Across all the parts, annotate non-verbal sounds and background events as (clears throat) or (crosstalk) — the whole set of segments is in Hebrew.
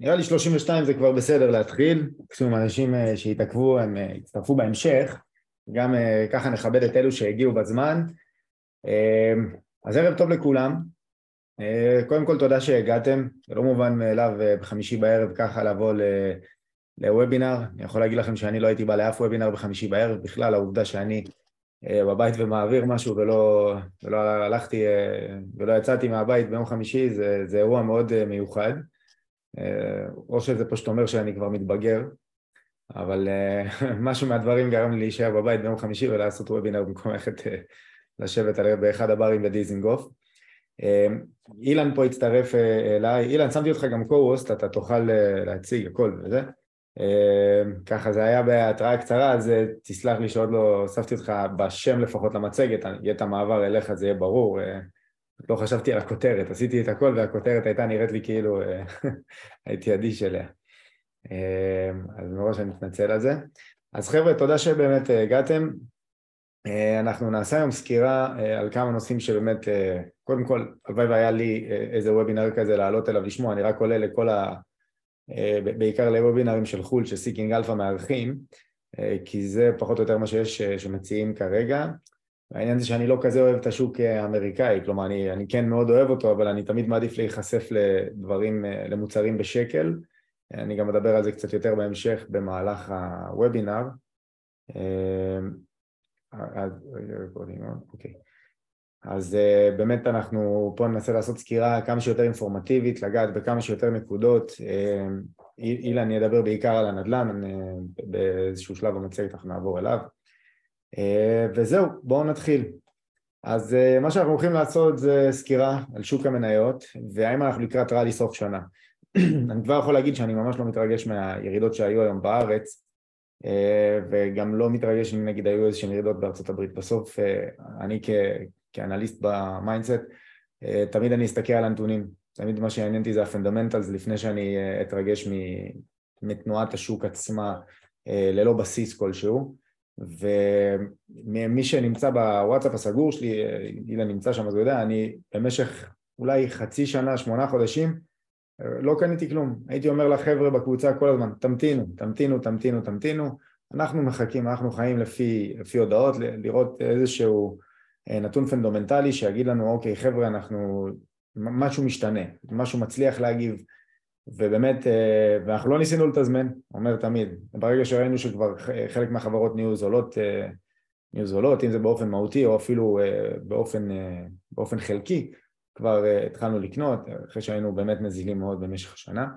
נראה לי 32 זה כבר בסדר להתחיל, מקסימום אנשים שהתעכבו הם יצטרפו בהמשך, גם ככה נכבד את אלו שהגיעו בזמן. אז ערב טוב לכולם, קודם כל תודה שהגעתם, זה לא מובן מאליו בחמישי בערב ככה לבוא לוובינר, אני יכול להגיד לכם שאני לא הייתי בא לאף וובינר בחמישי בערב, בכלל העובדה שאני בבית ומעביר משהו ולא, ולא הלכתי ולא יצאתי מהבית ביום חמישי זה, זה אירוע מאוד מיוחד או שזה פשוט אומר שאני כבר מתבגר אבל (laughs) משהו מהדברים גרם לי להישאר בבית ביום חמישי ולעשות וובינר במקום ללכת לשבת באחד הברים בדיזינגוף. אילן פה הצטרף אליי, אילן שמתי אותך גם co-host, אתה תוכל להציג הכל וזה. ככה זה היה בהתראה קצרה אז תסלח לי שעוד לא הוספתי אותך בשם לפחות למצגת, יהיה את המעבר אליך זה יהיה ברור לא חשבתי על הכותרת, עשיתי את הכל והכותרת הייתה נראית לי כאילו (laughs) הייתי אדיש אליה. אז מראש אני מתנצל על זה. אז חבר'ה תודה שבאמת הגעתם. אנחנו נעשה היום סקירה על כמה נושאים שבאמת קודם כל הלוואי והיה לי איזה וובינר כזה לעלות אליו לשמוע. אני רק עולה לכל ה... בעיקר לוובינרים של חו"ל ש Seeking Alpha מארחים כי זה פחות או יותר מה שיש שמציעים כרגע העניין זה שאני לא כזה אוהב את השוק האמריקאי, כלומר אני, אני כן מאוד אוהב אותו אבל אני תמיד מעדיף להיחשף לדברים, למוצרים בשקל. אני גם אדבר על זה קצת יותר בהמשך במהלך הוובינר. אז, אוקיי. אז באמת אנחנו פה ננסה לעשות סקירה כמה שיותר אינפורמטיבית, לגעת בכמה שיותר נקודות. אילן ידבר בעיקר על הנדל"ן, באיזשהו שלב במצגת אנחנו נעבור אליו וזהו, בואו נתחיל. אז מה שאנחנו הולכים לעשות זה סקירה על שוק המניות והאם אנחנו לקראת ראלי סוף שנה. (clears throat) אני כבר יכול להגיד שאני ממש לא מתרגש מהירידות שהיו היום בארץ וגם לא מתרגש אם נגיד היו איזשהן ירידות בארצות הברית. בסוף אני כאנליסט ב mindset תמיד אני אסתכל על הנתונים, תמיד מה שעניין אותי זה ה fundamentals לפני שאני אתרגש מתנועת השוק עצמה ללא בסיס כלשהו ומי שנמצא בוואטסאפ הסגור שלי, אילן נמצא שם אז הוא יודע, אני במשך אולי חצי שנה, שמונה חודשים לא קניתי כלום, הייתי אומר לחבר'ה בקבוצה כל הזמן תמתינו, תמתינו, תמתינו, תמתינו. אנחנו מחכים, אנחנו חיים לפי, לפי הודעות, לראות איזשהו נתון פונדמנטלי שיגיד לנו אוקיי חבר'ה אנחנו, משהו משתנה, משהו מצליח להגיב ובאמת, ואנחנו לא ניסינו לתזמן, אומר תמיד, ברגע שראינו שכבר חלק מהחברות נהיו זולות, נהיו זולות, אם זה באופן מהותי או אפילו באופן, באופן חלקי, כבר התחלנו לקנות, אחרי שהיינו באמת נזילים מאוד במשך השנה.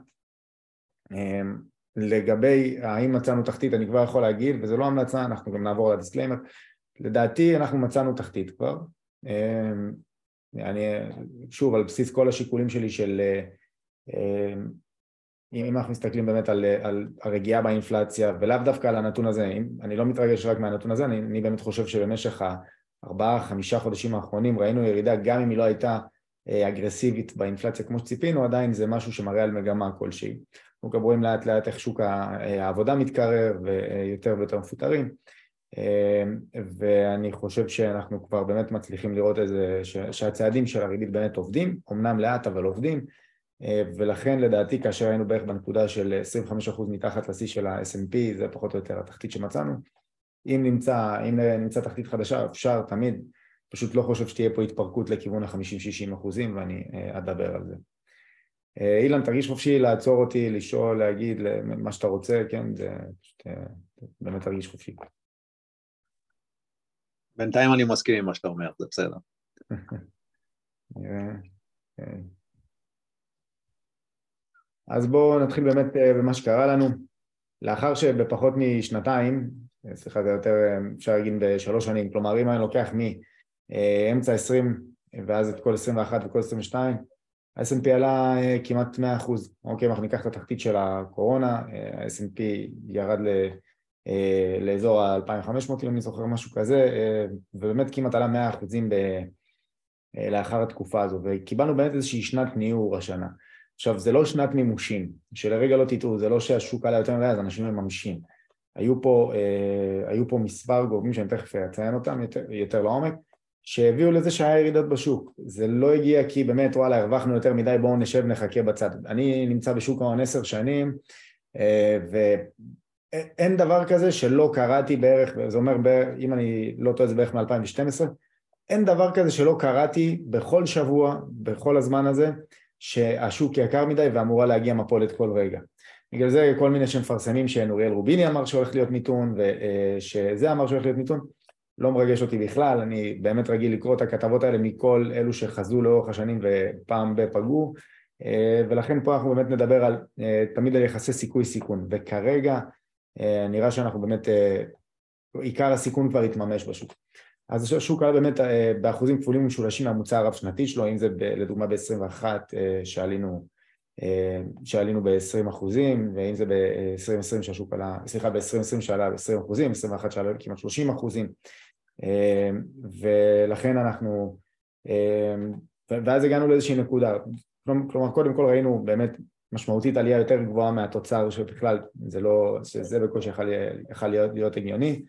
לגבי האם מצאנו תחתית, אני כבר יכול להגיד, וזה לא המלצה, אנחנו גם נעבור ל disclaimer, לדעתי אנחנו מצאנו תחתית כבר, אני שוב על בסיס כל השיקולים שלי של אם אנחנו מסתכלים באמת על, על הרגיעה באינפלציה ולאו דווקא על הנתון הזה, אם, אני לא מתרגש רק מהנתון הזה, אני, אני באמת חושב שבמשך הארבעה, חמישה חודשים האחרונים ראינו ירידה גם אם היא לא הייתה אגרסיבית באינפלציה כמו שציפינו, עדיין זה משהו שמראה על מגמה כלשהי. אנחנו גם רואים לאט לאט איך שוק העבודה מתקרר ויותר ויותר מפוטרים ואני חושב שאנחנו כבר באמת מצליחים לראות איזה, שהצעדים של הריבית באמת עובדים, אמנם לאט אבל עובדים ולכן לדעתי כאשר היינו בערך בנקודה של 25% מתחת לשיא של ה-S&P זה פחות או יותר התחתית שמצאנו אם נמצא, אם נמצא תחתית חדשה אפשר תמיד, פשוט לא חושב שתהיה פה התפרקות לכיוון ה-50-60 אחוזים ואני אדבר על זה. אילן תרגיש חופשי לעצור אותי, לשאול, להגיד מה שאתה רוצה, כן, זה פשוט באמת תרגיש חופשי. בינתיים אני מסכים עם מה שאתה אומר, זה בסדר. נראה. (laughs) אז בואו נתחיל באמת במה שקרה לנו. לאחר שבפחות משנתיים, סליחה זה יותר אפשר להגיד בשלוש שנים, כלומר אם אני לוקח מאמצע 20 ואז את כל 21 וכל 22, ה-S&P עלה כמעט 100%, אוקיי, אנחנו ניקח את התחתית של הקורונה, ה-S&P ירד ל... לאזור ה-2500 אם אני זוכר משהו כזה, ובאמת כמעט עלה 100 אחוזים ב... לאחר התקופה הזו, וקיבלנו באמת איזושהי שנת ניעור השנה. עכשיו זה לא שנת מימושים, שלרגע לא תטעו, זה לא שהשוק עלה יותר מדי אז אנשים מממשים. היו פה, אה, היו פה מספר גורמים שאני תכף אציין אותם יותר, יותר לעומק, שהביאו לזה שהיה ירידות בשוק. זה לא הגיע כי באמת וואלה הרווחנו יותר מדי בואו נשב נחכה בצד. אני נמצא בשוק ההון עשר שנים ואין דבר כזה שלא קראתי בערך, זה אומר אם אני לא טועה זה בערך מ-2012, אין דבר כזה שלא קראתי בכל שבוע, בכל הזמן הזה, שהשוק יקר מדי ואמורה להגיע מפולת כל רגע. בגלל זה כל מיני שמפרסמים שנוריאל רוביני אמר שהולך להיות מיתון ושזה אמר שהולך להיות מיתון לא מרגש אותי בכלל, אני באמת רגיל לקרוא את הכתבות האלה מכל אלו שחזו לאורך השנים ופעם בפגעו ולכן פה אנחנו באמת נדבר על, תמיד על יחסי סיכוי סיכון. וכרגע נראה שאנחנו באמת, עיקר הסיכון כבר התממש בשוק אז השוק היה באמת באחוזים כפולים ומשולשים מהמוצע הרב שנתי שלו, אם זה ב, לדוגמה ב-21 שעלינו אה, שעלינו ב-20 אחוזים, ואם זה ב-2020 שהשוק עלה, סליחה ב-2020 שעלה ב-20 אחוזים, 21 שעלה כמעט 30 אחוזים, אה, ולכן אנחנו, אה, ואז הגענו לאיזושהי נקודה, כלומר קודם כל ראינו באמת משמעותית עלייה יותר גבוהה מהתוצר שבכלל זה לא, שזה בקושי יכול להיות, להיות הגיוני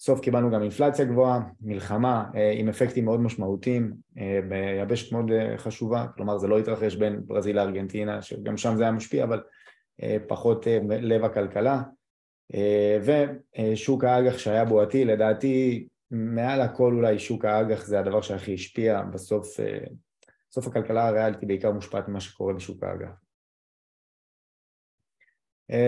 בסוף קיבלנו גם אינפלציה גבוהה, מלחמה אה, עם אפקטים מאוד משמעותיים אה, ביבשת מאוד אה, חשובה, כלומר זה לא התרחש בין ברזיל לארגנטינה, שגם שם זה היה משפיע, אבל פחות לב הכלכלה, ושוק האג"ח שהיה בועתי, לדעתי מעל הכל אולי שוק האג"ח זה הדבר שהכי השפיע, בסוף, בסוף הכלכלה הריאלית היא בעיקר מושפעת ממה שקורה בשוק האג"ח.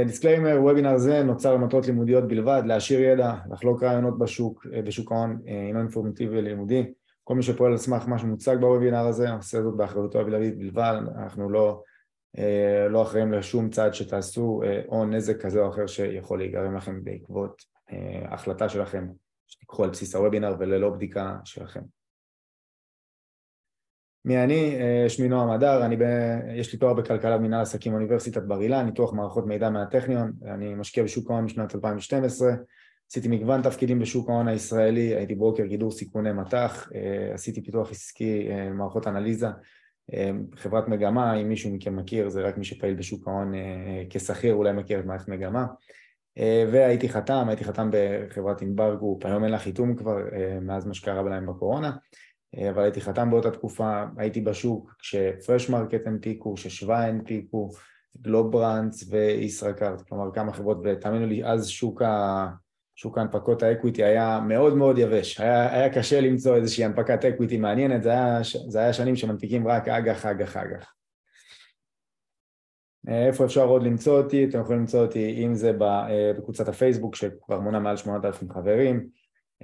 Disclaimer, וובינר זה נוצר למטרות לימודיות בלבד, להעשיר ידע, לחלוק רעיונות בשוק, אה, בשוק ההון, הינו אה, אינפורמטיבי ולימודי. כל מי שפועל על סמך מה שמוצג בוובינר הזה, עושה זאת באחריותו הבלעדית בלבד, אנחנו לא, אה, לא אחראים לשום צעד שתעשו או נזק כזה או אחר שיכול להיגרם לכם בעקבות החלטה שלכם שתיקחו על בסיס הוובינר וללא בדיקה שלכם. מי אני? אה, שמי נועם הדר, ב... יש לי תואר בכלכלה ומנהל עסקים באוניברסיטת בר אילן, ניתוח מערכות מידע מהטכניון, אני משקיע בשוק ההון משנת 2012, עשיתי מגוון תפקידים בשוק ההון הישראלי, הייתי ברוקר גידור סיכוני מט"ח, אה, עשיתי פיתוח עסקי, אה, מערכות אנליזה, חברת מגמה, אם מישהו מכם מכיר, זה רק מי שפעיל בשוק ההון כשכיר, אולי מכיר את מערכת מגמה, והייתי חתם, הייתי חתם בחברת ענבר Group, היום אין לה חיתום כבר מאז מה שקרה להם בקורונה אבל הייתי חתם באותה תקופה, הייתי בשוק כש Fresh Market הנפיקו, ששווה הנפיקו, גלוברנדס וישראכרט, כלומר כמה חברות, ותאמינו לי, אז שוק, ה... שוק ההנפקות ה equity היה מאוד מאוד יבש, היה, היה קשה למצוא איזושהי הנפקת equity מעניינת, זה היה, זה היה שנים שמנפיקים רק אג"ח, אג"ח, אג"ח. אה, איפה אפשר עוד למצוא אותי? אתם יכולים למצוא אותי אם זה אה, בקבוצת הפייסבוק שכבר מונה מעל 8,000 חברים,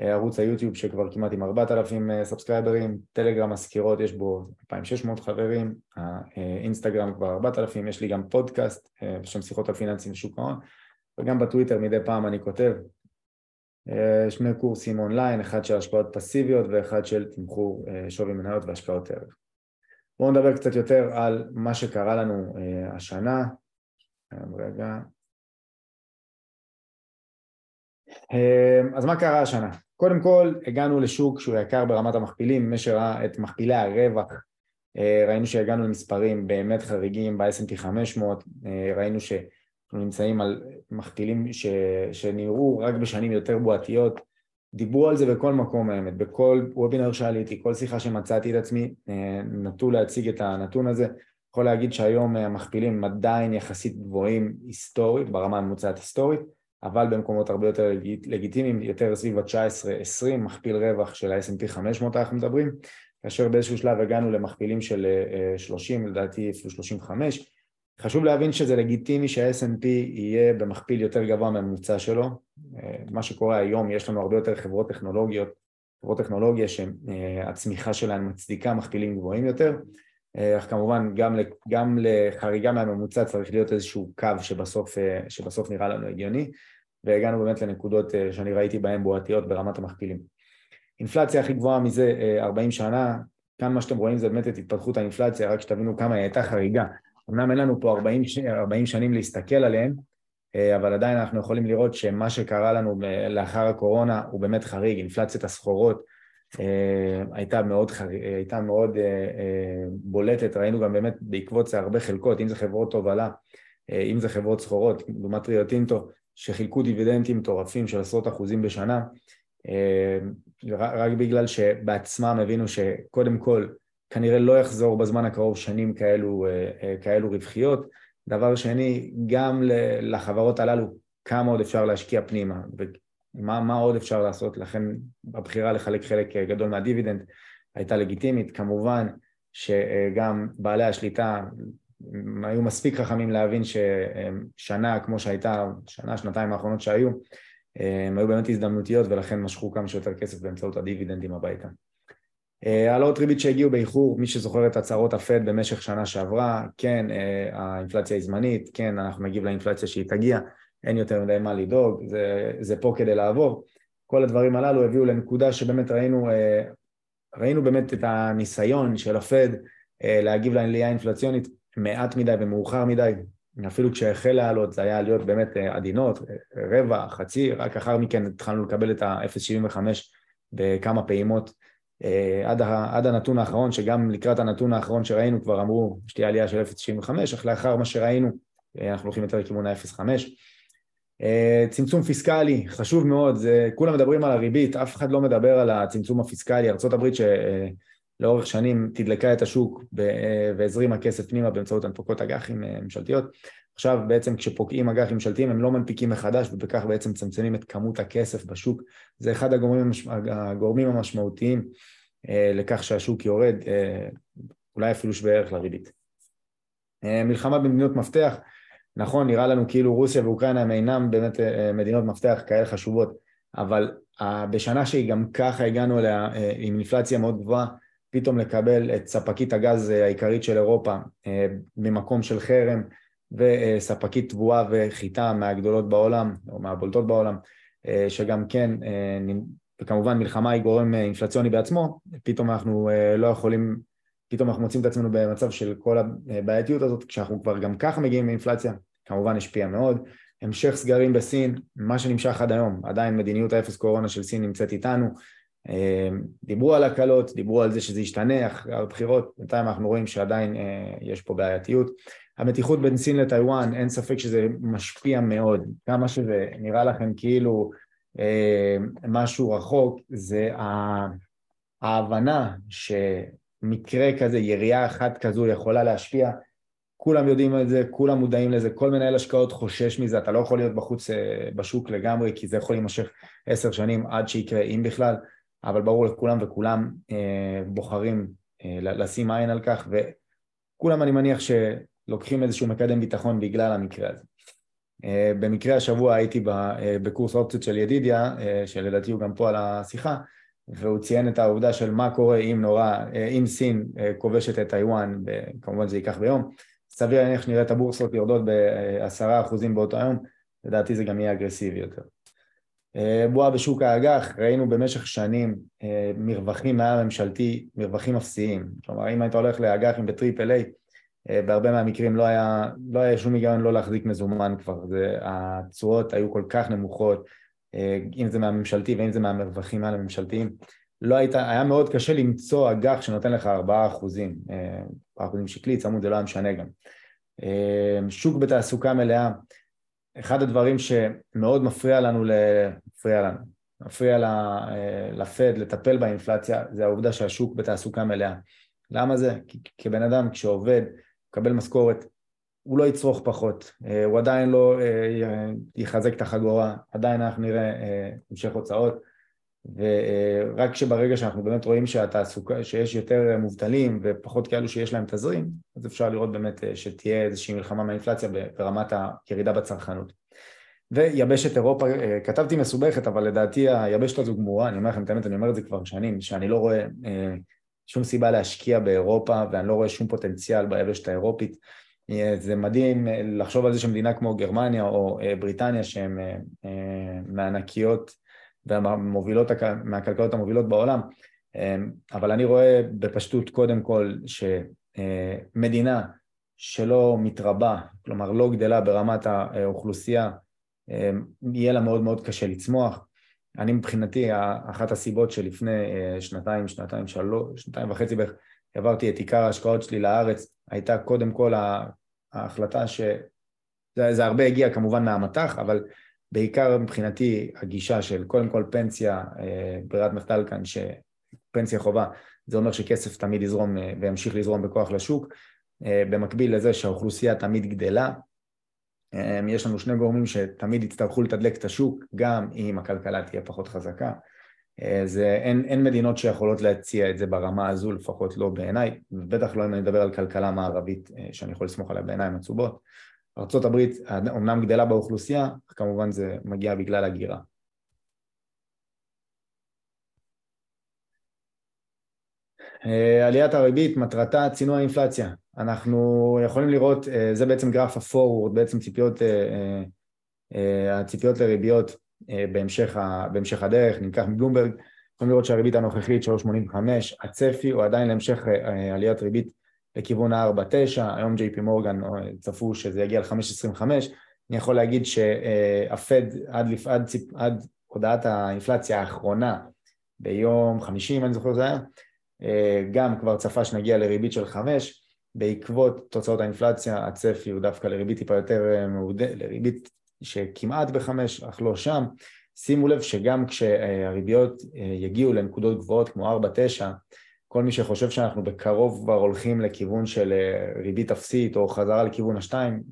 ערוץ היוטיוב שכבר כמעט עם 4,000 אה, סאבסקרייברים, טלגרם הסקירות יש בו 2,600 חברים, האינסטגרם כבר 4,000, יש לי גם פודקאסט אה, בשם שיחות על פיננסים ושוק ההון, וגם בטוויטר מדי פעם אני כותב אה, שני קורסים אונליין, אחד של השקעות פסיביות ואחד של תמחור שווי מניות והשקעות ערך. בואו נדבר קצת יותר על מה שקרה לנו השנה, רגע אז מה קרה השנה? קודם כל הגענו לשוק שהוא יקר ברמת המכפילים, מי שראה את מכפילי הרווח אה, ראינו שהגענו למספרים באמת חריגים ב-S&P 500, אה, ראינו שאנחנו נמצאים על מכפילים ש... שנראו רק בשנים יותר בועתיות, דיברו על זה בכל מקום האמת, בכל וובינר שעליתי, כל שיחה שמצאתי את עצמי אה, נטו להציג את הנתון הזה, יכול להגיד שהיום המכפילים עדיין יחסית גבוהים היסטורית, ברמה הממוצעת היסטורית אבל במקומות הרבה יותר לגיטימיים, יותר סביב ה-19-20, מכפיל רווח של ה-S&P 500 אנחנו מדברים, כאשר באיזשהו שלב הגענו למכפילים של 30, אה, לדעתי אפילו 35. חשוב להבין שזה לגיטימי שה-S&P יהיה במכפיל יותר גבוה מהממוצע שלו. אה, מה שקורה היום, יש לנו הרבה יותר חברות טכנולוגיות, חברות טכנולוגיה שהצמיחה שלהן מצדיקה מכפילים גבוהים יותר, אך כמובן גם, גם לחריגה מהממוצע צריך להיות איזשהו קו שבסוף, שבסוף נראה לנו הגיוני והגענו באמת לנקודות אה, שאני ראיתי בהן בועתיות ברמת המכפילים. אינפלציה הכי גבוהה מזה 40 אה, שנה, כאן מה שאתם רואים זה באמת את התפתחות האינפלציה, רק שתבינו כמה היא הייתה חריגה. אמנם אין לנו פה 40, 40 שנים להסתכל עליהן, אה, אבל עדיין אנחנו יכולים לראות שמה שקרה לנו לאחר הקורונה הוא באמת חריג, אינפלציית הסחורות הייתה מאוד, הייתה מאוד בולטת, ראינו גם באמת בעקבות זה הרבה חלקות, אם זה חברות תובלה, אם זה חברות סחורות, לעומת ריו טינטו, שחילקו דיבידנדים מטורפים של עשרות אחוזים בשנה, רק בגלל שבעצמם הבינו שקודם כל כנראה לא יחזור בזמן הקרוב שנים כאלו, כאלו רווחיות. דבר שני, גם לחברות הללו, כמה עוד אפשר להשקיע פנימה, ומה מה עוד אפשר לעשות, לכן הבחירה לחלק חלק גדול מהדיבידנד הייתה לגיטימית. כמובן שגם בעלי השליטה היו מספיק חכמים להבין ששנה כמו שהייתה, שנה, שנתיים האחרונות שהיו, הם היו באמת הזדמנותיות ולכן משכו כמה שיותר כסף באמצעות הדיבידנדים הביתה. העלאות ריבית שהגיעו באיחור, מי שזוכר את הצהרות הפד במשך שנה שעברה, כן, האינפלציה היא זמנית, כן, אנחנו נגיב לאינפלציה שהיא תגיע, אין יותר מדי מה לדאוג, זה, זה פה כדי לעבור. כל הדברים הללו הביאו לנקודה שבאמת ראינו, ראינו באמת את הניסיון של הפד להגיב לעלייה אינפלציונית מעט מדי ומאוחר מדי, אפילו כשהחל לעלות זה היה עליות באמת עדינות, רבע, חצי, רק אחר מכן התחלנו לקבל את ה-0.75 בכמה פעימות עד, עד הנתון האחרון, שגם לקראת הנתון האחרון שראינו כבר אמרו שתהיה עלייה של 0.95, אך לאחר מה שראינו אנחנו הולכים יותר לכיוון ה-0.5. צמצום פיסקלי, חשוב מאוד, זה, כולם מדברים על הריבית, אף אחד לא מדבר על הצמצום הפיסקלי, ארה"ב שלאורך שנים תדלקה את השוק והזרימה כסף פנימה באמצעות הנפקות אג"חים ממשלתיות, עכשיו בעצם כשפוקעים אג"חים ממשלתיים הם לא מנפיקים מחדש ובכך בעצם מצמצמים את כמות הכסף בשוק, זה אחד הגורמים, הגורמים המשמעותיים לכך שהשוק יורד, אולי אפילו שווה ערך לריבית. מלחמה במדינות מפתח, נכון, נראה לנו כאילו רוסיה ואוקראינה הם אינם באמת מדינות מפתח כאלה חשובות, אבל בשנה שהיא גם ככה הגענו אליה עם אינפלציה מאוד גבוהה, פתאום לקבל את ספקית הגז העיקרית של אירופה ממקום של חרם וספקית תבואה וחיטה מהגדולות בעולם או מהבולטות בעולם שגם כן, וכמובן מלחמה היא גורם אינפלציוני בעצמו, פתאום אנחנו לא יכולים, פתאום אנחנו מוצאים את עצמנו במצב של כל הבעייתיות הזאת כשאנחנו כבר גם ככה מגיעים לאינפלציה, כמובן השפיע מאוד, המשך סגרים בסין, מה שנמשך עד היום, עדיין מדיניות האפס קורונה של סין נמצאת איתנו, דיברו על הקלות, דיברו על זה שזה ישתנה אחרי הבחירות, בינתיים אנחנו רואים שעדיין יש פה בעייתיות. המתיחות בין סין לטיוואן, אין ספק שזה משפיע מאוד, כמה שזה נראה לכם כאילו משהו רחוק, זה ההבנה שמקרה כזה, ירייה אחת כזו יכולה להשפיע, כולם יודעים את זה, כולם מודעים לזה, כל מנהל השקעות חושש מזה, אתה לא יכול להיות בחוץ בשוק לגמרי כי זה יכול להימשך עשר שנים עד שיקרה אם בכלל אבל ברור לכולם וכולם אה, בוחרים אה, לשים עין על כך וכולם אני מניח שלוקחים איזשהו מקדם ביטחון בגלל המקרה הזה. אה, במקרה השבוע הייתי בקורס אופציות של ידידיה, אה, שלדעתי הוא גם פה על השיחה, והוא ציין את העובדה של מה קורה אם נורא, אה, אם סין אה, כובשת את טיוואן, כמובן זה ייקח ביום, סביר להניח שנראה את הבורסות יורדות בעשרה אחוזים באותו היום, לדעתי זה גם יהיה אגרסיבי יותר. בועה בשוק האג"ח, ראינו במשך שנים מרווחים מהממשלתי, מרווחים אפסיים. כלומר, אם היית הולך לאג"חים בטריפל איי, בהרבה מהמקרים לא היה, לא היה שום היגיון לא להחזיק מזומן כבר, זה, התשואות היו כל כך נמוכות, אם זה מהממשלתי ואם זה מהמרווחים מעל הממשלתיים, לא היית, היה מאוד קשה למצוא אג"ח שנותן לך ארבעה אחוזים, אחוזים שקלי, צמוד זה לא היה משנה גם. שוק בתעסוקה מלאה, אחד הדברים שמאוד מפריע לנו, מפריע לנו, מפריע לפד לטפל באינפלציה זה העובדה שהשוק בתעסוקה מלאה. למה זה? כי כבן אדם כשעובד, מקבל משכורת, הוא לא יצרוך פחות, הוא עדיין לא יחזק את החגורה, עדיין אנחנו נראה המשך הוצאות ורק שברגע שאנחנו באמת רואים שהתעסוקה, שיש יותר מובטלים ופחות כאלו שיש להם תזרים, אז אפשר לראות באמת שתהיה איזושהי מלחמה מהאינפלציה ברמת הירידה בצרכנות. ויבשת אירופה, כתבתי מסובכת, אבל לדעתי היבשת הזו גמורה, אני אומר לכם את האמת, אני אומר את זה כבר שנים, שאני לא רואה שום סיבה להשקיע באירופה ואני לא רואה שום פוטנציאל ביבשת האירופית. זה מדהים לחשוב על זה שמדינה כמו גרמניה או בריטניה שהן מענקיות והמובילות, מהכלכלות המובילות בעולם, אבל אני רואה בפשטות קודם כל שמדינה שלא מתרבה, כלומר לא גדלה ברמת האוכלוסייה, יהיה לה מאוד מאוד קשה לצמוח. אני מבחינתי, אחת הסיבות שלפני שנתיים, שנתיים, שלוש, שנתיים וחצי בערך, העברתי את עיקר ההשקעות שלי לארץ, הייתה קודם כל ההחלטה שזה הרבה הגיע כמובן מהמטח, אבל בעיקר מבחינתי הגישה של קודם כל פנסיה, ברירת מחדל כאן שפנסיה חובה, זה אומר שכסף תמיד יזרום וימשיך לזרום בכוח לשוק, במקביל לזה שהאוכלוסייה תמיד גדלה, יש לנו שני גורמים שתמיד יצטרכו לתדלק את השוק, גם אם הכלכלה תהיה פחות חזקה. זה, אין, אין מדינות שיכולות להציע את זה ברמה הזו, לפחות לא בעיניי, ובטח לא אם אני מדבר על כלכלה מערבית שאני יכול לסמוך עליה בעיניים עצובות. ארה"ב אומנם גדלה באוכלוסייה, אך כמובן זה מגיע בגלל הגירה. עליית הריבית, מטרתה צינוע האינפלציה. אנחנו יכולים לראות, אה, זה בעצם גרף הפורוורד, בעצם ציפיות, אה, אה, הציפיות לריביות בהמשך, בהמשך הדרך, ניקח מבלומברג, יכולים לראות שהריבית הנוכחית 3.85, הצפי הוא עדיין להמשך עליית ריבית לכיוון ה-4.9, היום ג'יי פי מורגן צפו שזה יגיע ל-5.25, אני יכול להגיד שהפד עד, עד, עד הודעת האינפלציה האחרונה ביום חמישי, אם אני זוכר זה היה, גם כבר צפה שנגיע לריבית של 5, בעקבות תוצאות האינפלציה הצפי הוא דווקא לריבית טיפה יותר אה, מעודדת, לריבית שכמעט בחמש אך לא שם. שימו לב שגם כשהריביות אה, יגיעו לנקודות גבוהות כמו 4-9, כל מי שחושב שאנחנו בקרוב כבר הולכים לכיוון של אה, ריבית אפסית או חזרה לכיוון השתיים,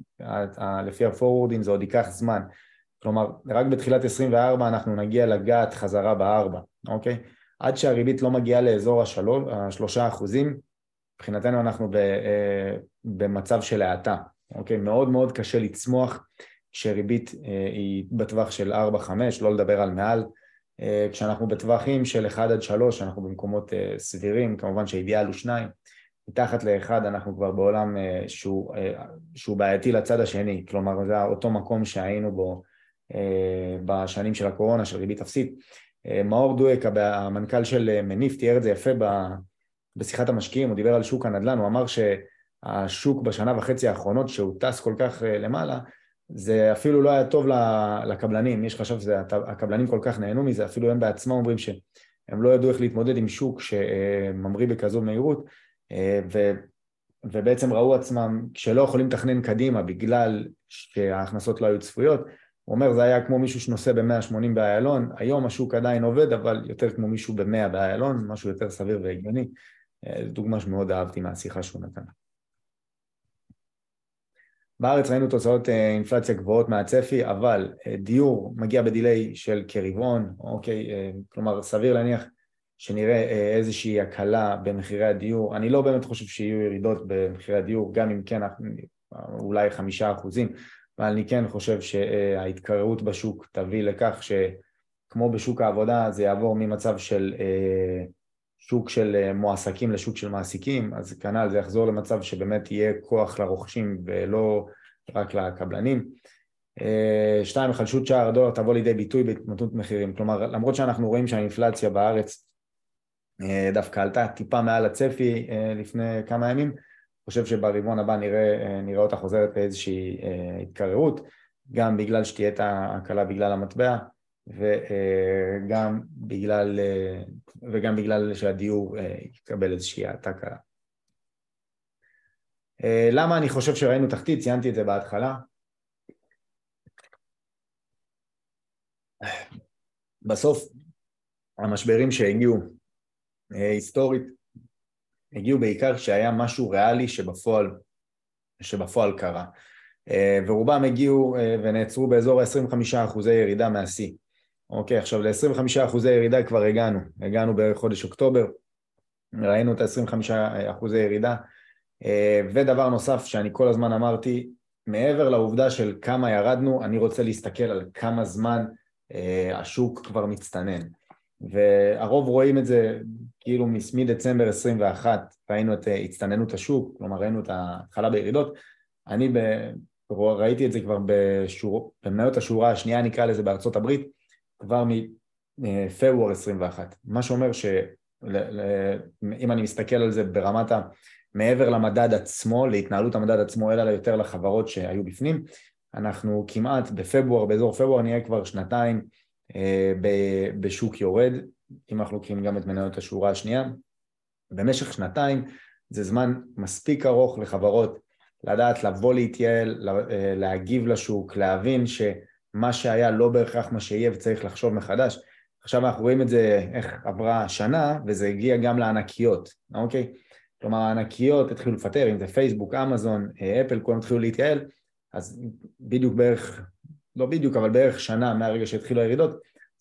לפי הפורוורדים זה עוד ייקח זמן. כלומר, רק בתחילת 24 אנחנו נגיע לגעת חזרה בארבע, אוקיי? עד שהריבית לא מגיעה לאזור השלושה אחוזים, מבחינתנו אנחנו אה, במצב של האטה, אוקיי? מאוד מאוד קשה לצמוח כשריבית אה, היא בטווח של 4-5, לא לדבר על מעל. אה, כשאנחנו בטווחים של 1 עד 3 אנחנו במקומות סבירים, כמובן שהאידיאל הוא 2, מתחת ל-1 אנחנו כבר בעולם שהוא, שהוא בעייתי לצד השני, כלומר זה אותו מקום שהיינו בו בשנים של הקורונה, של ריבית אפסית. מאור דואק, המנכ"ל של מניף, תיאר את זה יפה בשיחת המשקיעים, הוא דיבר על שוק הנדל"ן, הוא אמר שהשוק בשנה וחצי האחרונות, שהוא טס כל כך אה, למעלה, זה אפילו לא היה טוב לקבלנים, מי שחשב שהקבלנים כל כך נהנו מזה, אפילו הם בעצמם אומרים שהם לא ידעו איך להתמודד עם שוק שממריא בכזו מהירות, אה, ו, ובעצם ראו עצמם כשלא יכולים לתכנן קדימה בגלל שההכנסות לא היו צפויות, הוא אומר זה היה כמו מישהו שנוסע ב-180 באיילון, היום השוק עדיין עובד אבל יותר כמו מישהו ב-100 באיילון, משהו יותר סביר והגיוני, זו דוגמה שמאוד אהבתי מהשיחה שהוא נתן. בארץ ראינו תוצאות אה, אינפלציה גבוהות מהצפי, אבל אה, דיור מגיע בדיליי של כרבעון, אוקיי, אה, כלומר סביר להניח שנראה איזושהי הקלה במחירי הדיור. אני לא באמת חושב שיהיו ירידות במחירי הדיור, גם אם כן אולי חמישה אחוזים, אבל אני כן חושב שההתקררות בשוק תביא לכך שכמו בשוק העבודה זה יעבור ממצב של שוק של אה, מועסקים לשוק של מעסיקים, אז כנ"ל זה יחזור למצב שבאמת יהיה כוח לרוכשים ולא רק לקבלנים. אה, שתיים, החלשות שער הדולר תבוא לידי ביטוי בהתמתנות מחירים, כלומר למרות שאנחנו רואים שהאינפלציה בארץ אה, דווקא עלתה טיפה מעל הצפי לפני כמה ימים, חושב שברבעון הבא נראה, נראה אותה חוזרת באיזושהי התקררות, גם בגלל שתהיה את ההקלה בגלל המטבע וגם בגלל, וגם בגלל שהדיור אה, יקבל איזושהי האטה קלה. אה, למה אני חושב שראינו תחתית? ציינתי את זה בהתחלה. בסוף המשברים שהגיעו אה, היסטורית הגיעו בעיקר כשהיה משהו ריאלי שבפועל, שבפועל קרה ורובם הגיעו ונעצרו באזור ה-25% ירידה מהשיא אוקיי, עכשיו ל-25 אחוזי ירידה כבר הגענו, הגענו בערך חודש אוקטובר, ראינו את ה-25 אחוזי ירידה, אה, ודבר נוסף שאני כל הזמן אמרתי, מעבר לעובדה של כמה ירדנו, אני רוצה להסתכל על כמה זמן אה, השוק כבר מצטנן. והרוב רואים את זה כאילו מדצמבר 21 ראינו את אה, הצטננות השוק, כלומר ראינו את ההתחלה בירידות, אני ב... ראיתי את זה כבר בשור... במניות השורה השנייה נקרא לזה בארצות הברית, כבר מפברואר 21, מה שאומר שאם אני מסתכל על זה ברמת ה... מעבר למדד עצמו, להתנהלות המדד עצמו, אלא יותר לחברות שהיו בפנים, אנחנו כמעט בפברואר, באזור פברואר נהיה כבר שנתיים אה, בשוק יורד, אם אנחנו לוקחים גם את מניות השורה השנייה, במשך שנתיים זה זמן מספיק ארוך לחברות לדעת לבוא להתייעל, אה, להגיב לשוק, להבין ש... מה שהיה לא בהכרח מה שיהיה וצריך לחשוב מחדש. עכשיו אנחנו רואים את זה, איך עברה שנה, וזה הגיע גם לענקיות, אוקיי? כלומר הענקיות התחילו לפטר, אם זה פייסבוק, אמזון, אה, אפל, כולם התחילו להתייעל, אז בדיוק בערך, לא בדיוק, אבל בערך שנה מהרגע שהתחילו הירידות,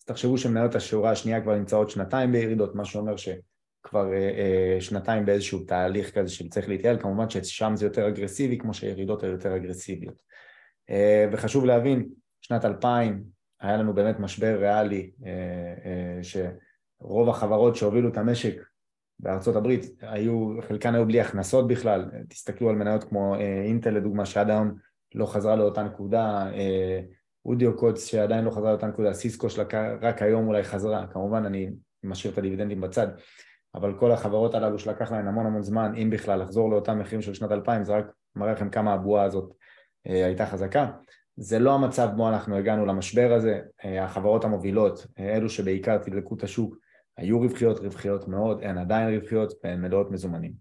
אז תחשבו שמניות השורה השנייה כבר נמצאות שנתיים בירידות, מה שאומר שכבר אה, אה, שנתיים באיזשהו תהליך כזה שצריך להתייעל, כמובן ששם זה יותר אגרסיבי, כמו שהירידות היו יותר אגרסיביות. אה, וחשוב להבין, שנת 2000 היה לנו באמת משבר ריאלי, אה, אה, שרוב החברות שהובילו את המשק בארצות הברית היו, חלקן היו בלי הכנסות בכלל, תסתכלו על מניות כמו אינטל לדוגמה שעד היום לא חזרה לאותה נקודה, אודיו קודס שעדיין לא חזרה לאותה נקודה, סיסקו שרק היום אולי חזרה, כמובן אני משאיר את הדיבידנדים בצד, אבל כל החברות הללו שלקח להן המון המון זמן, אם בכלל, לחזור לאותם מחירים של שנת 2000, זה רק מראה לכם כמה הבועה הזאת הייתה חזקה. זה לא המצב בו אנחנו הגענו למשבר הזה, החברות המובילות, אלו שבעיקר תדלקו את השוק, היו רווחיות, רווחיות מאוד, הן עדיין רווחיות והן מלאות מזומנים.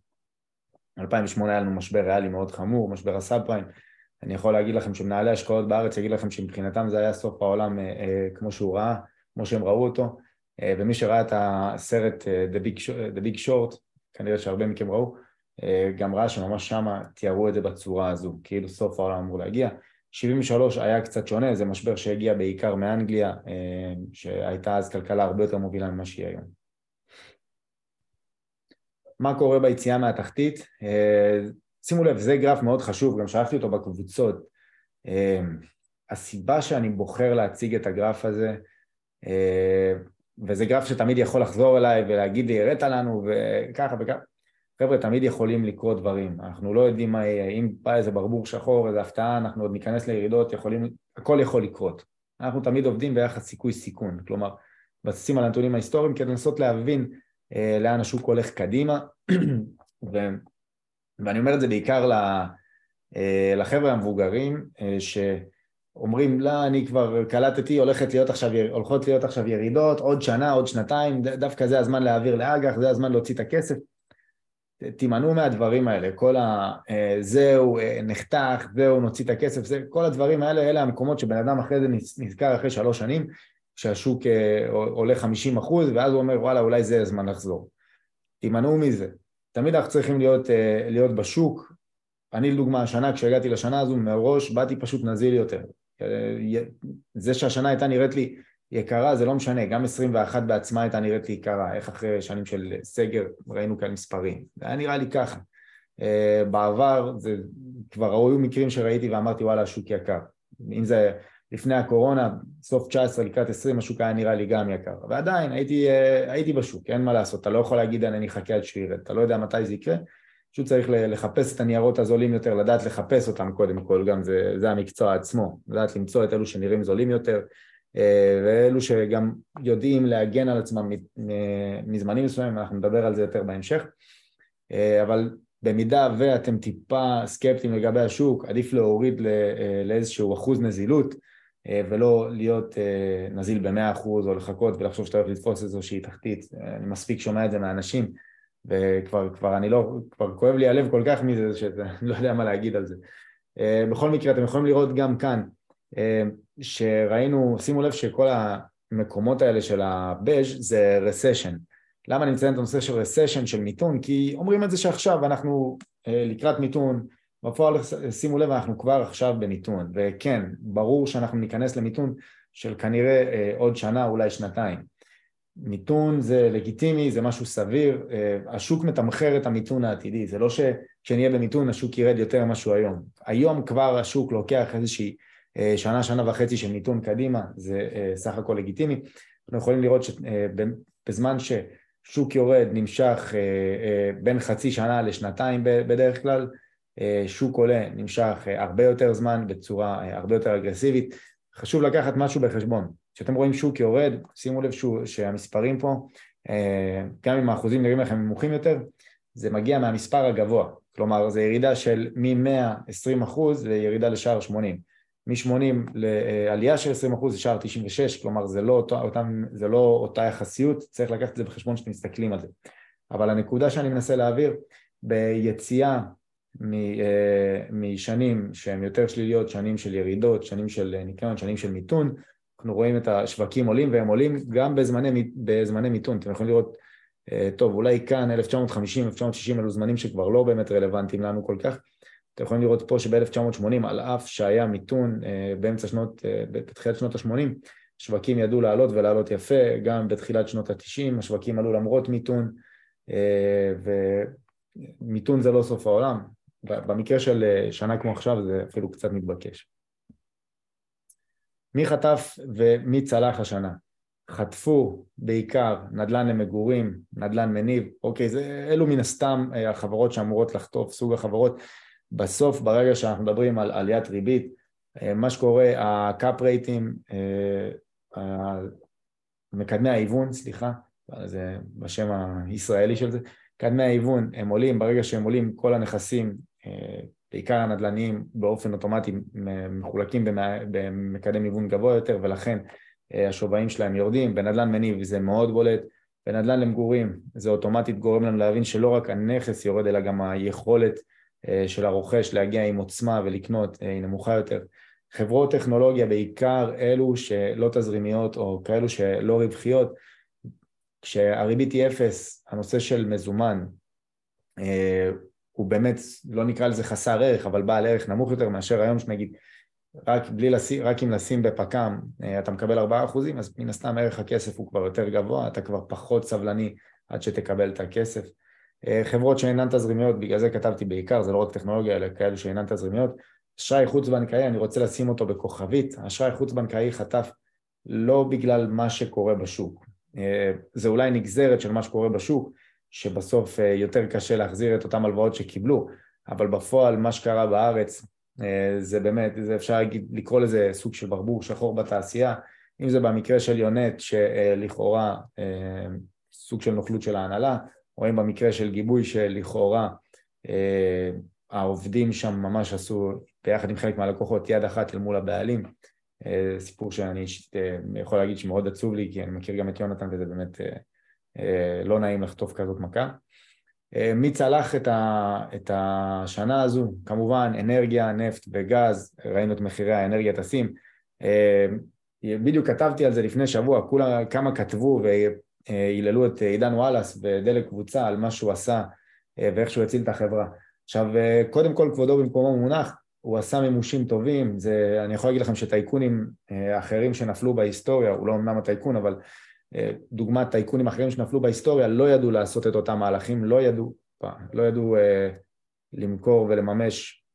2008 היה לנו משבר ריאלי מאוד חמור, משבר הסאב פריים, אני יכול להגיד לכם שמנהלי השקעות בארץ יגיד לכם שמבחינתם זה היה סוף העולם אה, אה, כמו שהוא ראה, כמו שהם ראו אותו, אה, ומי שראה את הסרט אה, The, Big, The Big Short, כנראה שהרבה מכם ראו, אה, גם ראה שממש שמה תיארו את זה בצורה הזו, כאילו סוף העולם אמור להגיע. 73 היה קצת שונה, זה משבר שהגיע בעיקר מאנגליה, אה, שהייתה אז כלכלה הרבה יותר מובילה ממה שהיא היום. מה קורה ביציאה מהתחתית? אה, שימו לב, זה גרף מאוד חשוב, גם שלחתי אותו בקבוצות. אה, הסיבה שאני בוחר להציג את הגרף הזה, וזה גרף שתמיד יכול לחזור אליי ולהגיד לי, הראת לנו וככה וככה, חבר'ה, תמיד יכולים לקרות דברים, אנחנו לא יודעים מה יהיה, אם בא איזה ברבור שחור, איזה הפתעה, אנחנו עוד ניכנס לירידות, יכולים, הכל יכול לקרות. אנחנו תמיד עובדים ביחס סיכוי סיכון, כלומר, מבססים על הנתונים ההיסטוריים כדי לנסות להבין אה, לאן השוק הולך קדימה, (clears throat) ו, ואני אומר את זה בעיקר אה, לחבר'ה המבוגרים, אה, שאומרים, לא, אני כבר קלטתי, הולכת להיות עכשיו, הולכות להיות עכשיו ירידות, עוד שנה, עוד שנתיים, דווקא זה הזמן להעביר לאג"ח, זה הזמן להוציא את הכסף. תימנעו מהדברים האלה, כל ה... אה, זהו, אה, נחתך, זהו, נוציא את הכסף, זה, כל הדברים האלה, אלה המקומות שבן אדם אחרי זה נזכר אחרי שלוש שנים, כשהשוק אה, עולה 50 אחוז, ואז הוא אומר, וואלה, אולי זה הזמן לחזור. תימנעו מזה. תמיד אנחנו צריכים להיות, להיות בשוק. אני לדוגמה, השנה, כשהגעתי לשנה הזו, מראש באתי פשוט נזיל יותר. זה שהשנה הייתה נראית לי יקרה זה לא משנה, גם 21 בעצמה הייתה נראית לי יקרה, איך אחרי שנים של סגר ראינו כאן מספרים, זה היה נראה לי ככה. Uh, בעבר זה כבר ראו מקרים שראיתי ואמרתי וואלה השוק יקר, אם זה לפני הקורונה, סוף 19 לקראת 20 השוק היה נראה לי גם יקר, ועדיין הייתי, uh, הייתי בשוק, אין מה לעשות, אתה לא יכול להגיד אני אחכה עד שהוא ירד, אתה לא יודע מתי זה יקרה, פשוט צריך לחפש את הניירות הזולים יותר, לדעת לחפש אותם קודם כל, גם זה, זה המקצוע עצמו, לדעת למצוא את אלו שנראים זולים יותר, אה, ואלו שגם יודעים להגן על עצמם מזמנים מסוימים, אנחנו נדבר על זה יותר בהמשך, אה, אבל במידה ואתם טיפה סקפטיים לגבי השוק, עדיף להוריד אה, לאיזשהו אחוז נזילות ולא להיות נזיל במאה אחוז או לחכות ולחשוב שאתה הולך לתפוס איזושהי תחתית, אני מספיק שומע את זה מאנשים וכבר כבר אני לא, כבר כואב לי הלב כל כך מזה שאני (laughs) לא יודע מה להגיד על זה. בכל מקרה אתם יכולים לראות גם כאן שראינו, שימו לב שכל המקומות האלה של הבז' זה רסשן. למה אני מציין את הנושא של רסשן, של מיתון? כי אומרים את זה שעכשיו אנחנו אה, לקראת מיתון, בפועל שימו לב אנחנו כבר עכשיו במיתון, וכן, ברור שאנחנו ניכנס למיתון של כנראה אה, עוד שנה, אולי שנתיים. מיתון זה לגיטימי, זה משהו סביר, אה, השוק מתמחר את המיתון העתידי, זה לא שכשנהיה במיתון השוק ירד יותר ממה שהוא היום. היום כבר השוק לוקח איזושהי שנה, שנה וחצי של מיתון קדימה, זה אה, סך הכל לגיטימי. אנחנו יכולים לראות שבזמן אה, ששוק יורד נמשך בין חצי שנה לשנתיים בדרך כלל, שוק עולה נמשך הרבה יותר זמן בצורה הרבה יותר אגרסיבית. חשוב לקחת משהו בחשבון. כשאתם רואים שוק יורד, שימו לב שהוא, שהמספרים פה, גם אם האחוזים נראים לכם נמוכים יותר, זה מגיע מהמספר הגבוה. כלומר, זו ירידה של מ-120% לירידה לשער 80. מ-80 לעלייה של 20 אחוז לשער 96, כלומר זה לא, אותו, אותם, זה לא אותה יחסיות, צריך לקחת את זה בחשבון כשאתם מסתכלים על זה. אבל הנקודה שאני מנסה להעביר, ביציאה משנים שהן יותר שליליות, שנים של ירידות, שנים של ניקיון, שנים של מיתון, אנחנו רואים את השווקים עולים והם עולים גם בזמני, בזמני מיתון, אתם יכולים לראות, טוב אולי כאן 1950, 1960 אלו זמנים שכבר לא באמת רלוונטיים לנו כל כך, אתם יכולים לראות פה שב-1980 על אף שהיה מיתון באמצע שנות, בתחילת שנות ה-80 שווקים ידעו לעלות ולעלות יפה, גם בתחילת שנות ה-90 השווקים עלו למרות מיתון ומיתון זה לא סוף העולם, במקרה של שנה כמו עכשיו זה אפילו קצת מתבקש. מי חטף ומי צלח השנה? חטפו בעיקר נדל"ן למגורים, נדל"ן מניב, אוקיי, זה, אלו מן הסתם החברות שאמורות לחטוף, סוג החברות. בסוף, ברגע שאנחנו מדברים על עליית ריבית, מה שקורה, הקאפ רייטים, מקדמי ההיוון, סליחה, זה בשם הישראלי של זה, מקדמי ההיוון הם עולים, ברגע שהם עולים כל הנכסים בעיקר הנדל"ניים באופן אוטומטי מחולקים במקדם היוון גבוה יותר ולכן השווים שלהם יורדים, בנדל"ן מניב זה מאוד בולט, בנדל"ן למגורים זה אוטומטית גורם לנו להבין שלא רק הנכס יורד אלא גם היכולת של הרוכש להגיע עם עוצמה ולקנות היא נמוכה יותר. חברות טכנולוגיה בעיקר אלו שלא תזרימיות או כאלו שלא רווחיות, כשהריבית היא אפס, הנושא של מזומן הוא באמת, לא נקרא לזה חסר ערך, אבל בעל ערך נמוך יותר מאשר היום שנגיד רק, בלי לשים, רק אם לשים בפק"ם אתה מקבל 4%, אז מן הסתם ערך הכסף הוא כבר יותר גבוה, אתה כבר פחות סבלני עד שתקבל את הכסף. חברות שאינן תזרימיות, בגלל זה כתבתי בעיקר, זה לא רק טכנולוגיה, אלא כאלו שאינן תזרימיות. אשראי חוץ בנקאי, אני רוצה לשים אותו בכוכבית, אשראי חוץ בנקאי חטף לא בגלל מה שקורה בשוק, זה אולי נגזרת של מה שקורה בשוק, שבסוף יותר קשה להחזיר את אותם הלוואות שקיבלו, אבל בפועל מה שקרה בארץ זה באמת, זה אפשר לקרוא לזה סוג של ברבור שחור בתעשייה, אם זה במקרה של יונט שלכאורה סוג של נוכלות של ההנהלה, או אם במקרה של גיבוי שלכאורה העובדים שם ממש עשו ביחד עם חלק מהלקוחות יד אחת אל מול הבעלים, סיפור שאני יכול להגיד שמאוד עצוב לי כי אני מכיר גם את יונתן וזה באמת לא נעים לחטוף כזאת מכה. מי צלח את, ה, את השנה הזו? כמובן אנרגיה, נפט וגז, ראינו את מחירי האנרגיה טסים. בדיוק כתבתי על זה לפני שבוע, כולה כמה כתבו והיללו את עידן וואלאס ודלק קבוצה על מה שהוא עשה ואיך שהוא הציל את החברה. עכשיו, קודם כל כבודו במקומו מונח, הוא עשה מימושים טובים, זה, אני יכול להגיד לכם שטייקונים אחרים שנפלו בהיסטוריה, הוא לא אמנם הטייקון, אבל דוגמת טייקונים אחרים שנפלו בהיסטוריה לא ידעו לעשות את אותם מהלכים, לא ידעו, לא ידעו למכור ולממש,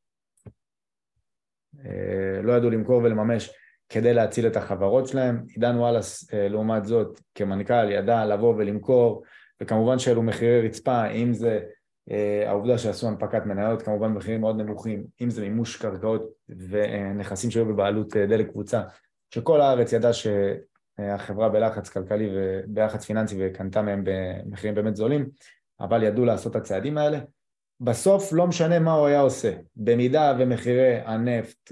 לא ידעו למכור ולממש כדי להציל את החברות שלהם. עידן וואלאס לעומת זאת כמנכ"ל ידע לבוא ולמכור וכמובן שאלו מחירי רצפה, אם זה העובדה שעשו הנפקת מניות, כמובן מחירים מאוד נמוכים, אם זה מימוש קרקעות ונכסים שהיו בבעלות דלק קבוצה, שכל הארץ ידעה שהחברה בלחץ כלכלי ובלחץ פיננסי וקנתה מהם במחירים באמת זולים, אבל ידעו לעשות את הצעדים האלה. בסוף לא משנה מה הוא היה עושה, במידה ומחירי הנפט,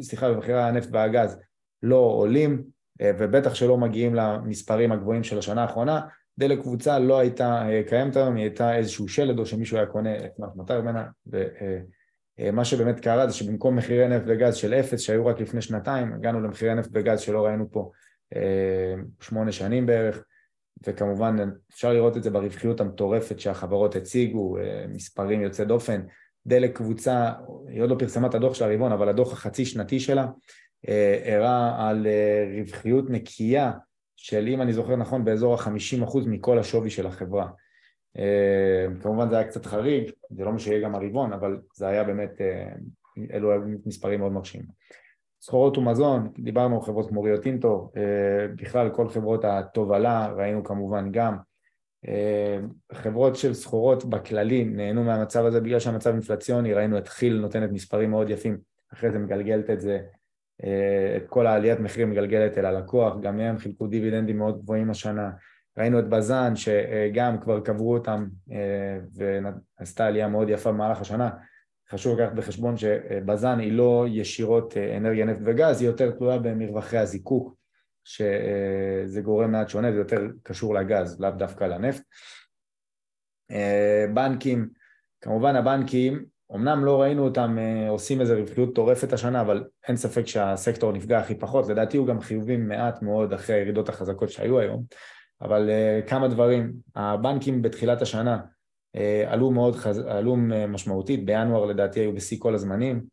סליחה, ומחירי הנפט והגז לא עולים, ובטח שלא מגיעים למספרים הגבוהים של השנה האחרונה, דלק קבוצה לא הייתה קיימת היום, היא הייתה איזשהו שלד או שמישהו היה קונה את מטר ממנה ומה שבאמת קרה זה שבמקום מחירי נפט וגז של אפס שהיו רק לפני שנתיים, הגענו למחירי נפט וגז שלא ראינו פה שמונה שנים בערך וכמובן אפשר לראות את זה ברווחיות המטורפת שהחברות הציגו, מספרים יוצא דופן, דלק קבוצה, היא עוד לא פרסמה את הדוח של הרבעון אבל הדוח החצי שנתי שלה הראה על רווחיות נקייה של אם אני זוכר נכון באזור ה-50% מכל השווי של החברה. כמובן זה היה קצת חריג, זה לא משנה גם הרבעון, אבל זה היה באמת, אלו היו מספרים מאוד מרשימים. סחורות ומזון, דיברנו על חברות כמו ריו טינטו, בכלל כל חברות התובלה, ראינו כמובן גם. חברות של סחורות בכללי נהנו מהמצב הזה בגלל שהמצב אינפלציוני, ראינו את חיל נותנת מספרים מאוד יפים, אחרי זה מגלגלת את זה את כל העליית מחירים מגלגלת אל הלקוח, גם הם חילקו דיבידנדים מאוד גבוהים השנה, ראינו את בזן שגם כבר קברו אותם ועשתה עלייה מאוד יפה במהלך השנה, חשוב לקחת בחשבון שבזן היא לא ישירות אנרגיה נפט וגז, היא יותר תלויה במרווחי הזיקוק, שזה גורם מעט שונה, זה יותר קשור לגז, לאו דווקא לנפט. בנקים, כמובן הבנקים אמנם לא ראינו אותם אה, עושים איזו רווחיות טורפת השנה, אבל אין ספק שהסקטור נפגע הכי פחות, לדעתי הוא גם חיובי מעט מאוד אחרי הירידות החזקות שהיו היום, אבל כמה דברים, הבנקים בתחילת השנה עלו מאוד. עלו משמעותית, בינואר לדעתי היו בשיא כל הזמנים,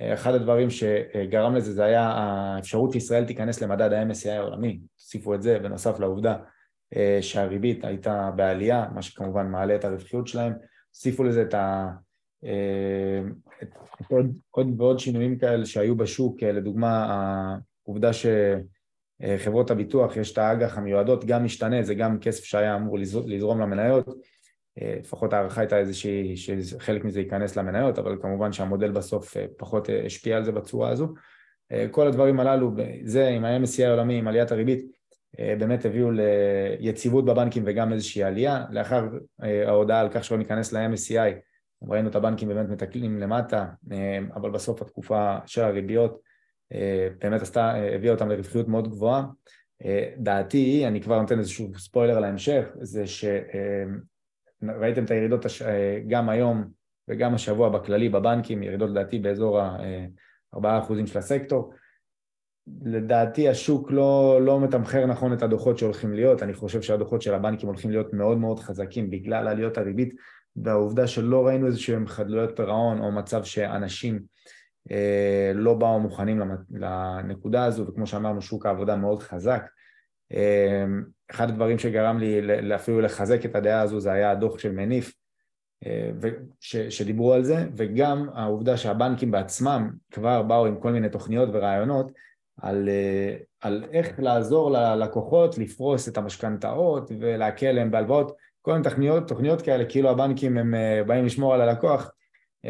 uh, אחד הדברים שגרם לזה זה היה האפשרות שישראל תיכנס למדד ה-MSCI העולמי, תוסיפו את זה בנוסף לעובדה שהריבית הייתה בעלייה, מה שכמובן מעלה את הרווחיות שלהם, תוסיפו לזה את ה... אה, עוד, עוד ועוד שינויים כאלה שהיו בשוק, אה, לדוגמה העובדה שחברות הביטוח, יש את האג"ח המיועדות, גם משתנה, זה גם כסף שהיה אמור לזרום למניות, אה, לפחות ההערכה הייתה איזושהי, שחלק מזה ייכנס למניות, אבל כמובן שהמודל בסוף פחות השפיע על זה בצורה הזו. כל הדברים הללו, זה עם ה-MSCI העולמי, עם עליית הריבית, באמת הביאו ליציבות בבנקים וגם איזושהי עלייה. לאחר ההודעה על כך שלא ניכנס ל-MSCI, ראינו את הבנקים באמת מתקלים למטה, אה, אבל בסוף התקופה של הריביות אה, באמת עשתה, אה, הביאה אותם לרווחיות מאוד גבוהה. דעתי היא, אני כבר נותן איזשהו ספוילר להמשך, זה שראיתם את הירידות גם היום וגם השבוע בכללי בבנקים, ירידות לדעתי באזור ה-4% של הסקטור. לדעתי השוק לא, לא מתמחר נכון את הדוחות שהולכים להיות, אני חושב שהדוחות של הבנקים הולכים להיות מאוד מאוד חזקים בגלל עליות הריבית והעובדה שלא ראינו איזה שהם חדלויות פירעון או מצב שאנשים אה, לא באו מוכנים לנקודה הזו. וכמו שאמרנו שוק העבודה מאוד חזק. אה, אחד הדברים שגרם לי אפילו לחזק את הדעה הזו זה היה הדוח של מניף אה, ש, שדיברו על זה וגם העובדה שהבנקים בעצמם כבר באו עם כל מיני תוכניות ורעיונות על, אה, על איך לעזור ללקוחות לפרוס את המשכנתאות ולהקל להם בהלוואות. כל מיני תוכניות, תוכניות כאלה, כאילו הבנקים הם אה, באים לשמור על הלקוח,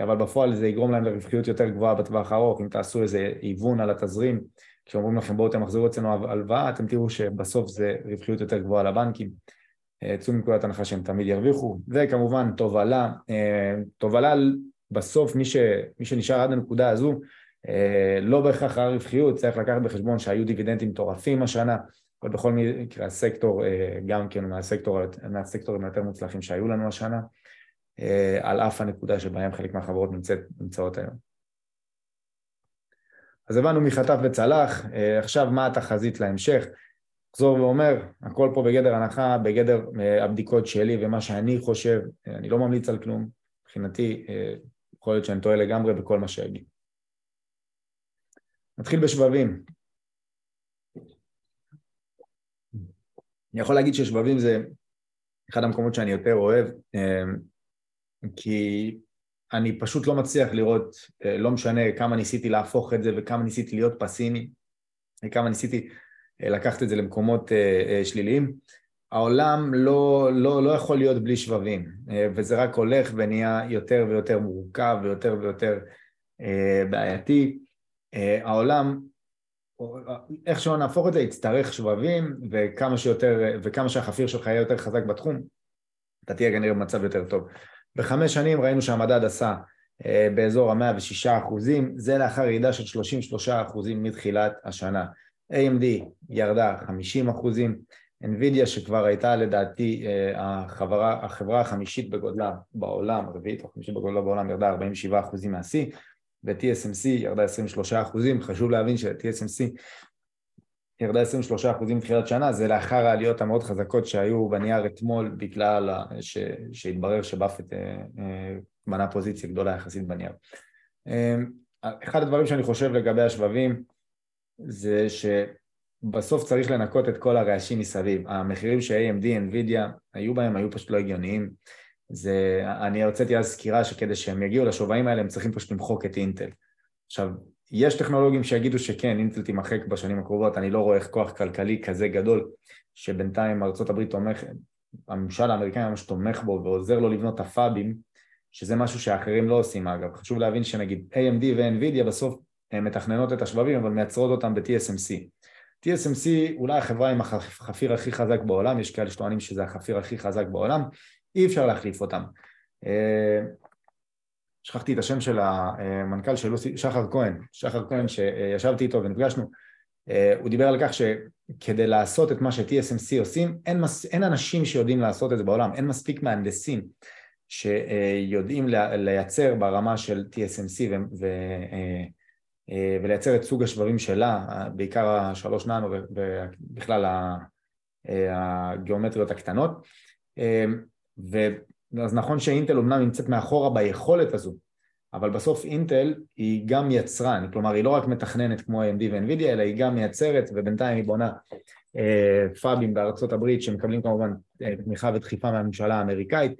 אבל בפועל זה יגרום להם לרווחיות יותר גבוהה בטווח הארוך, אם תעשו איזה היוון על התזרים, כשאומרים לכם בואו תמחזרו אצלנו הלוואה, אתם תראו שבסוף זה רווחיות יותר גבוהה לבנקים. אה, צאו מנקודת הנחה שהם תמיד ירוויחו, וכמובן תובלה, תובלה בסוף מי, ש, מי שנשאר עד הנקודה הזו לא בהכרח הרווחיות, צריך לקחת בחשבון שהיו דיבידנדים מטורפים השנה, אבל בכל מקרה הסקטור אה, גם כן מהסקטור, מהסקטורים היותר מוצלחים שהיו לנו השנה, אה, על אף הנקודה שבהם חלק מהחברות נמצאת, נמצאות היום. אז הבנו מי חטף וצלח, אה, עכשיו מה התחזית להמשך? אחזור ואומר, הכל פה בגדר הנחה, בגדר הבדיקות שלי ומה שאני חושב, אני לא ממליץ על כלום, מבחינתי יכול להיות שאני טועה לגמרי בכל מה שאגיד. נתחיל בשבבים, אני יכול להגיד ששבבים זה אחד המקומות שאני יותר אוהב, כי אני פשוט לא מצליח לראות, אה, לא משנה כמה ניסיתי להפוך את זה וכמה ניסיתי להיות פסימי, וכמה ניסיתי אה, לקחת את זה למקומות אה, שליליים, העולם לא, לא, לא יכול להיות בלי שבבים, וזה רק הולך ונהיה יותר ויותר מורכב ויותר ויותר בעייתי. העולם איך שלא נהפוך את זה, יצטרך שבבים, וכמה שיותר, וכמה שהחפיר שלך יהיה יותר חזק בתחום, אתה תהיה כנראה במצב יותר טוב. בחמש שנים ראינו שהמדד עשה אה, באזור ה-106 אחוזים, זה לאחר ירידה של 33 אחוזים מתחילת השנה. AMD ירדה 50 אחוזים, NVIDIA שכבר הייתה לדעתי אה, החברה, החברה החמישית בגודלה בעולם, הרביעית או חמישית בגודלה בעולם, ירדה 47 אחוזים מהשיא, ב-TSMC ירדה 23 אחוזים, חשוב להבין ש-TSMC ירדה 23 אחוזים מתחילת שנה, זה לאחר העליות המאוד חזקות שהיו בנייר אתמול בגלל ש... שהתברר שבאפט אה, אה, מנה פוזיציה גדולה יחסית בנייר. אה, אחד הדברים שאני חושב לגבי השבבים זה שבסוף צריך לנקות את כל הרעשים מסביב. המחירים ש-AMD, NVIDIA היו בהם היו פשוט לא הגיוניים. זה, אני הרציתי אז סקירה שכדי שהם יגיעו לשווים האלה הם צריכים פשוט למחוק את אינטל. עכשיו, יש טכנולוגים שיגידו שכן, אינטל תימחק בשנים הקרובות, אני לא רואה איך כוח כלכלי כזה גדול, שבינתיים ארה"ב תומך, הממשל האמריקאי ממש תומך בו ועוזר לו לבנות את הפאבים, שזה משהו שאחרים לא עושים אגב. חשוב להבין שנגיד AMD ו-NVIDIA בסוף הן מתכננות את השבבים אבל מייצרות אותם ב-TSMC. TSMC אולי החברה עם החפיר הכי חזק בעולם, יש כאלה שטוענים שזה החפיר הכי חזק בעולם, אי אפשר להחליף אותם. אה, שכחתי את השם של המנכ"ל של לוסי, שחר כהן, שחר כהן שישבתי איתו ונפגשנו, אה, הוא דיבר על כך שכדי לעשות את מה ש-TSMC עושים, אין, מס, אין אנשים שיודעים לעשות את זה בעולם, אין מספיק מהנדסים. שיודעים לייצר ברמה של TSMC ו... ו... ולייצר את סוג השבבים שלה, בעיקר השלוש ננו ובכלל הגיאומטריות הקטנות. אז נכון שאינטל אומנם נמצאת מאחורה ביכולת הזו, אבל בסוף אינטל היא גם יצרן, כלומר היא לא רק מתכננת כמו AMD ו-NVIDIA, אלא היא גם מייצרת, ובינתיים היא בונה אה, פאבים בארצות הברית שמקבלים כמובן אה, תמיכה ודחיפה מהממשלה האמריקאית,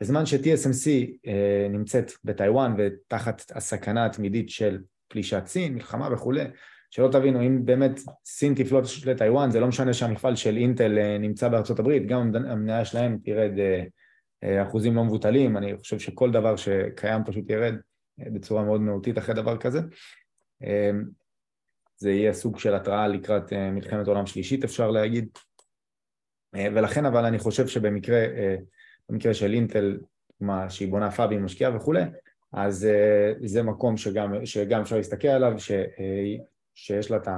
בזמן ש-TSMC אה, נמצאת בטיוואן ותחת הסכנה התמידית של פלישת סין, מלחמה וכולי, שלא תבינו, אם באמת סין תפלוט לטיוואן, זה לא משנה שהמפעל של אינטל אה, נמצא בארצות הברית, גם המניה שלהם תרד אה, אחוזים לא מבוטלים, אני חושב שכל דבר שקיים פשוט ירד בצורה מאוד מהותית אחרי דבר כזה. זה יהיה סוג של התראה לקראת מלחמת עולם שלישית אפשר להגיד. ולכן אבל אני חושב שבמקרה במקרה של אינטל, מה שהיא בונה פאבים, משקיעה וכולי, אז זה מקום שגם, שגם אפשר להסתכל עליו, ש, שיש לה את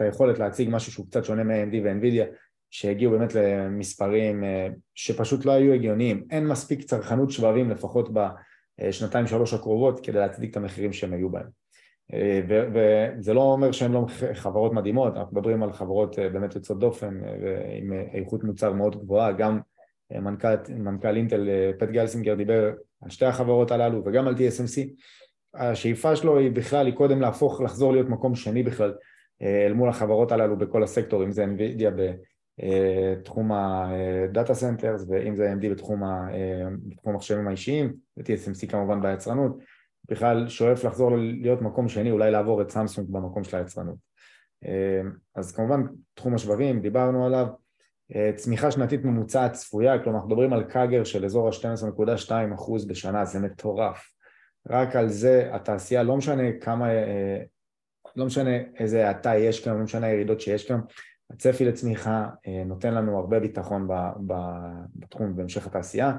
היכולת להציג משהו שהוא קצת שונה מ-AMD ו-NVIDIA שהגיעו באמת למספרים אה, שפשוט לא היו הגיוניים. אין מספיק צרכנות שבבים לפחות בשנתיים שלוש הקרובות כדי להצדיק את המחירים שהם היו בהם. אה, וזה לא אומר שהן לא חברות מדהימות, אנחנו מדברים על חברות אה, באמת יוצאות דופן ועם איכות מוצר מאוד גבוהה, גם מנכ"ל, מנכ"ל אינטל פט גלסינגר דיבר על שתי החברות הללו וגם על TSMC השאיפה שלו היא בכלל, היא קודם להפוך, לחזור להיות מקום שני בכלל אל מול החברות הללו בכל הסקטור, אם זה NVIDIA בתחום ה data centers ואם זה AMD בתחום, אה, בתחום המחשבים האישיים ו-TSMC כמובן ביצרנות, בכלל שואף לחזור להיות מקום שני, אולי לעבור את סמסונג במקום של היצרנות. אה, אז כמובן תחום השבבים, דיברנו עליו, צמיחה שנתית ממוצעת צפויה, כלומר אנחנו מדברים על קאגר של אזור ה-12.2% בשנה, זה מטורף. רק על זה התעשייה, לא משנה כמה, אה, לא משנה איזה האטה יש כאן, לא משנה הירידות שיש כאן, הצפי לצמיחה אה, נותן לנו הרבה ביטחון בתחום בהמשך התעשייה.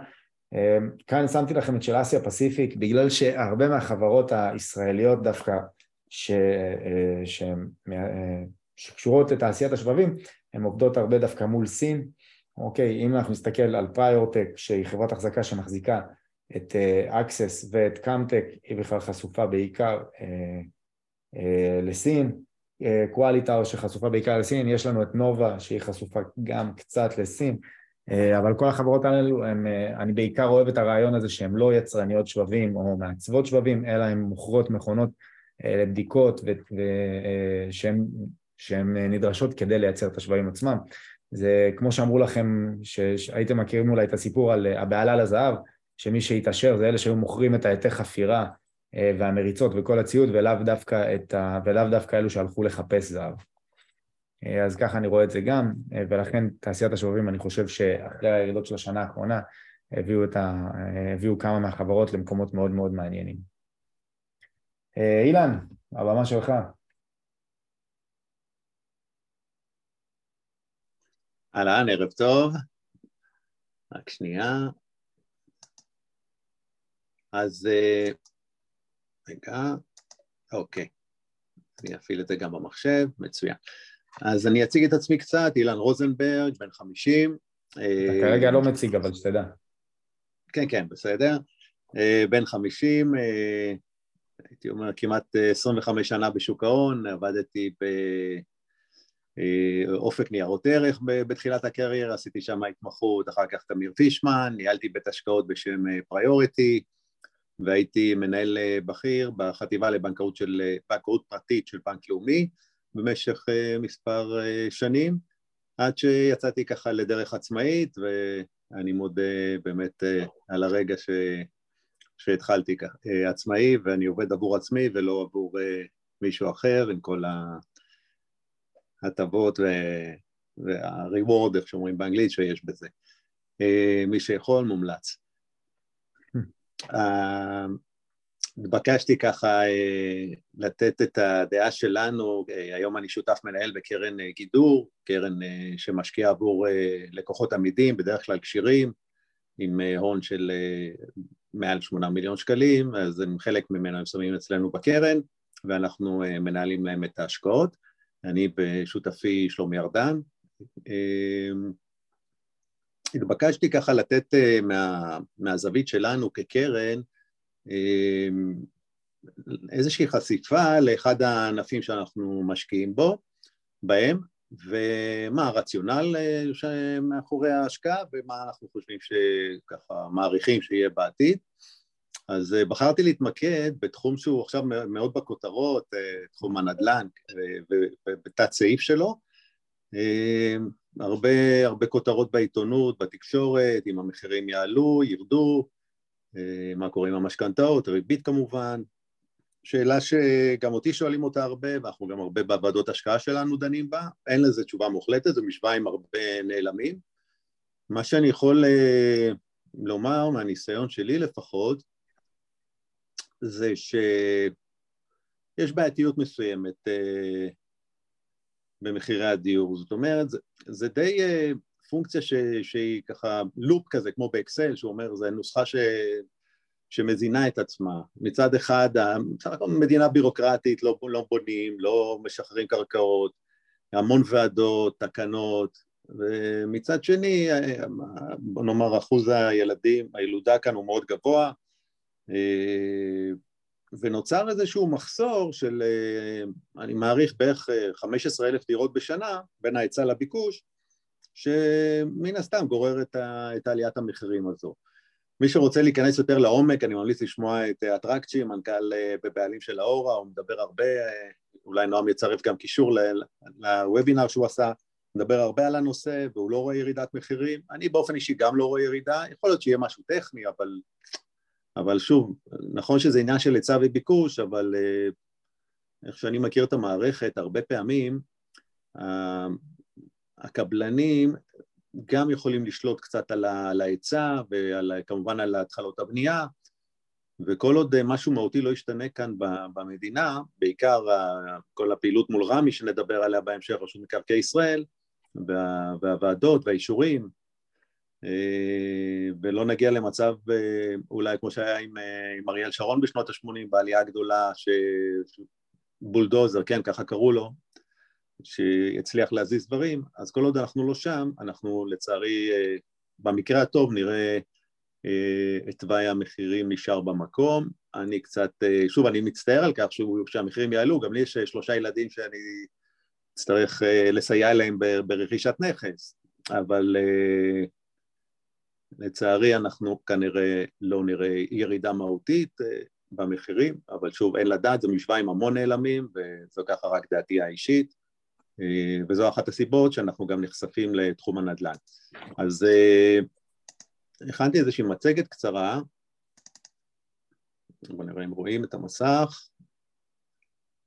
אה, כאן שמתי לכם את של Asia Pacific, בגלל שהרבה מהחברות הישראליות דווקא ש... שקשורות לתעשיית השבבים, הן עובדות הרבה דווקא מול סין. אוקיי, אם אנחנו נסתכל על פריורטק, שהיא חברת החזקה שמחזיקה את Access ואת קאמטק, היא בכלל חשופה בעיקר אה, אה, לסין, קווליטאו אה, שחשופה בעיקר לסין, יש לנו את נובה שהיא חשופה גם קצת לסין, uh, אבל כל החברות האלו, הם, uh, אני בעיקר אוהב את הרעיון הזה שהן לא יצרניות שבבים או מעצבות שבבים, אלא הן מוכרות מכונות uh, לבדיקות שהן נדרשות כדי לייצר את השבבים עצמם. זה כמו שאמרו לכם, שהייתם מכירים אולי את הסיפור על הבעלה לזהב, שמי שהתעשר זה אלה שהיו מוכרים את העטי חפירה אה, והמריצות וכל הציוד ולאו דווקא, ה... ולאו דווקא אלו שהלכו לחפש זהב. אה, אז ככה אני רואה את זה גם, אה, ולכן תעשיית השובבים, אני חושב שאחרי הירידות של השנה האחרונה הביאו, ה... הביאו כמה מהחברות למקומות מאוד מאוד מעניינים. אילן, הבמה שלך. אהלן, ערב טוב. רק שנייה. אז אה, רגע, אוקיי, אני אפעיל את זה גם במחשב, מצוין. אז אני אציג את עצמי קצת, אילן רוזנברג, בן 50. אתה כרגע לא מציג, אבל שתדע. כן, כן, בסדר. אה, בן 50, אה, הייתי אומר כמעט 25 שנה בשוק ההון, עבדתי באופק ניירות ערך בתחילת הקריירה, עשיתי שם התמחות, אחר כך תמיר פישמן, ניהלתי בית השקעות בשם פריוריטי, והייתי מנהל אה, בכיר בחטיבה לבנקאות של, אה, בנקאות פרטית של בנק לאומי במשך אה, מספר שנים, עד שיצאתי ככה לדרך עצמאית, ואני מודה באמת על הרגע ש... שהתחלתי ככה, עצמאי, ואני עובד עבור עצמי ולא עבור מישהו אחר, עם כל ההטבות וה-reward, איך שאומרים באנגלית, שיש בזה. מי שיכול, מומלץ. התבקשתי ככה אה, לתת את הדעה שלנו, אה, היום אני שותף מנהל בקרן אה, גידור, קרן שמשקיעה עבור לקוחות עמידים, בדרך כלל כשירים, עם הון של מעל שמונה מיליון שקלים, אז הם חלק ממנו הם שמים אצלנו בקרן, ואנחנו מנהלים להם את ההשקעות. אני ושותפי שלומי ארדן. התבקשתי ככה לתת מה, מהזווית שלנו כקרן איזושהי חשיפה לאחד הענפים שאנחנו משקיעים בו, בהם, ומה הרציונל מאחורי ההשקעה ומה אנחנו חושבים שככה מעריכים שיהיה בעתיד. אז בחרתי להתמקד בתחום שהוא עכשיו מאוד בכותרות, תחום הנדל"ן ובתת סעיף שלו. הרבה, הרבה כותרות בעיתונות, בתקשורת, אם המחירים יעלו, ירדו, מה קורה עם המשכנתאות, ריבית כמובן, שאלה שגם אותי שואלים אותה הרבה, ואנחנו גם הרבה בוועדות השקעה שלנו דנים בה, אין לזה תשובה מוחלטת, זו משוואה עם הרבה נעלמים. מה שאני יכול uh, לומר, מהניסיון שלי לפחות, זה שיש בעייתיות מסוימת uh, במחירי הדיור. זאת אומרת, זה, זה די uh, פונקציה ש, שהיא ככה לופ כזה, כמו באקסל, שהוא אומר, זו נוסחה ש... שמזינה את עצמה. מצד אחד, בסך הכל מדינה בירוקרטית, לא, לא בונים, לא משחררים קרקעות, המון ועדות, תקנות, ומצד שני, בוא נאמר, אחוז הילדים, הילודה כאן הוא מאוד גבוה, ונוצר איזשהו מחסור של, אני מעריך בערך 15 אלף דירות בשנה, בין ההיצע לביקוש, שמן הסתם גורר את עליית המחירים הזו. מי שרוצה להיכנס יותר לעומק, אני ממליץ לשמוע את אטרקצ'י, מנכ"ל ובעלים של האורה, הוא מדבר הרבה, אולי נועם יצרף גם קישור לוובינר שהוא עשה, מדבר הרבה על הנושא והוא לא רואה ירידת מחירים, אני באופן אישי גם לא רואה ירידה, יכול להיות שיהיה משהו טכני, אבל, אבל שוב, נכון שזה עניין של היצע וביקוש, אבל איך שאני מכיר את המערכת, הרבה פעמים הקבלנים גם יכולים לשלוט קצת על ההיצע וכמובן על התחלות הבנייה וכל עוד משהו מהותי לא ישתנה כאן במדינה, בעיקר כל הפעילות מול רמ"י שנדבר עליה בהמשך, רשות מקרקעי ישראל והוועדות והאישורים ולא נגיע למצב אולי כמו שהיה עם, עם אריאל שרון בשנות ה-80 בעלייה הגדולה שבולדוזר, כן ככה קראו לו, שיצליח להזיז דברים, אז כל עוד אנחנו לא שם, אנחנו לצערי אה, במקרה הטוב נראה אה, את תוואי המחירים נשאר במקום. אני קצת, אה, שוב, אני מצטער על כך שהמחירים יעלו, גם לי יש שלושה ילדים שאני אצטרך לסייע להם ברכישת נכס, אבל לצערי אנחנו כנראה לא נראה ירידה מהותית במחירים, אבל שוב, אין לדעת, זו משוואה עם המון נעלמים, וזו ככה רק דעתי האישית. אה, וזו אחת הסיבות שאנחנו גם נחשפים לתחום הנדל"ן. אז אה, הכנתי איזושהי מצגת קצרה, בואו נראה אם רואים את המסך.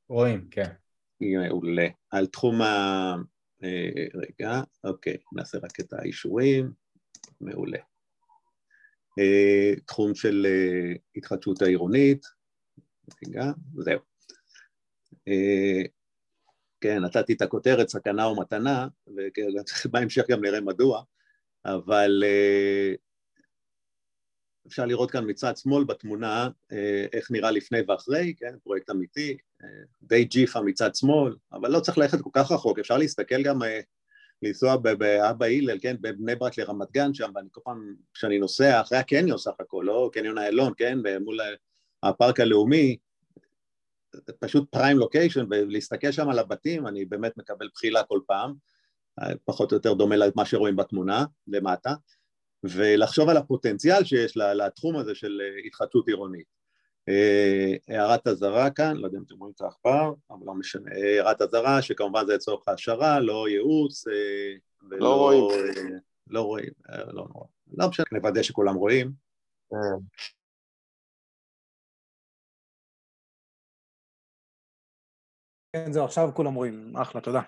רואים, כן. מעולה. על תחום ה... אה, רגע, אוקיי, נעשה רק את האישורים, מעולה. תחום של התחדשות העירונית, רגע, זהו. כן, נתתי את הכותרת סכנה או מתנה, ובהמשך (laughs) גם נראה מדוע, אבל אה, אפשר לראות כאן מצד שמאל בתמונה אה, איך נראה לפני ואחרי, כן, פרויקט אמיתי, אה, די ג'יפה מצד שמאל, אבל לא צריך ללכת כל כך רחוק, אפשר להסתכל גם, לנסוע באבא הלל, כן, בבני ברק לרמת גן שם, ואני כל פעם כשאני נוסע, אחרי הקניון סך הכל, לא קניון איילון, כן, מול הפארק הלאומי, פשוט פריים לוקיישן, ולהסתכל שם על הבתים, אני באמת מקבל בחילה כל פעם, פחות או יותר דומה למה שרואים בתמונה, למטה, ולחשוב על הפוטנציאל שיש לתחום הזה של התחדשות עירונית. אה, הערת אזהרה כאן, לא יודע אם אתם רואים את העכבר, אבל לא משנה, הערת אזהרה שכמובן זה לצורך העשרה, לא ייעוץ, אה, ולא... לא רואים. אה, לא רואים, לא נורא. לא משנה, נוודא שכולם רואים. כן, זהו, עכשיו כולם רואים, אחלה, תודה.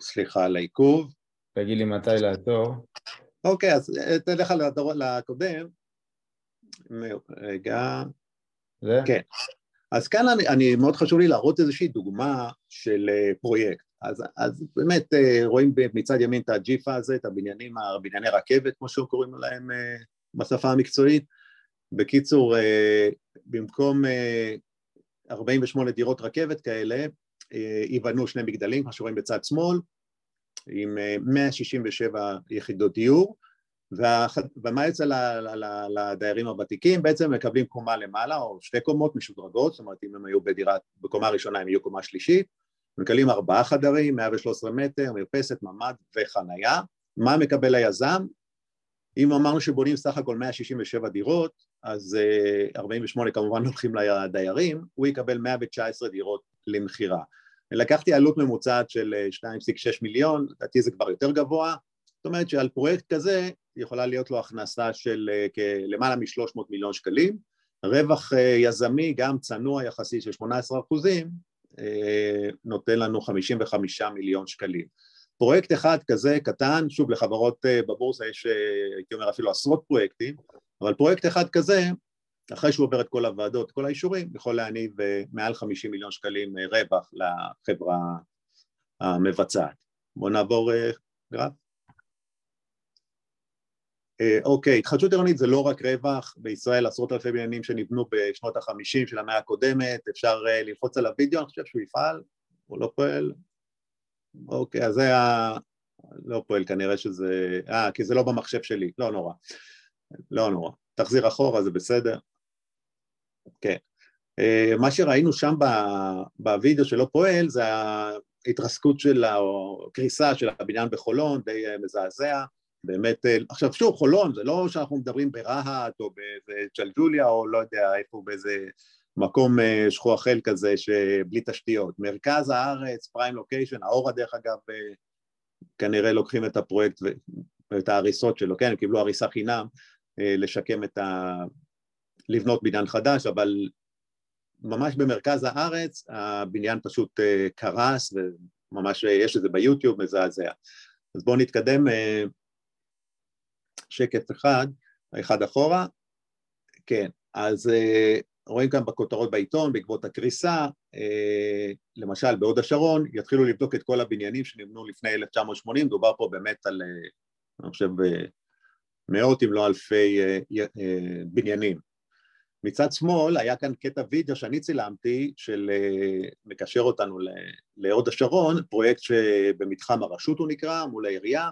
סליחה על העיכוב. תגיד לי מתי לעצור. אוקיי, אז אה, תלך לקודם. רגע. זה? כן. אז כאן אני, אני, מאוד חשוב לי להראות איזושהי דוגמה של אה, פרויקט. אז, אז באמת אה, רואים מצד ימין את הג'יפה הזה, את הבניינים, הבנייני רכבת, כמו שקוראים להם בשפה המקצועית. בקיצור, במקום 48 דירות רכבת כאלה, אה, ייבנו שני מגדלים, כמו שרואים בצד שמאל, עם 167 יחידות דיור, ומה יוצא לדיירים הוותיקים? בעצם מקבלים קומה למעלה או שתי קומות משודרגות, זאת אומרת אם הם היו בדירה, בקומה הראשונה הם יהיו קומה שלישית, מקבלים ארבעה חדרים, 113 מטר, מרפסת, ממ"ד וחנייה. מה מקבל היזם? אם אמרנו שבונים סך הכל 167 דירות, אז 48 אה, כמובן (laughs) הולכים לדיירים, הוא יקבל 119 דירות למכירה. לקחתי עלות ממוצעת של 2.6 אה, מיליון, לדעתי זה כבר יותר גבוה, זאת אומרת שעל פרויקט כזה יכולה להיות לו הכנסה של אה, למעלה מ-300 מיליון שקלים, רווח יזמי גם צנוע יחסית של 18 אחוזים, נותן לנו 55 מיליון שקלים. פרויקט אחד כזה קטן, שוב לחברות אה, בבורסה יש אה, הייתי אומר אפילו עשרות פרויקטים, אבל פרויקט אחד כזה, אחרי שהוא עובר את כל הוועדות, כל האישורים, יכול להניב אה, מעל 50 מיליון שקלים רווח לחברה המבצעת. בואו נעבור גרף. אוקיי, התחדשות עירונית זה לא רק רווח, בישראל עשרות אלפי בניינים שנבנו בשנות החמישים של המאה הקודמת, אפשר ללחוץ על הוידאו, אני חושב שהוא יפעל, הוא לא פועל, אוקיי, אז זה ה... לא פועל, כנראה שזה... אה, כי זה לא במחשב שלי, לא נורא. לא נורא. תחזיר אחורה, זה בסדר. כן. מה שראינו שם בווידאו שלא פועל זה ההתרסקות של, או קריסה של הבניין בחולון, די אה, מזעזע. באמת, אה, עכשיו שוב, חולון, זה לא שאנחנו מדברים ברהט או בג'לג'וליה או לא יודע איפה, באיזה מקום אה, שכוח אל כזה שבלי תשתיות. מרכז הארץ, פריים לוקיישן, האורה דרך אגב אה, כנראה לוקחים את הפרויקט ואת ההריסות שלו, כן, הם קיבלו הריסה חינם לשקם את ה... לבנות בניין חדש, אבל ממש במרכז הארץ הבניין פשוט קרס וממש יש את זה ביוטיוב מזעזע. אז בואו נתקדם שקף אחד, אחד אחורה, כן, אז רואים כאן בכותרות בעיתון, בעקבות הקריסה, אה, למשל בהוד השרון, יתחילו לבדוק את כל הבניינים שנבנו לפני 1980, דובר פה באמת על, אה, אני חושב, אה, מאות אם לא אלפי בניינים. מצד שמאל היה כאן קטע וידאו שאני צילמתי של מקשר אותנו להוד השרון, פרויקט שבמתחם הרשות הוא נקרא, מול העירייה,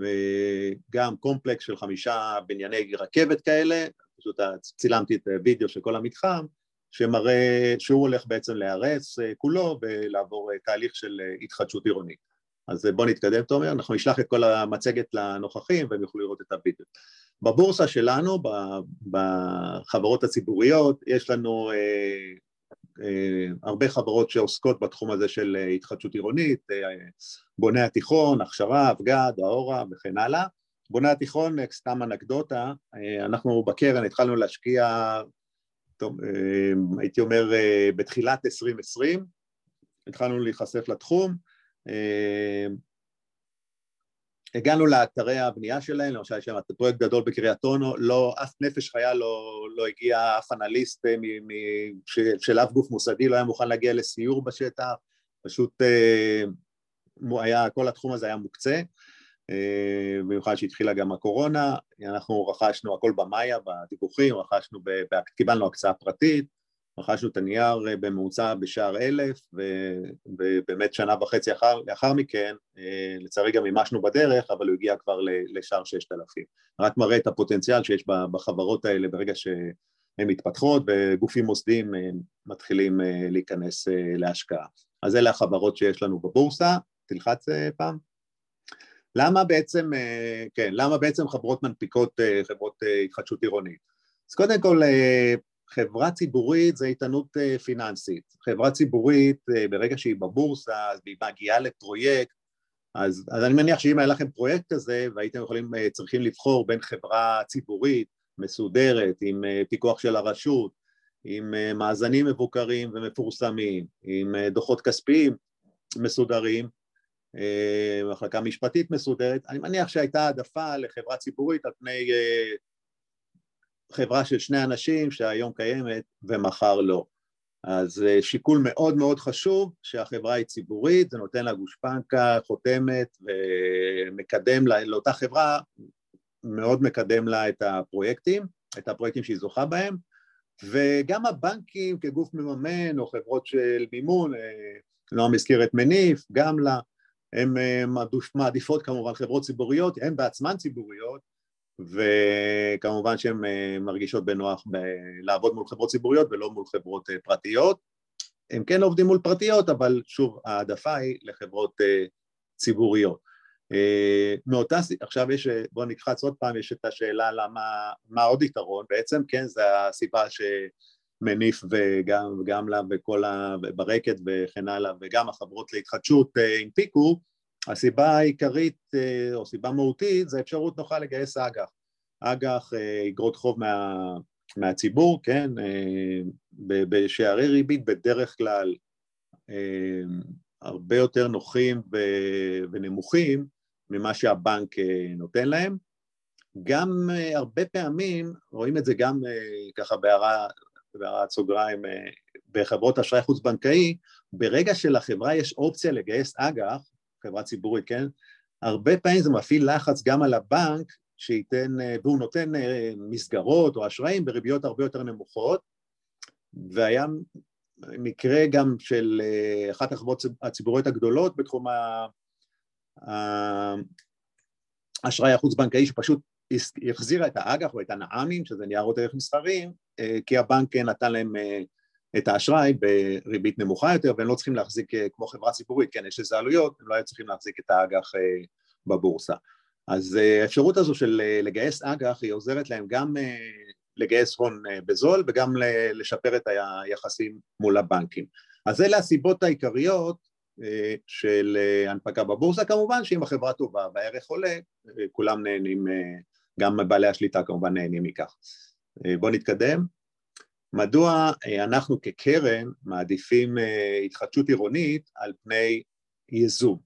וגם קומפלקס של חמישה בנייני רכבת כאלה, פשוט צילמתי את הוידאו של כל המתחם, שמראה שהוא הולך בעצם להיהרס אה, כולו ולעבור אה, תהליך של אה, התחדשות עירונית. אז בוא נתקדם תומר, אנחנו נשלח את כל המצגת לנוכחים והם יוכלו לראות את הוידאו. בבורסה שלנו, בחברות הציבוריות, יש לנו הרבה חברות שעוסקות בתחום הזה של התחדשות עירונית, אה, בוני התיכון, הכשרה, אבגד, האורה וכן הלאה. בוני התיכון, סתם אנקדוטה, אה, אנחנו בקרן התחלנו להשקיע, טוב, אה, הייתי אומר אה, בתחילת 2020, התחלנו להיחשף לתחום, הגענו לאתרי הבנייה שלהם, למשל יש שם פרויקט גדול בקריית אונו, לא, אף נפש חיה לא, לא הגיע, אף אנליסט מ, מ, של, של אף גוף מוסדי לא היה מוכן להגיע לסיור בשטח, פשוט היה, כל התחום הזה היה מוקצה. אה, במיוחד שהתחילה גם הקורונה, אנחנו רכשנו הכל במאיה, בדיווחים, רכשנו, קיבלנו הקצאה פרטית, רכשנו את הנייר אה, בממוצע בשער אלף, ובאמת שנה וחצי לאחר, לאחר מכן, אה, לצערי גם מימשנו בדרך, אבל הוא הגיע כבר לשער ששת אלפים. רק מראה את הפוטנציאל שיש בחברות האלה ברגע שהן מתפתחות, וגופים מוסדיים מתחילים להיכנס להשקעה. אז אלה החברות שיש לנו בבורסה, תלחץ פעם. למה בעצם, אה, כן, למה בעצם חברות מנפיקות אה, חברות אה, התחדשות עירונית? אז קודם כל, חברה ציבורית זה איתנות פיננסית. חברה ציבורית, ברגע שהיא בבורסה, אז היא מגיעה לפרויקט, אז, אז אני מניח שאם היה לכם פרויקט כזה והייתם יכולים, צריכים לבחור בין חברה ציבורית מסודרת, עם פיקוח של הרשות, עם מאזנים מבוקרים ומפורסמים, עם דוחות כספיים מסודרים, אה, מחלקה משפטית מסודרת, אני מניח שהייתה העדפה לחברה ציבורית על פני אה, חברה של שני אנשים שהיום קיימת ומחר לא. אז אה, שיקול מאוד מאוד חשוב שהחברה היא ציבורית, זה נותן לה גושפנקה, חותמת ומקדם לה, לאותה חברה, מאוד מקדם לה את הפרויקטים, את הפרויקטים שהיא זוכה בהם, וגם הבנקים כגוף מממן או חברות של מימון, נועם הזכיר את מניף, גם לה, הן מעדיפות כמובן חברות ציבוריות, הן בעצמן ציבוריות, וכמובן שהן מרגישות בנוח ב- לעבוד מול חברות ציבוריות ולא מול חברות פרטיות. הם כן עובדים מול פרטיות, אבל שוב, ההעדפה היא לחברות ציבוריות. מאותה, עכשיו יש, בואו נקחץ עוד פעם, יש את השאלה למה, מה עוד יתרון, בעצם כן, זה הסיבה שמניף וגם לה וכל ה... ברקת וכן הלאה, וגם החברות להתחדשות הנפיקו, הסיבה העיקרית או סיבה מהותית זה אפשרות נוחה לגייס אג"ח. אג"ח אגרות חוב מה, מהציבור, כן, בשערי ריבית בדרך כלל הרבה יותר נוחים ונמוכים ממה שהבנק נותן להם. גם הרבה פעמים, רואים את זה גם ככה בהערת סוגריים, בחברות אשראי חוץ בנקאי, ברגע שלחברה יש אופציה לגייס אג"ח, חברה ציבורית, כן? הרבה פעמים זה מפעיל לחץ גם על הבנק שייתן, והוא נותן מסגרות או אשראים בריביות הרבה יותר נמוכות, והיה מקרה גם של אחת החברות הציבוריות הגדולות בתחום האשראי החוץ-בנקאי שפשוט החזירה את האג"ח או את הנע"מים, שזה ניירות ערך מסחריים, כי הבנק נתן להם את האשראי בריבית נמוכה יותר והם לא צריכים להחזיק כמו חברה ציבורית, כן, יש לזה עלויות, הם לא היו צריכים להחזיק את האג"ח בבורסה. אז האפשרות הזו של לגייס אג"ח היא עוזרת להם גם לגייס הון בזול וגם לשפר את היחסים מול הבנקים. אז אלה הסיבות העיקריות של הנפקה בבורסה, כמובן שאם החברה טובה והערך עולה, כולם נהנים, גם בעלי השליטה כמובן נהנים מכך. בואו נתקדם. מדוע אנחנו כקרן מעדיפים התחדשות עירונית על פני ייזום?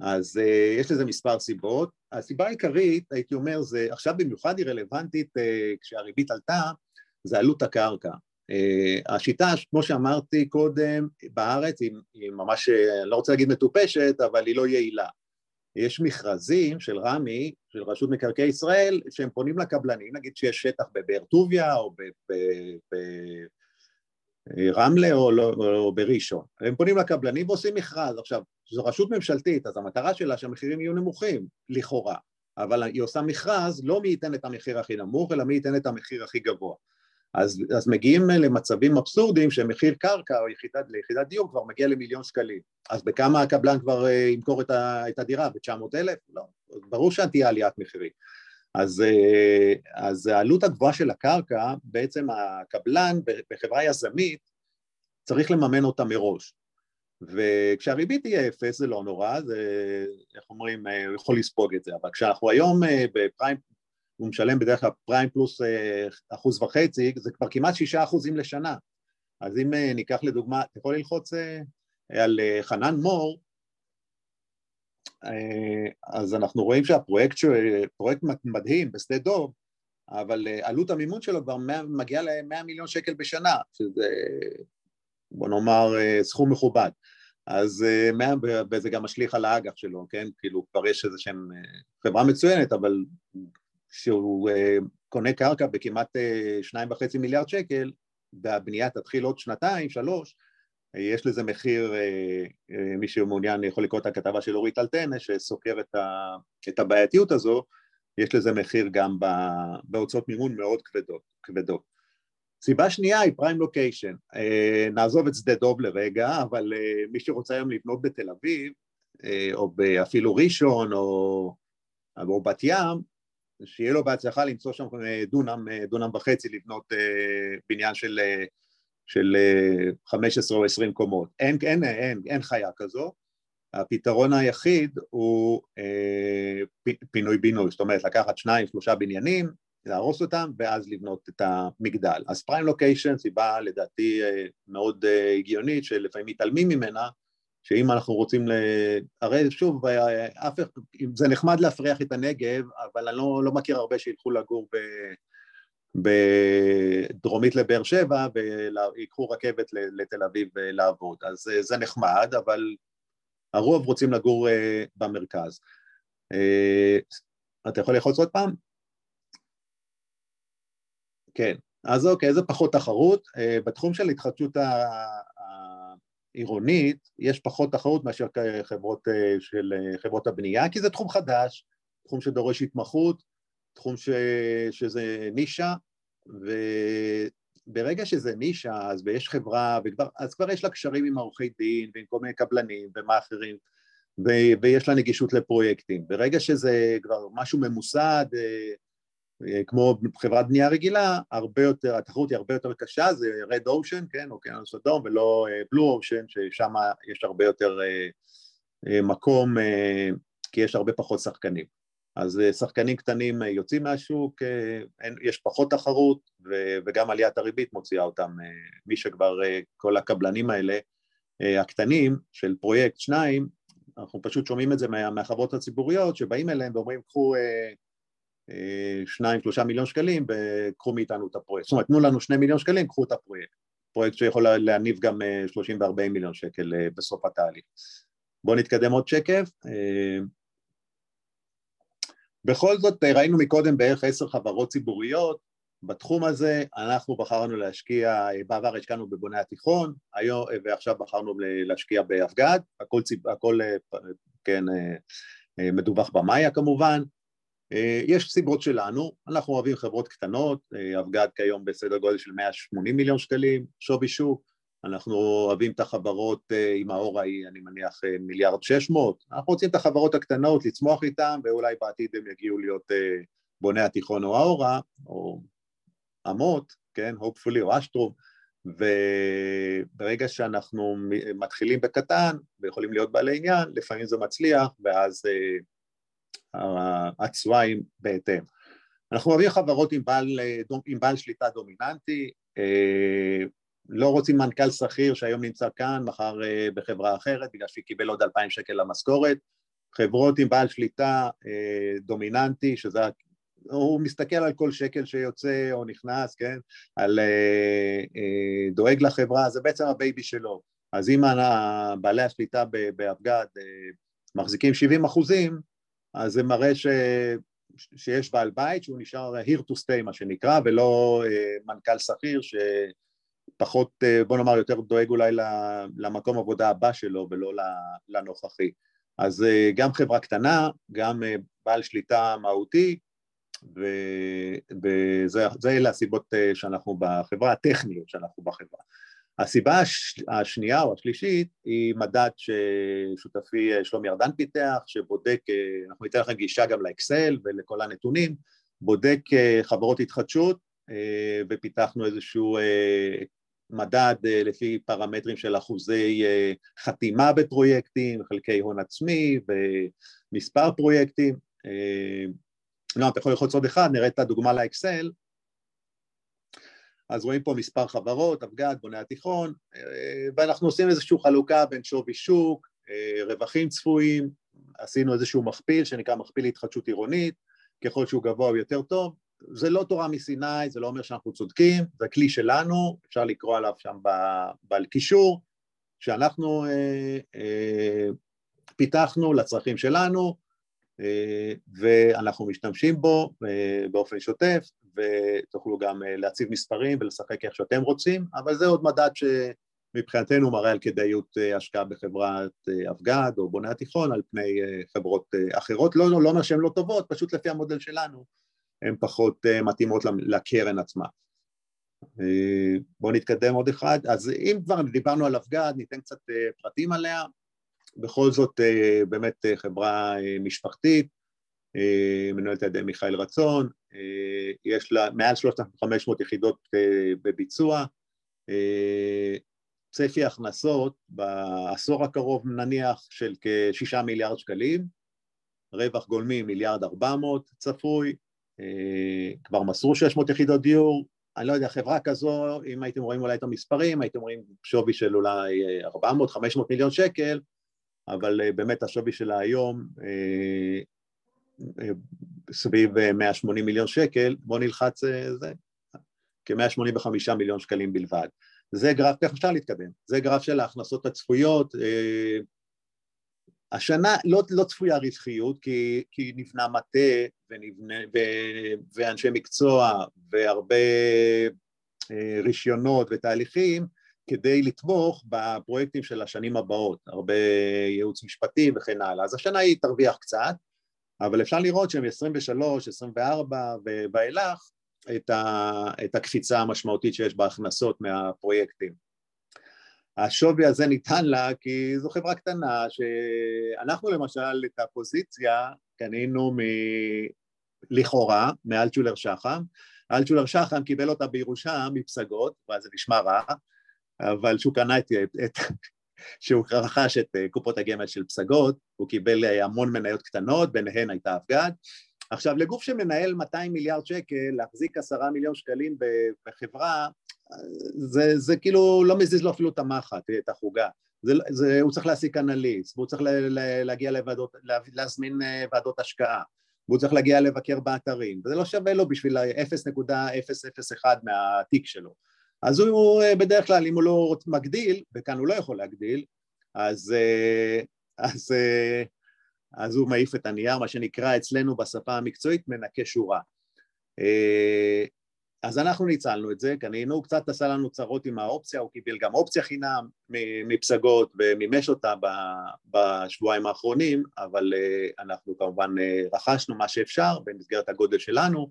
אז יש לזה מספר סיבות. הסיבה העיקרית, הייתי אומר, זה עכשיו במיוחד היא רלוונטית כשהריבית עלתה, זה עלות הקרקע. השיטה, כמו שאמרתי קודם, בארץ היא, היא ממש, אני לא רוצה להגיד מטופשת, אבל היא לא יעילה. יש מכרזים של רמ"י, של רשות מקרקעי ישראל, שהם פונים לקבלנים, נגיד שיש שטח בבאר טוביה או ברמלה או, לא, או בראשון, הם פונים לקבלנים ועושים מכרז. עכשיו, זו רשות ממשלתית, אז המטרה שלה שהמחירים יהיו נמוכים, לכאורה, אבל היא עושה מכרז לא מי ייתן את המחיר הכי נמוך, אלא מי ייתן את המחיר הכי גבוה. אז, אז מגיעים למצבים אבסורדיים שמחיר קרקע או יחידת, ליחידת דיור כבר מגיע למיליון שקלים. אז בכמה הקבלן כבר ימכור את, ה, את הדירה? ב-900 אלף? לא. ברור שתהיה עליית מחירים. אז, אז העלות הגבוהה של הקרקע, בעצם הקבלן בחברה יזמית צריך לממן אותה מראש. וכשהריבית תהיה אפס זה לא נורא, זה, איך אומרים, הוא יכול לספוג את זה, אבל כשאנחנו היום בפריים, הוא משלם בדרך כלל פריים פלוס אחוז וחצי, זה כבר כמעט שישה אחוזים לשנה. אז אם ניקח לדוגמה, אתה יכול ללחוץ על חנן מור, אז אנחנו רואים שהפרויקט, פרויקט מדהים בשדה דוב, אבל עלות המימון שלו כבר מגיעה ל-100 מיליון שקל בשנה, שזה בוא נאמר סכום מכובד. אז וזה גם משליך על האג"ח שלו, כן? כאילו כבר יש איזה שהם חברה מצוינת, אבל כשהוא קונה קרקע בכמעט שניים וחצי מיליארד שקל, והבנייה תתחיל עוד שנתיים, שלוש, יש לזה מחיר, מי שמעוניין יכול לקרוא את הכתבה של אורית אלטנה שסוקר את הבעייתיות הזו, יש לזה מחיר גם בהוצאות מימון מאוד כבדות. כבדות. סיבה שנייה היא פריים לוקיישן, נעזוב את שדה דוב לרגע, אבל מי שרוצה היום לבנות בתל אביב, או אפילו ראשון או, או בת ים, שיהיה לו בהצלחה למצוא שם דונם, דונם וחצי לבנות בניין של של 15 או 20 קומות. אין, אין, אין, אין חיה כזו. הפתרון היחיד הוא אה, פינוי-בינוי, זאת אומרת לקחת שניים, שלושה בניינים, להרוס אותם ואז לבנות את המגדל. אז פריים לוקיישן, סיבה לדעתי מאוד הגיונית שלפעמים מתעלמים ממנה, שאם אנחנו רוצים ל... הרי שוב, אף... זה נחמד להפריח את הנגב, אבל אני לא, לא מכיר הרבה שילכו לגור. בדרומית לבאר שבע ויקחו רכבת לתל אביב לעבוד. אז זה נחמד, אבל הרוב רוצים לגור במרכז. אתה יכול ללחוץ עוד פעם? כן, אז אוקיי, זה פחות תחרות. בתחום של התחדשות עירונית יש פחות תחרות מאשר חברות של חברות הבנייה, כי זה תחום חדש, תחום שדורש התמחות, תחום ש... שזה נישה, וברגע שזה נישה, אז ויש חברה, וכבר, אז כבר יש לה קשרים עם עורכי דין ועם כל מיני קבלנים ומאכערים. ויש לה נגישות לפרויקטים. ברגע שזה כבר משהו ממוסד, אה, אה, כמו חברת בנייה רגילה, הרבה יותר, התחרות היא הרבה יותר קשה, זה רד אושן, כן, אוקיינוס אדום, ולא בלו אה, אושן, ששם יש הרבה יותר מקום, כי יש הרבה פחות שחקנים. אז אה, שחקנים קטנים אה, יוצאים מהשוק, אה, יש פחות תחרות וגם עליית הריבית מוציאה אותם, מי שכבר, כל הקבלנים האלה הקטנים של פרויקט שניים, אנחנו פשוט שומעים את זה מהחברות הציבוריות שבאים אליהם ואומרים קחו שניים שלושה מיליון שקלים וקחו מאיתנו את הפרויקט, זאת אומרת תנו לנו שני מיליון שקלים קחו את הפרויקט, פרויקט שיכול להניב גם שלושים וארבעים מיליון שקל בסוף התהליך. בואו נתקדם עוד שקף. בכל זאת ראינו מקודם בערך עשר חברות ציבוריות. בתחום הזה, אנחנו בחרנו להשקיע, בעבר השקענו בבוני התיכון, היום, ועכשיו בחרנו להשקיע באבגד, הכל, הכל כן, מדווח במאיה כמובן, יש סיבות שלנו, אנחנו אוהבים חברות קטנות, אבגד כיום בסדר גודל של 180 מיליון שקלים, שווי שוק, אנחנו אוהבים את החברות אה, עם האור ההיא, אני מניח אה, מיליארד שש מאות, אנחנו רוצים את החברות הקטנות, לצמוח איתן, ואולי בעתיד הם יגיעו להיות אה, בוני התיכון או האורה, או אמות, כן, hopefully, או אשטרום, וברגע שאנחנו מתחילים בקטן ויכולים להיות בעלי עניין, לפעמים זה מצליח, ואז התשואה היא בהתאם. אנחנו אוהבים חברות עם בעל, עם בעל שליטה דומיננטי, לא רוצים מנכ"ל שכיר שהיום נמצא כאן, מחר אה, בחברה אחרת, בגלל שהיא קיבל עוד אלפיים שקל למשכורת. חברות עם בעל שליטה אה, דומיננטי, שזה... הוא מסתכל על כל שקל שיוצא או נכנס, כן? על אה, דואג לחברה, זה בעצם ה baby שלו. אז אם בעלי השליטה באבגד מחזיקים 70 אחוזים, אז זה מראה ש... שיש בעל בית שהוא נשאר here to stay מה שנקרא, ולא מנכ"ל שכיר ש... פחות, אה, בוא נאמר, יותר דואג אולי למקום עבודה הבא שלו ולא לנוכחי. אז אה, גם חברה קטנה, גם אה, בעל שליטה מהותי, וזה אלה הסיבות שאנחנו בחברה, הטכניות שאנחנו בחברה. הסיבה הש, השנייה או השלישית היא מדד ששותפי שלומי ארדן פיתח, שבודק, אנחנו ניתן לכם גישה גם לאקסל ולכל הנתונים, בודק חברות התחדשות ופיתחנו איזשהו מדד אה, לפי פרמטרים של אחוזי אה, חתימה בפרויקטים, חלקי הון עצמי ומספר פרויקטים. אה, לא, אתה יכול ללחוץ עוד אחד, נראה את הדוגמה לאקסל. אז רואים פה מספר חברות, אבגד, בוני התיכון, ואנחנו עושים איזושהי חלוקה בין שווי שוק, רווחים צפויים, עשינו איזשהו מכפיל שנקרא מכפיל התחדשות עירונית, ככל שהוא גבוה הוא יותר טוב, זה לא תורה מסיני, זה לא אומר שאנחנו צודקים, זה כלי שלנו, אפשר לקרוא עליו שם בקישור, שאנחנו אה, אה, פיתחנו לצרכים שלנו, אה, ואנחנו משתמשים בו אה, באופן שוטף, ותוכלו גם אה, להציב מספרים ולשחק איך שאתם רוצים, אבל זה עוד מדד שמבחינתנו מראה על כדאיות אה, השקעה בחברת אה, אבגד או בוני התיכון על פני חברות אחרות, לא, לא אומר שהן לא טובות, פשוט לפי המודל שלנו הן פחות מתאימות לקרן עצמה. בואו נתקדם עוד אחד. אז אם כבר דיברנו על אבגד, ניתן קצת פרטים עליה. בכל זאת באמת חברה משפחתית, מנוהלת על ידי מיכאל רצון, יש לה מעל 3,500 יחידות בביצוע, צפי הכנסות בעשור הקרוב נניח של כשישה מיליארד שקלים, רווח גולמי מיליארד ארבע מאות צפוי, אה, כבר מסרו 600 יחידות דיור, אני לא יודע, חברה כזו, אם הייתם רואים אולי את המספרים, הייתם רואים שווי של אולי 400-500 מיליון שקל, אבל אה, באמת השווי שלה היום אה, סביב 180 מיליון שקל, בואו נלחץ זה, כ-185 מיליון שקלים בלבד. זה גרף, איך אפשר להתקדם? זה גרף של ההכנסות הצפויות, השנה לא, לא צפויה רווחיות כי, כי נבנה מטה ואנשי מקצוע והרבה אה, רישיונות ותהליכים כדי לתמוך בפרויקטים של השנים הבאות, הרבה ייעוץ משפטי וכן הלאה. אז השנה היא תרוויח קצת, אבל אפשר לראות שהם 23, 24 ואילך את, ה, את הקפיצה המשמעותית שיש בהכנסות מהפרויקטים. השווי הזה ניתן לה כי זו חברה קטנה שאנחנו למשל את הפוזיציה קנינו מ... לכאורה מאלטשולר שחם, אלטשולר שחם קיבל אותה בירושה מפסגות, ואז זה נשמע רע, אבל שהוא קנה את, את, שהוא רכש את אה, קופות הגמל של פסגות, הוא קיבל אה, המון מניות קטנות, ביניהן הייתה אבגד. עכשיו, לגוף שמנהל 200 מיליארד שקל, להחזיק עשרה מיליון שקלים בחברה, זה, זה כאילו לא מזיז לו אפילו את המחט, את החוגה. זה, זה, הוא צריך להעסיק אנליסט, והוא צריך לה, לה, להגיע לוועדות, לה, להזמין אה, ועדות השקעה, והוא צריך להגיע לבקר באתרים, וזה לא שווה לו בשביל ה-0.001 מהתיק שלו. אז הוא אה, בדרך כלל, אם הוא לא מגדיל, וכאן הוא לא יכול להגדיל, אז, אה, אז, אה, אז הוא מעיף את הנייר, מה שנקרא אצלנו בשפה המקצועית מנקה שורה. אז אנחנו ניצלנו את זה, קנינו, קצת עשה לנו צרות עם האופציה, הוא קיבל גם אופציה חינם מפסגות ומימש אותה בשבועיים האחרונים, אבל אנחנו כמובן רכשנו מה שאפשר במסגרת הגודל שלנו,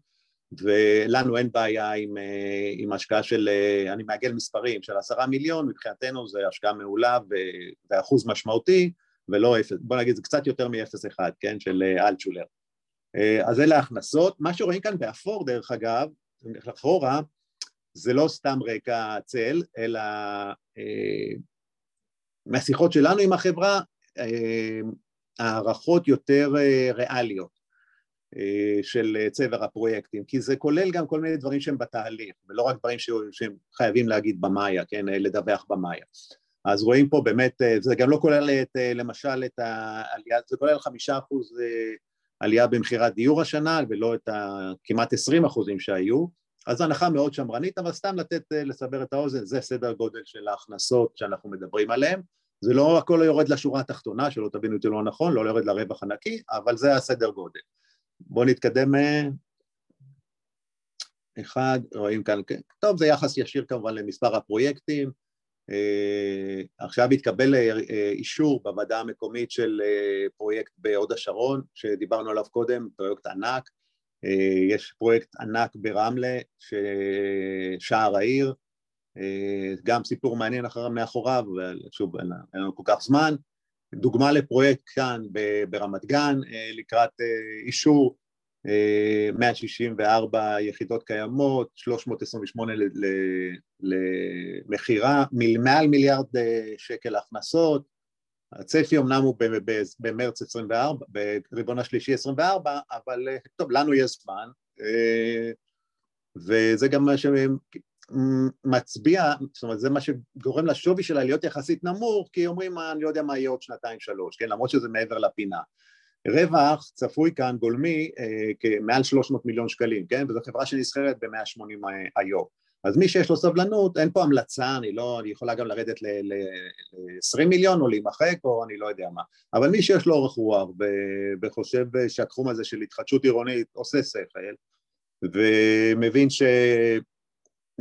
ולנו אין בעיה עם, אה, עם השקעה של, אה, אני מעגל מספרים, של עשרה מיליון, מבחינתנו זה השקעה מעולה ואחוז משמעותי, ולא אפס, בוא נגיד זה קצת יותר מאפס אחד, כן, של אה, אלטשולר. אז אלה ההכנסות, מה שרואים כאן באפור דרך אגב, אחורה, זה לא סתם רקע צל, אלא אה, מהשיחות שלנו עם החברה, אה, הערכות יותר אה, ריאליות. אה, של צבר הפרויקטים, כי זה כולל גם כל מיני דברים שהם בתהליך, ולא רק דברים שהם חייבים להגיד במאיה, כן, אה, לדווח במאיה. אז רואים פה באמת, אה, זה גם לא כולל את, למשל את העלייה, זה כולל חמישה אחוז עלייה במכירת דיור השנה, ולא את הכמעט עשרים אחוזים שהיו, אז הנחה מאוד שמרנית, אבל סתם לתת, לסבר את האוזן, זה סדר גודל של ההכנסות שאנחנו מדברים עליהן. זה לא הכל יורד לשורה התחתונה, שלא תבינו אותי לא נכון, לא יורד לרווח הנקי, אבל זה הסדר גודל. בואו נתקדם. אה, אחד, רואים כאן, כן. טוב, זה יחס ישיר כמובן למספר הפרויקטים. אה, עכשיו התקבל אה, אישור בוועדה המקומית של פרויקט בהוד השרון, שדיברנו עליו קודם, פרויקט ענק. יש פרויקט ענק ברמלה, שער העיר, גם סיפור מעניין אחר מאחוריו, ושוב, אין לנו כל כך זמן. דוגמה לפרויקט כאן ברמת גן לקראת אישור 164 יחידות קיימות, 328 למכירה, מעל מיליארד אה, שקל הכנסות, הצפי אמנם הוא במרץ 24, ברבעון השלישי 24, אבל אה, טוב, לנו יש זמן, אה, וזה גם מה מצביע, זאת אומרת זה מה שגורם לשווי שלה להיות יחסית נמוך, כי אומרים אני לא יודע מה יהיה עוד שנתיים שלוש, כן, למרות שזה מעבר לפינה. רווח צפוי כאן גולמי אה, כמעל 300 מיליון שקלים, כן, וזו חברה שנסחרת ב-180 אה, היום. אז מי שיש לו סבלנות, אין פה המלצה, אני לא, אני יכולה גם לרדת ל-20 מיליון או להימחק או אני לא יודע מה, אבל מי שיש לו אורך רוח וחושב שהתחום הזה של התחדשות עירונית עושה שכל ומבין ש...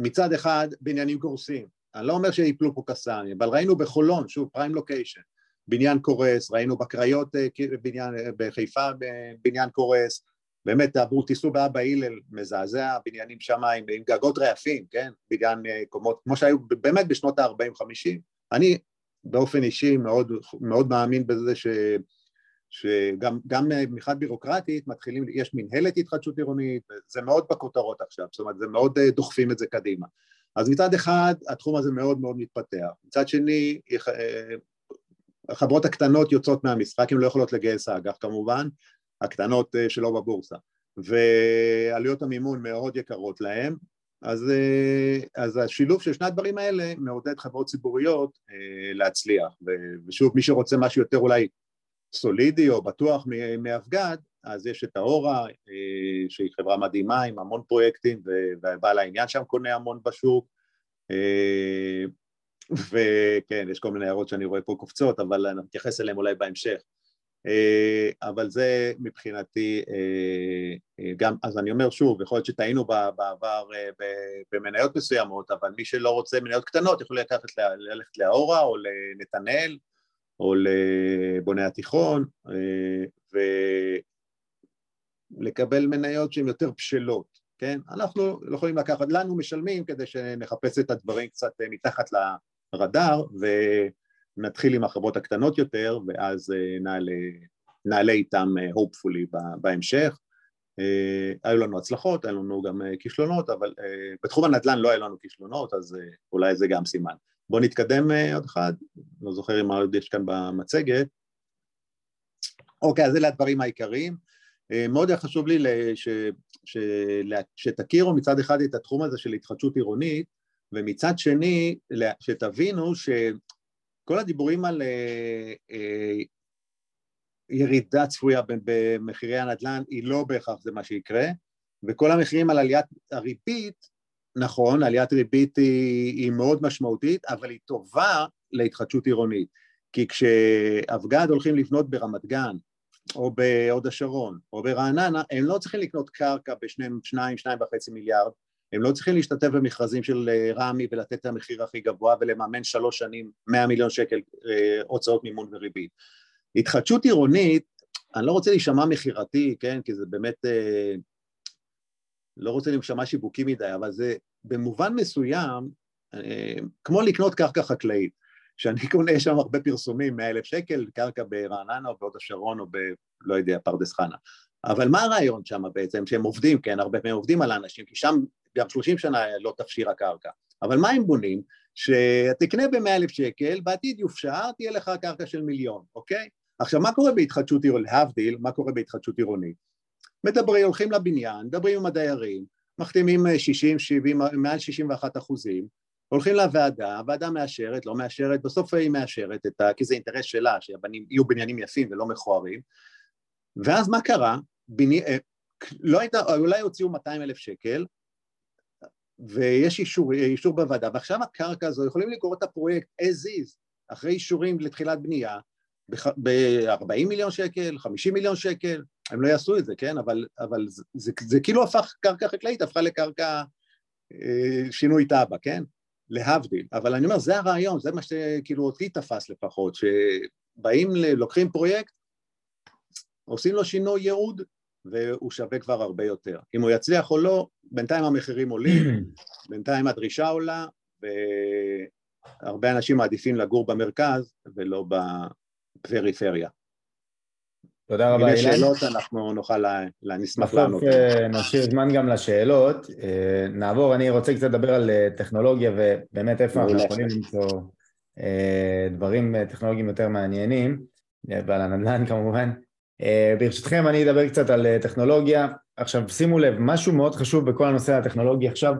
מצד אחד בניינים קורסים, אני לא אומר שיפלו פה קסאמים, אבל ראינו בחולון, שוב פריים לוקיישן, בניין קורס, ראינו בקריות אה, בניין, אה, בחיפה בניין קורס, באמת עברו, תיסעו באבא הלל, מזעזע, בניינים שם עם, עם גגות רעפים, כן, בניין אה, קומות, כמו שהיו באמת בשנות ה-40-50, אני באופן אישי מאוד, מאוד מאמין בזה ש... שגם מחד בירוקרטית מתחילים, יש מנהלת התחדשות עירונית, זה מאוד בכותרות עכשיו, זאת אומרת זה מאוד אה, דוחפים את זה קדימה. אז מצד אחד התחום הזה מאוד מאוד מתפתח, מצד שני אה, החברות הקטנות יוצאות מהמשחק, הן לא יכולות לגייס האג"ח כמובן, הקטנות אה, שלא בבורסה, ועלויות המימון מאוד יקרות להן, אז, אז השילוב של שני הדברים האלה מעודד חברות ציבוריות להצליח, ושוב מי שרוצה משהו יותר אולי סולידי או בטוח מאבגד, אז יש את האורה, אה, שהיא חברה מדהימה עם המון פרויקטים, ובעל העניין שם קונה המון בשוק, אה, וכן, יש כל מיני הערות שאני רואה פה קופצות, אבל אני מתייחס אליהן אולי בהמשך. אה, אבל זה מבחינתי גם, אז אני אומר שוב, יכול להיות שטעינו בעבר במניות מסוימות, אבל מי שלא רוצה מניות קטנות יכול לקחת, ללכת לאורה או לנתנאל או לבוני התיכון ולקבל מניות שהן יותר בשלות, כן? אנחנו לא יכולים לקחת, לנו משלמים כדי שנחפש את הדברים קצת מתחת לרדאר ונתחיל עם החברות הקטנות יותר ואז אה, נעלה, נעלה איתם אה, hopefully בהמשך. אה, היו לנו הצלחות, היו לנו גם כישלונות, אבל בתחום הנדל"ן לא היו לנו כישלונות, אז אולי זה גם סימן. בואו נתקדם עוד אחד, לא זוכר אם עוד יש כאן במצגת. אוקיי, אז אלה הדברים העיקריים. מאוד היה חשוב לי ש... ש... שתכירו מצד אחד את התחום הזה של התחדשות עירונית, ומצד שני שתבינו שכל הדיבורים על אה, אה, ירידה צפויה במחירי הנדל"ן היא לא בהכרח זה מה שיקרה, וכל המחירים על עליית הריבית, נכון, עליית ריבית היא, היא מאוד משמעותית, אבל היא טובה להתחדשות עירונית, כי כשאבגד הולכים לבנות ברמת גן או בהוד השרון או ברעננה, הם לא צריכים לקנות קרקע בשניים, שניים, שניים וחצי מיליארד, הם לא צריכים להשתתף במכרזים של אה, רמ"י ולתת את המחיר הכי גבוה ולממן שלוש שנים מאה מיליון שקל אה, הוצאות מימון וריבית. התחדשות עירונית, אני לא רוצה להישמע מכירתי, כן, כי זה באמת, אה, לא רוצה להישמע שיווקי מדי, אבל זה במובן מסוים, כמו לקנות קרקע חקלאית. שאני קונה שם הרבה פרסומים, מאה אלף שקל, קרקע ברעננה או בהוד השרון או ב... לא יודע, פרדס חנה. אבל מה הרעיון שם בעצם? שהם עובדים, כן, הרבה פעמים עובדים על האנשים, כי שם גם שלושים שנה לא תפשיר הקרקע. אבל מה הם בונים? שתקנה במאה אלף שקל, בעתיד יופשר, תהיה לך קרקע של מיליון, אוקיי? עכשיו, מה קורה בהתחדשות עירונית? להבדיל, מה קורה בהתחדשות עירונית? מדברים, הולכים לבניין, מדברים עם הדיירים, מחתימים 60, 70, מעל 61 אחוזים, הולכים לוועדה, הוועדה מאשרת, לא מאשרת, בסוף היא מאשרת, את ה... כי זה אינטרס שלה, שיהיו בניינים יפים ולא מכוערים, ואז מה קרה? בני... אה, לא הייתה, אולי הוציאו 200 אלף שקל, ויש אישור, אישור בוועדה, ועכשיו הקרקע הזו יכולים לקרוא את הפרויקט as is, אחרי אישורים לתחילת בנייה, ב-40 מיליון שקל, 50 מיליון שקל, הם לא יעשו את זה, כן? אבל, אבל זה, זה, זה כאילו הפך, קרקע חקלאית הפכה לקרקע אה, שינוי תב"ע, כן? להבדיל, אבל אני אומר, זה הרעיון, זה מה שכאילו אותי תפס לפחות, שבאים, לוקחים פרויקט, עושים לו שינוי ייעוד, והוא שווה כבר הרבה יותר. אם הוא יצליח או לא, בינתיים המחירים עולים, (clears throat) בינתיים הדרישה עולה, והרבה אנשים מעדיפים לגור במרכז ולא בפריפריה. תודה רבה, אילן. אם יש שאלות אנחנו נוכל, נשמח לענות. בסוף אה, נשאיר זמן גם לשאלות. אה, נעבור, אני רוצה קצת לדבר על אה, טכנולוגיה ובאמת איפה אנחנו יכולים למצוא דברים טכנולוגיים יותר מעניינים, ועל הנדל"ן כמובן. ברשותכם אני אדבר קצת על טכנולוגיה. עכשיו שימו לב, משהו מאוד חשוב בכל הנושא הטכנולוגי עכשיו,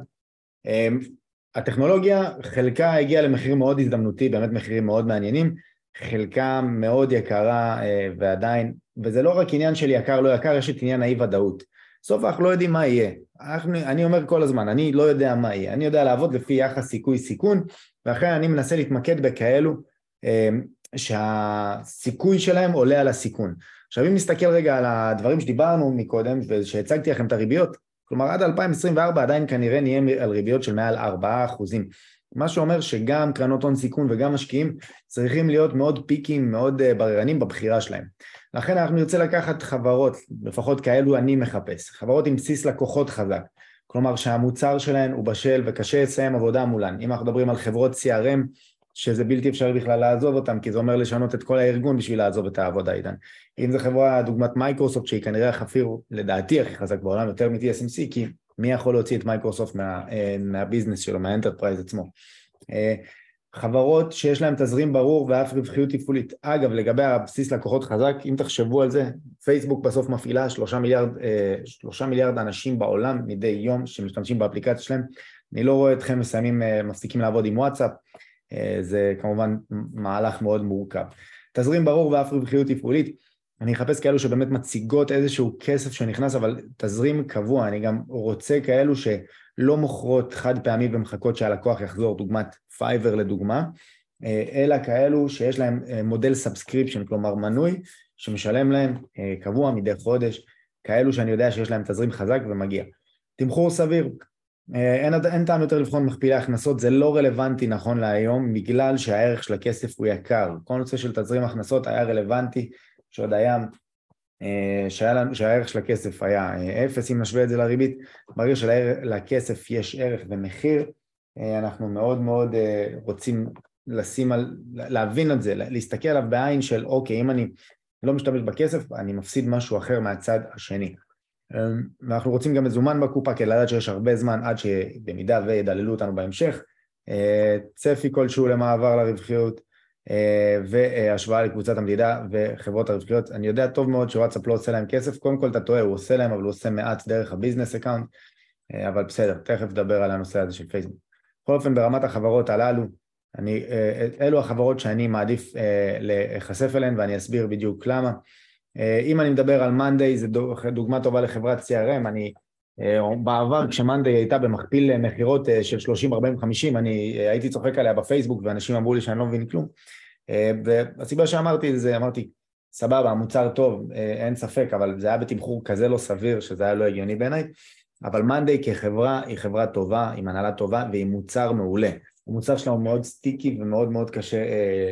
הטכנולוגיה חלקה הגיעה למחיר מאוד הזדמנותי, באמת מחירים מאוד מעניינים, חלקה מאוד יקרה ועדיין וזה לא רק עניין של יקר לא יקר, יש את עניין האי ודאות. בסוף אנחנו לא יודעים מה יהיה. אנחנו, אני אומר כל הזמן, אני לא יודע מה יהיה, אני יודע לעבוד לפי יחס סיכוי סיכון, ואחרי אני מנסה להתמקד בכאלו אה, שהסיכוי שלהם עולה על הסיכון. עכשיו אם נסתכל רגע על הדברים שדיברנו מקודם ושהצגתי לכם את הריביות, כלומר עד 2024 עדיין כנראה נהיה על ריביות של מעל 4 אחוזים. מה שאומר שגם קרנות הון סיכון וגם משקיעים צריכים להיות מאוד פיקים, מאוד אה, בררנים בבחירה שלהם. לכן אנחנו נרצה לקחת חברות, לפחות כאלו אני מחפש, חברות עם בסיס לקוחות חזק, כלומר שהמוצר שלהן הוא בשל וקשה לסיים עבודה מולן. אם אנחנו מדברים על חברות CRM, שזה בלתי אפשרי בכלל לעזוב אותם, כי זה אומר לשנות את כל הארגון בשביל לעזוב את העבודה עידן. אם זו חברה דוגמת מייקרוסופט, שהיא כנראה החפיר לדעתי הכי חזק בעולם, יותר מ-TSMC, כי מי יכול להוציא את מייקרוסופט מה, אה, מה business שלו, מה enterprise עצמו. אה, חברות שיש להן תזרים ברור ואף רווחיות תפעולית. אגב, לגבי הבסיס לקוחות חזק, אם תחשבו על זה, פייסבוק בסוף מפעילה שלושה מיליארד, אה, שלושה מיליארד אנשים בעולם מדי יום שמשתמשים באפליקציה שלהם. אני לא רואה אתכם מסיימים, מפסיקים לעבוד עם וואטסאפ, זה כמובן מהלך מאוד מורכב. תזרים ברור ואף רווחיות תפעולית, אני אחפש כאלו שבאמת מציגות איזשהו כסף שנכנס, אבל תזרים קבוע, אני גם רוצה כאלו שלא מוכרות חד פעמי ומחכות שהלקוח יחזור, דוגמת פייבר לדוגמה, אלא כאלו שיש להם מודל subscription, כלומר מנוי, שמשלם להם קבוע מדי חודש, כאלו שאני יודע שיש להם תזרים חזק ומגיע. תמחור סביר, אין, אין טעם יותר לבחון מכפילי הכנסות, זה לא רלוונטי נכון להיום בגלל שהערך של הכסף הוא יקר. כל נושא של תזרים הכנסות היה רלוונטי שעוד היה, שהיה, שהערך של הכסף היה אפס, אם נשווה את זה לריבית, ברגע שלכסף יש ערך ומחיר, אנחנו מאוד מאוד רוצים לשים על, להבין את זה, להסתכל עליו בעין של אוקיי, אם אני לא משתמש בכסף, אני מפסיד משהו אחר מהצד השני. אמ, ואנחנו רוצים גם מזומן בקופה כדי לדעת שיש הרבה זמן עד שבמידה וידללו אותנו בהמשך. אה, צפי כלשהו למעבר לרווחיות אה, והשוואה לקבוצת המדידה וחברות הרווחיות. אני יודע טוב מאוד שוואטסאפ לא עושה להם כסף, קודם כל אתה טועה, הוא עושה להם, אבל הוא עושה מעט דרך ה business account, אה, אבל בסדר, תכף נדבר על הנושא הזה של פייסבוק. בכל אופן ברמת החברות הללו, אני, אלו החברות שאני מעדיף להיחשף אליהן ואני אסביר בדיוק למה. אה, אם אני מדבר על מאנדיי, זו דוגמה טובה לחברת CRM, אני אה, בעבר כשמאנדיי הייתה במכפיל מכירות אה, של 30, 40, 50, אני הייתי צוחק עליה בפייסבוק ואנשים אמרו לי שאני לא מבין כלום. והסיבה שאמרתי זה, אמרתי סבבה, המוצר טוב, אין ספק, אבל זה היה בתמחור כזה לא סביר שזה היה לא הגיוני בעיניי אבל מאנדיי כחברה היא חברה טובה, עם הנהלה טובה ועם מוצר מעולה. המוצר שלנו מאוד סטיקי ומאוד מאוד קשה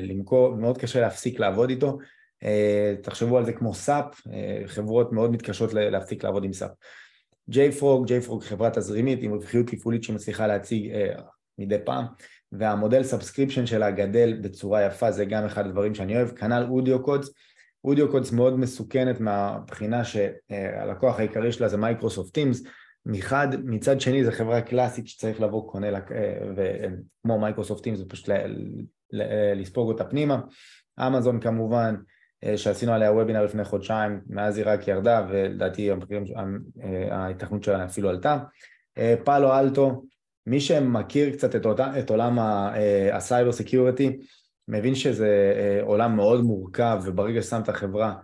למכור, ומאוד קשה להפסיק לעבוד איתו. אה, תחשבו על זה כמו סאפ, אה, חברות מאוד מתקשות להפסיק לעבוד עם סאפ. JFrog, JFrog חברה תזרימית עם רווחיות תפעולית שמצליחה להציג אה, מדי פעם. והמודל subscription שלה גדל בצורה יפה, זה גם אחד הדברים שאני אוהב, כנ"ל אודיו קודס, אודיו קודס מאוד מסוכנת מהבחינה שהלקוח העיקרי שלה זה מייקרוסופט Teams, מחד, מצד שני זו חברה קלאסית שצריך לבוא קונה, וכמו מייקרוסופט Teams ופשוט לספוג אותה פנימה, אמזון כמובן, אה, שעשינו עליה וובינר לפני חודשיים, מאז היא רק ירדה ולדעתי אה, ההיתכנות שלה אפילו עלתה. אה, פאלו אלטו, מי שמכיר קצת את, אותה, את עולם ה cyber security, מבין שזה עולם מאוד מורכב וברגע ששמת החברה,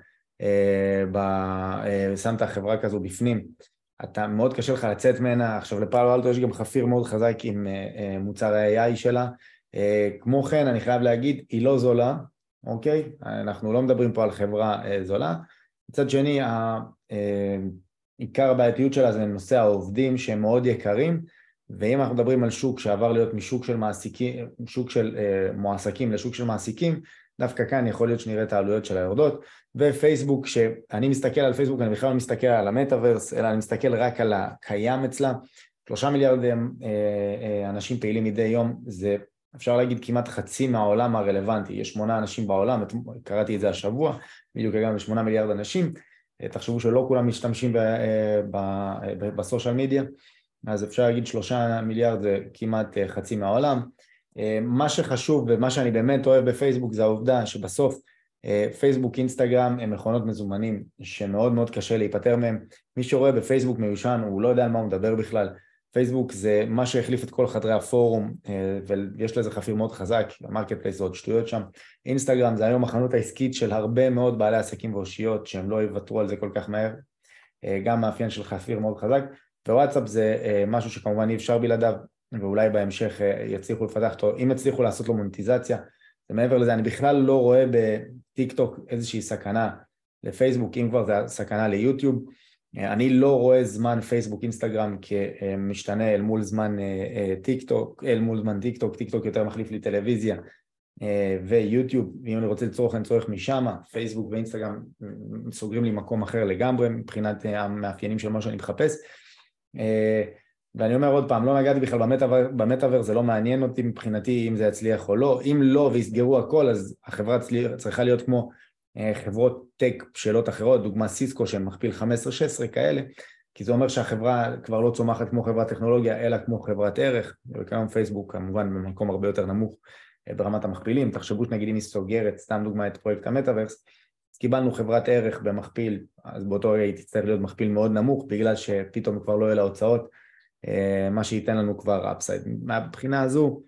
שמת החברה כזו בפנים, אתה מאוד קשה לך לצאת ממנה, עכשיו לפאלו אלטו יש גם חפיר מאוד חזק עם מוצר ה-AI שלה, כמו כן אני חייב להגיד, היא לא זולה, אוקיי? אנחנו לא מדברים פה על חברה אה, זולה. מצד שני, אה, עיקר הבעייתיות שלה זה נושא העובדים שהם מאוד יקרים, ואם אנחנו מדברים על שוק שעבר להיות משוק של מעסיקים, שוק של אה, מועסקים לשוק של מעסיקים, דווקא כאן יכול להיות שנראה את העלויות של היורדות, ופייסבוק, כשאני מסתכל על פייסבוק אני בכלל לא מסתכל על המטאוורס, אלא אני מסתכל רק על הקיים אצלה, שלושה מיליארד אה, אה, אנשים פעילים מדי יום, זה אפשר להגיד כמעט חצי מהעולם הרלוונטי, יש שמונה אנשים בעולם, קראתי את זה השבוע, בדיוק הגענו לשמונה מיליארד אנשים, אה, תחשבו שלא כולם משתמשים בסושיאל מדיה, אז אפשר להגיד שלושה מיליארד זה כמעט חצי מהעולם. מה שחשוב ומה שאני באמת אוהב בפייסבוק זה העובדה שבסוף פייסבוק, אינסטגרם הם מכונות מזומנים שמאוד מאוד קשה להיפטר מהם. מי שרואה בפייסבוק מיושן הוא לא יודע על מה הוא מדבר בכלל, פייסבוק זה מה שהחליף את כל חדרי הפורום אה, ויש לזה חפיר מאוד חזק, ה marketplace זה עוד שטויות שם. אינסטגרם זה היום החנות העסקית של הרבה מאוד בעלי עסקים ואושיות שהם לא יוותרו על זה כל כך מהר, אה, גם מאפיין של חפיר מאוד חזק, וואטסאפ זה אה, משהו שכמובן אי אפשר בלעדיו ואולי בהמשך יצליחו לפתח אותו, אם יצליחו לעשות לו מוניטיזציה, ומעבר לזה אני בכלל לא רואה בטיק טוק איזושהי סכנה לפייסבוק, אם כבר זה סכנה ליוטיוב. אני לא רואה זמן פייסבוק אינסטגרם כמשתנה אל מול זמן אה, אה, טיק טוק, אל מול זמן טיק טוק, טיק טוק יותר מחליף לי טלוויזיה אה, ויוטיוב, ואם אני רוצה לצורך אני צורך משם, פייסבוק ואינסטגרם סוגרים לי מקום אחר לגמרי מבחינת המאפיינים של מה שאני מחפש ואני אומר עוד פעם, לא נגעתי בכלל במטאוורס, במטאוורס זה לא מעניין אותי מבחינתי אם זה יצליח או לא, אם לא ויסגרו הכל אז החברה צריכה להיות כמו אה, חברות טק בשאלות אחרות, דוגמה סיסקו שהן מכפיל 15-16 כאלה, כי זה אומר שהחברה כבר לא צומחת כמו חברת טכנולוגיה אלא כמו חברת ערך, וכיום פייסבוק כמובן במקום הרבה יותר נמוך אה, ברמת המכפילים, תחשבו שנגיד אם היא סוגרת, סתם דוגמה את פרויקט המטאוורס, אז קיבלנו חברת ערך במכפיל, אז באותו רגע היא תצטרך להיות מכפיל מאוד נמוך בגלל שפתאום כבר לא יהיה לה הוצאות, מה שייתן לנו כבר אפסייד. מהבחינה הזו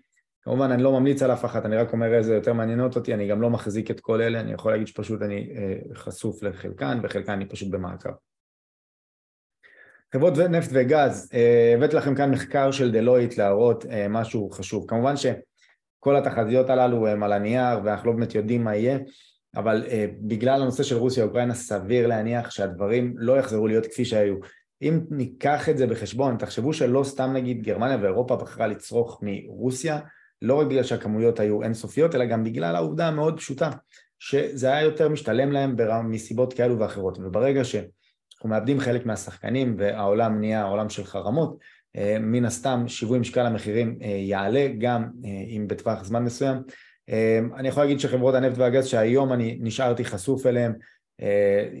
כמובן אני לא ממליץ על אף אחת, אני רק אומר איזה יותר מעניינות אותי, אני גם לא מחזיק את כל אלה, אני יכול להגיד שפשוט אני אה, חשוף לחלקן וחלקן אני פשוט במעקב. חברות נפט וגז, אה, הבאתי לכם כאן מחקר של דלויט להראות אה, משהו חשוב. כמובן כל התחזיות הללו הם על הנייר ואנחנו לא באמת יודעים מה יהיה, אבל בגלל הנושא של רוסיה-אוקראינה סביר להניח שהדברים לא יחזרו להיות כפי שהיו. אם ניקח את זה בחשבון, תחשבו שלא סתם נגיד גרמניה ואירופה בחרה לצרוך מרוסיה, לא רק בגלל שהכמויות היו אינסופיות, אלא גם בגלל העובדה המאוד פשוטה, שזה היה יותר משתלם להם מסיבות כאלו ואחרות, וברגע שאנחנו מאבדים חלק מהשחקנים והעולם נהיה עולם של חרמות, אה, מן הסתם שיווי משקל המחירים אה, יעלה גם אה, אם בטווח זמן מסוים. אני יכול להגיד שחברות הנפט והגז שהיום אני נשארתי חשוף אליהם,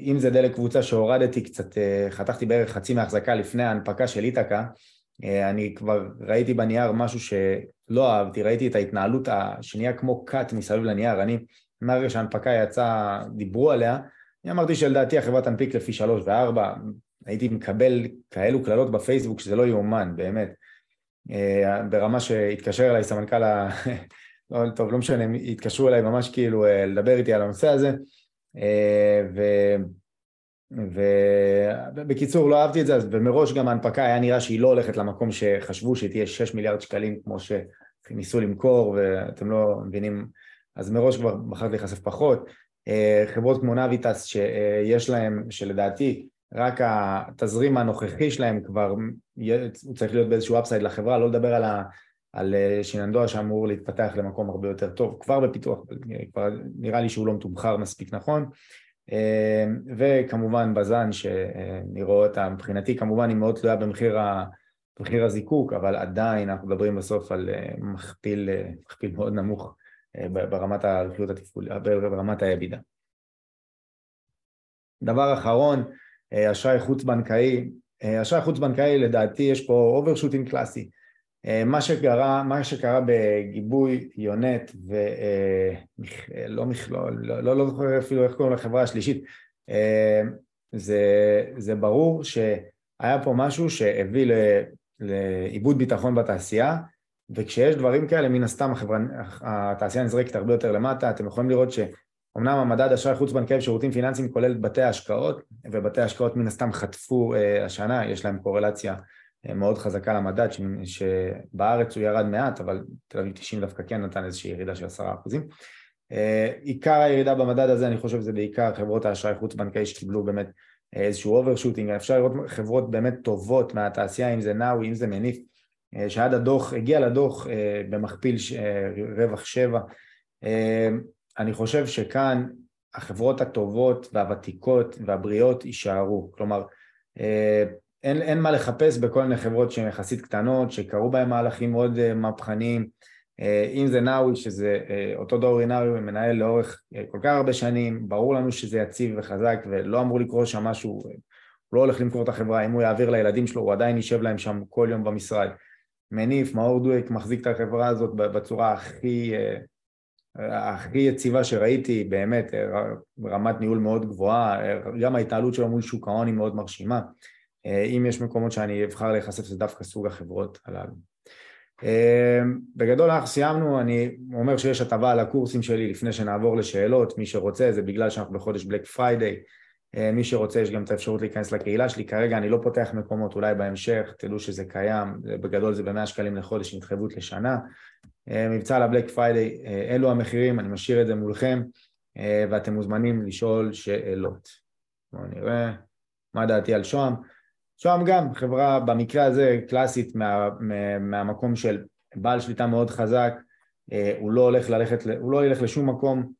אם זה דלק קבוצה שהורדתי קצת, חתכתי בערך חצי מההחזקה לפני ההנפקה של איתקה, אני כבר ראיתי בנייר משהו שלא אהבתי, ראיתי את ההתנהלות שנהיה כמו כת מסביב לנייר, אני מהרגע שההנפקה יצאה, דיברו עליה, אני אמרתי שלדעתי החברה תנפיק לפי שלוש וארבע, הייתי מקבל כאלו קללות בפייסבוק שזה לא יאומן, באמת. אה, ברמה שהתקשר אליי סמנכ"ל ה... (laughs) לא, טוב, לא משנה, התקשרו אליי ממש כאילו אה, לדבר איתי על הנושא הזה, אה, ו... ובקיצור לא אהבתי את זה, ומראש גם ההנפקה היה נראה שהיא לא הולכת למקום שחשבו שהיא תהיה 6 מיליארד שקלים כמו שניסו למכור ואתם לא מבינים, אז מראש כבר בחרתי להיחשף פחות. חברות כמו נביטס שיש להם, שלדעתי רק התזרים הנוכחי שלהם כבר, הוא צריך להיות באיזשהו אפסייד לחברה, לא לדבר על, על אה, שיננדוע שאמור להתפתח למקום הרבה יותר טוב, כבר בפיתוח, כבר נראה לי שהוא לא מתומחר מספיק נכון, אה, וכמובן בזן שאני רואה אותה, מבחינתי כמובן היא מאוד תלויה במחיר, ה, במחיר הזיקוק, אבל עדיין אנחנו מדברים בסוף על אה, מכפיל, מכפיל מאוד נמוך ברמת הרווחיות התפעולית, ברמת ה EBITDA. דבר אחרון, אשראי חוץ בנקאי, אשראי חוץ בנקאי לדעתי יש פה overshooting קלאסי. אה, מה שקרה, מה שקרה בגיבוי יונט ולא מכלול, לא, לא, לא זוכר אפילו איך קוראים לחברה השלישית, זה, זה ברור שהיה פה משהו שהביא לאיבוד ביטחון בתעשייה וכשיש דברים כאלה מן הסתם החברה, התעשייה נזרקת הרבה יותר למטה, אתם יכולים לראות ש... אמנם המדד אשראי חוץ בנקאי ושירותים פיננסיים כולל בתי ההשקעות, ובתי ההשקעות מן הסתם חטפו השנה, יש להם קורלציה מאוד חזקה למדד. שבארץ הוא ירד מעט, אבל תל אביב 90 דווקא כן נתן איזושהי ירידה של עשרה אחוזים. אה, עיקר הירידה במדד הזה, אני חושב שזה בעיקר חברות האשראי חוץ בנקאי שקיבלו באמת איזשהו overshooting, אפשר לראות חברות באמת טובות מהתעשייה, אם זה נאווי, אם זה מניף, שעד הדוח, הגיע לדוח במכפיל רווח שבע, אני חושב שכאן החברות הטובות והוותיקות והבריאות יישארו, כלומר אה, אין, אין מה לחפש בכל מיני חברות שהן יחסית קטנות, שקרו בהן מהלכים מאוד אה, מהפכניים, אה, אם זה נאווי, שזה אותו דורי נאווי מנהל לאורך כל כך הרבה שנים, ברור לנו שזה יציב וחזק ולא אמור לקרות שם משהו, הוא לא הולך למכור את החברה, אם הוא יעביר לילדים שלו הוא עדיין יישב להם שם כל יום במשרד. מניף, מאור דואק מחזיק את החברה הזאת בצורה הכי הכי יציבה שראיתי, באמת, רמת ניהול מאוד גבוהה, גם ההתנהלות שלו מול שוק ההון היא מאוד מרשימה. אם יש מקומות שאני אבחר להיחשף זה דווקא סוג החברות הללו. בגדול אנחנו סיימנו, אני אומר שיש הטבה על הקורסים שלי לפני שנעבור לשאלות, מי שרוצה, זה בגלל שאנחנו בחודש Black Friday, מי שרוצה יש גם את האפשרות להיכנס לקהילה שלי, כרגע אני לא פותח מקומות, אולי בהמשך, תדעו שזה קיים, בגדול זה במאה שקלים לחודש עם התחייבות לשנה, אה, מבצע על ה Black Friday, אה, אלו המחירים, אני משאיר את זה מולכם אה, ואתם מוזמנים לשאול שאלות. בואו נראה מה דעתי על שוהם. שוהם גם חברה במקרה הזה קלאסית מה, מה, מהמקום של בעל שליטה מאוד חזק, הוא לא הולך ללכת, הוא לא ילך לשום מקום.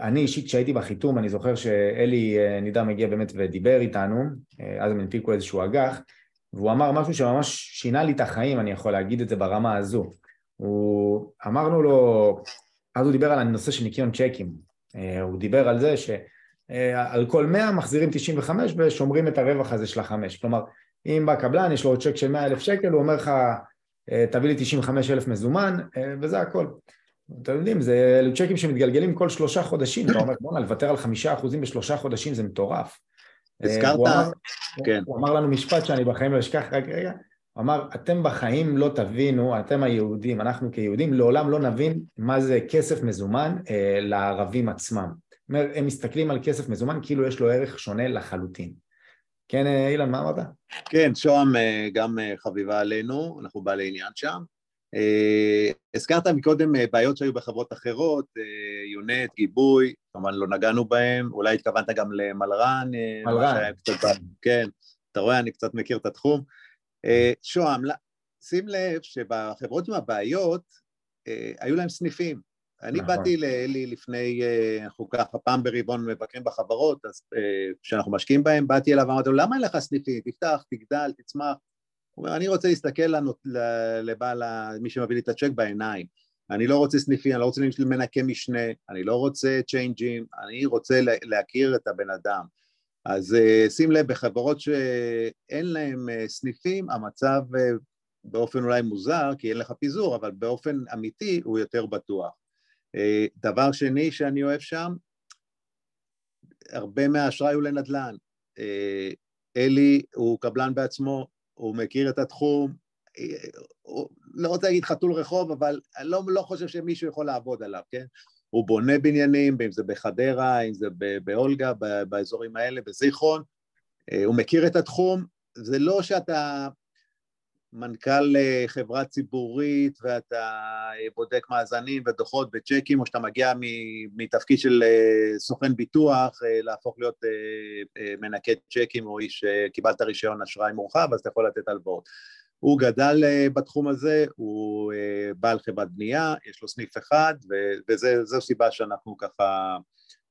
אני אישית כשהייתי בחיתום, אני זוכר שאלי נידם הגיע באמת ודיבר איתנו, אז הם הנפיקו איזשהו אג"ח, והוא אמר משהו שממש שינה לי את החיים, אני יכול להגיד את זה ברמה הזו. הוא, אמרנו לו, אז הוא דיבר על הנושא של ניקיון צ'קים, אה, הוא דיבר על זה שעל כל 100 מחזירים 95 ושומרים את הרווח הזה של החמש, כלומר אם בא קבלן יש לו צ'ק של 100 אלף שקל הוא אומר לך אה, תביא לי 95 אלף מזומן אה, וזה הכל. אתם יודעים, זה אלו צ'קים שמתגלגלים כל שלושה חודשים, אתה אומר בואנה לוותר על חמישה אחוזים בשלושה חודשים זה מטורף. הזכרת, הוא אמר, כן. הוא אמר לנו משפט שאני בחיים לא אשכח, רק רגע, הוא אמר, אתם בחיים לא תבינו, אתם היהודים, אנחנו כיהודים, לעולם לא נבין מה זה כסף מזומן אה, לערבים עצמם. זאת אומרת, הם מסתכלים על כסף מזומן כאילו יש לו ערך שונה לחלוטין. כן, אה, אילן, מה אמרת? כן, שוהם אה, גם אה, חביבה עלינו, אנחנו בעלי עניין שם. הזכרת מקודם בעיות שהיו בחברות אחרות, יונט, גיבוי, כמובן לא נגענו בהם, אולי התכוונת גם למלרן. מלרן. קצת, כן, אתה רואה, אני קצת מכיר את התחום. שוהם, שים לב שבחברות עם הבעיות, היו להם סניפים. אני נכון. באתי לאלי לפני, אנחנו ככה פעם ברבעון מבקרים בחברות, אז כשאנחנו משקיעים בהם, באתי אליו ואמרתי לו, למה אין לך סניפים? תפתח, תגדל, תצמח. הוא אומר, אני רוצה להסתכל לבעל, מי שמביא לי את הצ'ק בעיניים. אני לא רוצה סניפים, אני לא רוצה מנקי משנה, אני לא רוצה צ'יינג'ים, אני רוצה להכיר את הבן אדם. אז uh, שים לב, בחברות שאין uh, סניפים, המצב באופן אולי מוזר, כי אין לך פיזור, אבל באופן אמיתי הוא יותר בטוח. דבר שני שאני אוהב שם, הרבה מהאשראי הוא לנדל"ן. אלי הוא קבלן בעצמו, הוא מכיר את התחום, הוא, לא רוצה להגיד חתול רחוב, אבל אני לא, לא חושב שמישהו יכול לעבוד עליו, כן? הוא בונה בניינים, אם זה בחדרה, אם זה באולגה, באזורים האלה, בזיכרון, הוא מכיר את התחום, זה לא שאתה מנכ"ל אה, חברה ציבורית ואתה אה, בודק מאזנים ודוחות וצ'קים, או שאתה מגיע מתפקיד של סוכן ביטוח להפוך להיות מנקד צ'קים או איש שקיבלת רישיון אשראי מורחב, אז אתה יכול לתת הלוואות. הוא גדל בתחום הזה, הוא בעל חברת בנייה, יש לו סניף אחד, וזו סיבה שאנחנו ככה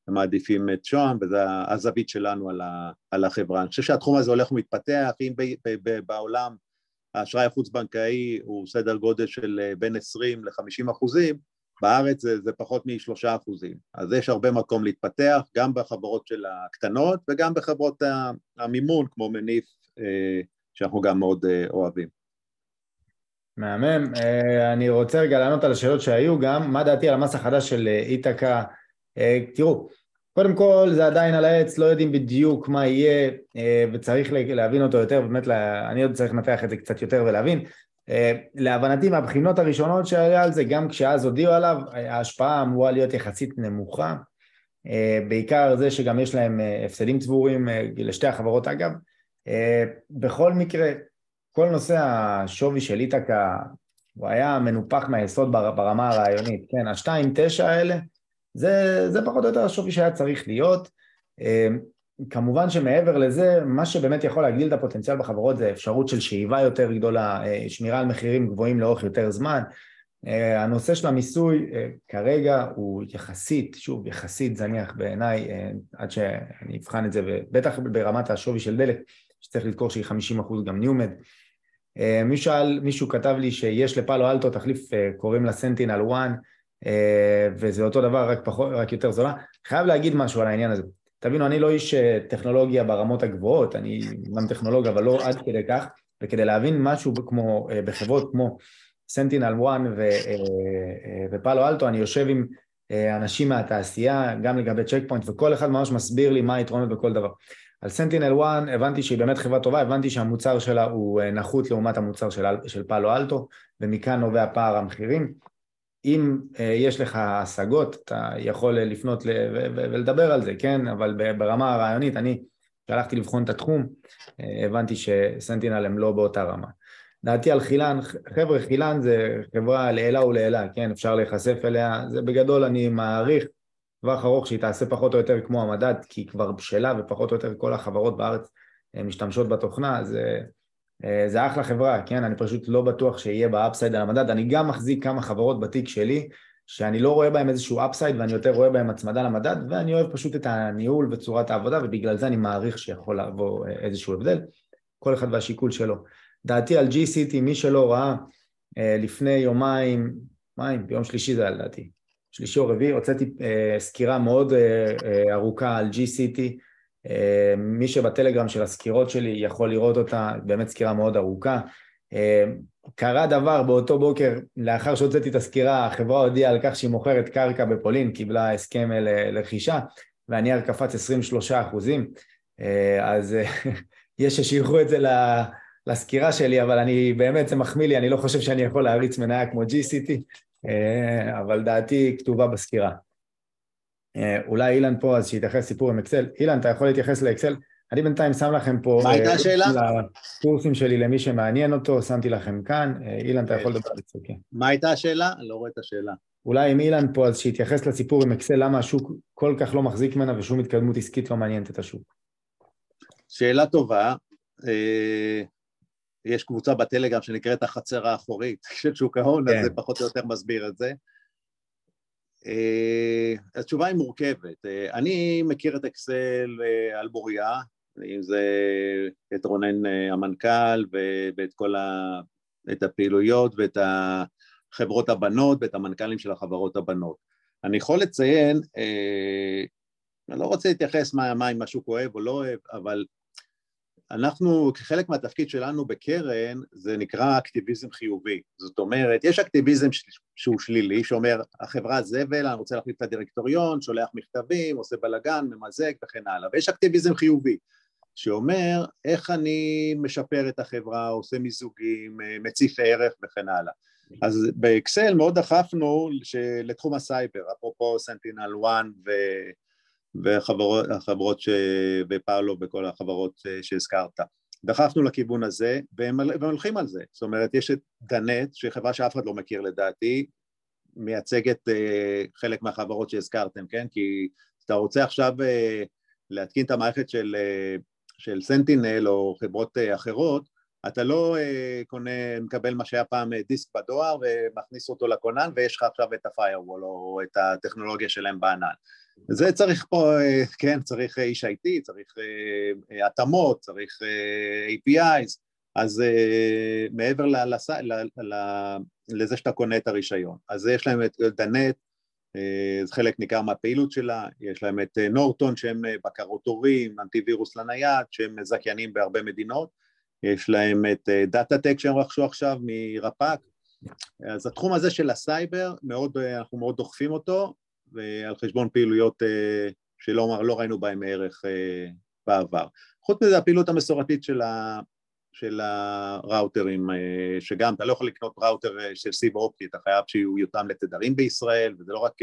מעדיפים את שוהם, וזו הזווית שלנו על החברה. אני חושב שהתחום הזה הולך ומתפתח, אם בעולם האשראי החוץ-בנקאי הוא סדר גודל של אה, בין 20 ל-50 אחוזים, בארץ זה, זה פחות משלושה אחוזים. אז יש הרבה מקום להתפתח, גם בחברות של הקטנות וגם בחברות המימון, כמו מניף, אה, שאנחנו גם מאוד אה, אוהבים. מהמם. אני רוצה רגע לענות על השאלות שהיו גם, מה דעתי על המס החדש של איתקה? תראו, קודם כל זה עדיין על העץ, לא יודעים בדיוק מה יהיה אה, וצריך להבין אותו יותר, באמת אני עוד צריך לנתח את זה קצת יותר ולהבין. אה, להבנתי מהבחינות הראשונות שהיה על זה, גם כשאז הודיעו עליו, ההשפעה אמורה להיות יחסית נמוכה, אה, בעיקר זה שגם יש להם הפסדים צבורים לשתי החברות אגב. בכל מקרה, כל נושא השווי של איתקה הוא היה מנופח מהיסוד ברמה הרעיונית, כן, השתיים תשע האלה זה, זה פחות או יותר השווי שהיה צריך להיות. אמ, כמובן שמעבר לזה, מה שבאמת יכול להגדיל את הפוטנציאל בחברות זה אפשרות של שאיבה יותר גדולה, אה, שמירה על מחירים גבוהים לאורך יותר זמן. אה, הנושא של המיסוי אה, כרגע הוא יחסית, שוב, יחסית זניח בעיניי, עד שאני אבחן את זה, ובטח ברמת השווי של דלק, שצריך לזכור שהיא 50% גם ניומד. מישהו, מישהו כתב לי שיש לפאלו אלטו תחליף, קוראים לה סנטינל 1, אה, וזה אותו דבר, רק, פחות, רק יותר זולה. חייב להגיד משהו על העניין הזה. תבינו, אני לא איש אה, טכנולוגיה ברמות הגבוהות, אני גם טכנולוג, אבל לא עד כדי כך, וכדי להבין משהו כמו, אה, בחברות כמו סנטינל 1 ופאלו אלטו, אני יושב עם אנשים מהתעשייה, גם לגבי צ'ק פוינט, וכל אחד ממש מסביר לי מה היתרונות בכל דבר. על סנטינל 1 הבנתי שהיא באמת חברה טובה, הבנתי שהמוצר שלה הוא נחות לעומת המוצר של, של פאלו אלטו, ומכאן נובע פער המחירים. אם uh, יש לך השגות, אתה יכול לפנות ל- ו- ו- ולדבר על זה, כן? אבל ברמה הרעיונית, אני, כשהלכתי לבחון את התחום, uh, הבנתי שסנטינל הם לא באותה רמה. דעתי על חילן, חבר'ה, חילן זה חברה לעילה ולעילה, כן? אפשר להיחשף אליה, זה בגדול אני מעריך טווח ארוך שהיא תעשה פחות או יותר כמו המדד, כי היא כבר בשלה ופחות או יותר כל החברות בארץ משתמשות בתוכנה, זה... אה, זה אחלה חברה, כן? אני פשוט לא בטוח שיהיה ב upside על המדד. אני גם מחזיק כמה חברות בתיק שלי, שאני לא רואה בהם איזשהו אפסייד ואני יותר רואה בהם הצמדה למדד, ואני אוהב פשוט את הניהול וצורת העבודה, ובגלל זה אני מעריך שיכול לבוא אה, איזשהו הבדל. כל אחד והשיקול שלו. דעתי על GCT, מי שלא ראה, אה, לפני יומיים, מים, ביום שלישי זה היה לדעתי, שלישי או רביעי, הוצאתי סקירה מאוד ארוכה על GCT, מי שבטלגרם של הסקירות שלי יכול לראות אותה, באמת סקירה מאוד ארוכה. אה, קרה דבר באותו בוקר, לאחר שהוצאתי את הסקירה, החברה הודיעה על כך שהיא מוכרת קרקע בפולין, קיבלה הסכם לרכישה, והנייר קפץ 23 אחוזים. אה, אז (laughs) יש ששייכו את זה לסקירה שלי, אבל אני באמת, זה מחמיא לי, אני לא חושב שאני יכול להריץ מניה כמו GCT, אבל דעתי כתובה בסקירה. אה, אולי אילן פה אז שיתייחס סיפור עם אקסל. אילן, אתה יכול להתייחס לאקסל? אני בינתיים שם לכם פה... מה הייתה השאלה? הקורסים שלי למי שמעניין אותו, שמתי לכם כאן. אילן, אתה יכול לדבר בצוקים. מה הייתה השאלה? אני לא רואה את השאלה. אולי אם אילן פה, אז שיתייחס לסיפור עם אקסל, למה השוק כל כך לא מחזיק ממנה ושום התקדמות עסקית לא מעניינת את השוק. שאלה טובה. יש קבוצה בטלגרם שנקראת החצר האחורית של שוק ההון, כן. אז זה פחות או יותר מסביר את זה. התשובה היא מורכבת. אני מכיר את אקסל על בוריה, אם זה את רונן המנכ"ל ואת כל ה... את הפעילויות ואת החברות הבנות ואת המנכ"לים של החברות הבנות. אני יכול לציין, אני לא רוצה להתייחס מה, מה אם השוק אוהב או לא אוהב, אבל אנחנו, כחלק מהתפקיד שלנו בקרן, זה נקרא אקטיביזם חיובי. זאת אומרת, יש אקטיביזם שהוא שלילי, שאומר, החברה זבל, אני רוצה להחליף את הדירקטוריון, שולח מכתבים, עושה בלאגן, ממזג וכן הלאה. ויש אקטיביזם חיובי, שאומר, איך אני משפר את החברה, עושה מיזוגים, מציף ערך וכן הלאה. אז באקסל מאוד דחפנו לתחום הסייבר, אפרופו סנטינל 1 ו... והחברות ש... ופאלו וכל החברות שהזכרת. דחפנו לכיוון הזה והם, והם הולכים על זה, זאת אומרת יש את דנט שהיא חברה שאף אחד לא מכיר לדעתי, מייצגת uh, חלק מהחברות שהזכרתם, כן? כי אתה רוצה עכשיו uh, להתקין את המערכת של, uh, של סנטינל או חברות uh, אחרות, אתה לא uh, קונה, מקבל מה שהיה פעם דיסק בדואר ומכניס אותו לכונן ויש לך עכשיו את ה-firewall או את הטכנולוגיה שלהם בענן. זה צריך פה, כן, צריך איש IT, צריך התאמות, צריך APIs, אז מעבר לזה שאתה קונה את הרישיון. אז יש להם את דנט, זה חלק ניכר מהפעילות שלה, יש להם את נורטון שהם בקרות הורים, אנטיווירוס לנייד, שהם זכיינים בהרבה מדינות, יש להם את דאטה-טק שהם רכשו עכשיו מרפק, אז התחום הזה של הסייבר, מאוד, אנחנו מאוד דוחפים אותו, ועל חשבון פעילויות אה, שלא לא ראינו בהן ערך אה, בעבר. חוץ מזה הפעילות המסורתית של, ה, של הראוטרים, אה, שגם אתה לא יכול לקנות ראוטר של סיב אופטי, אתה חייב שהוא יותאם לתדרים בישראל, וזה לא רק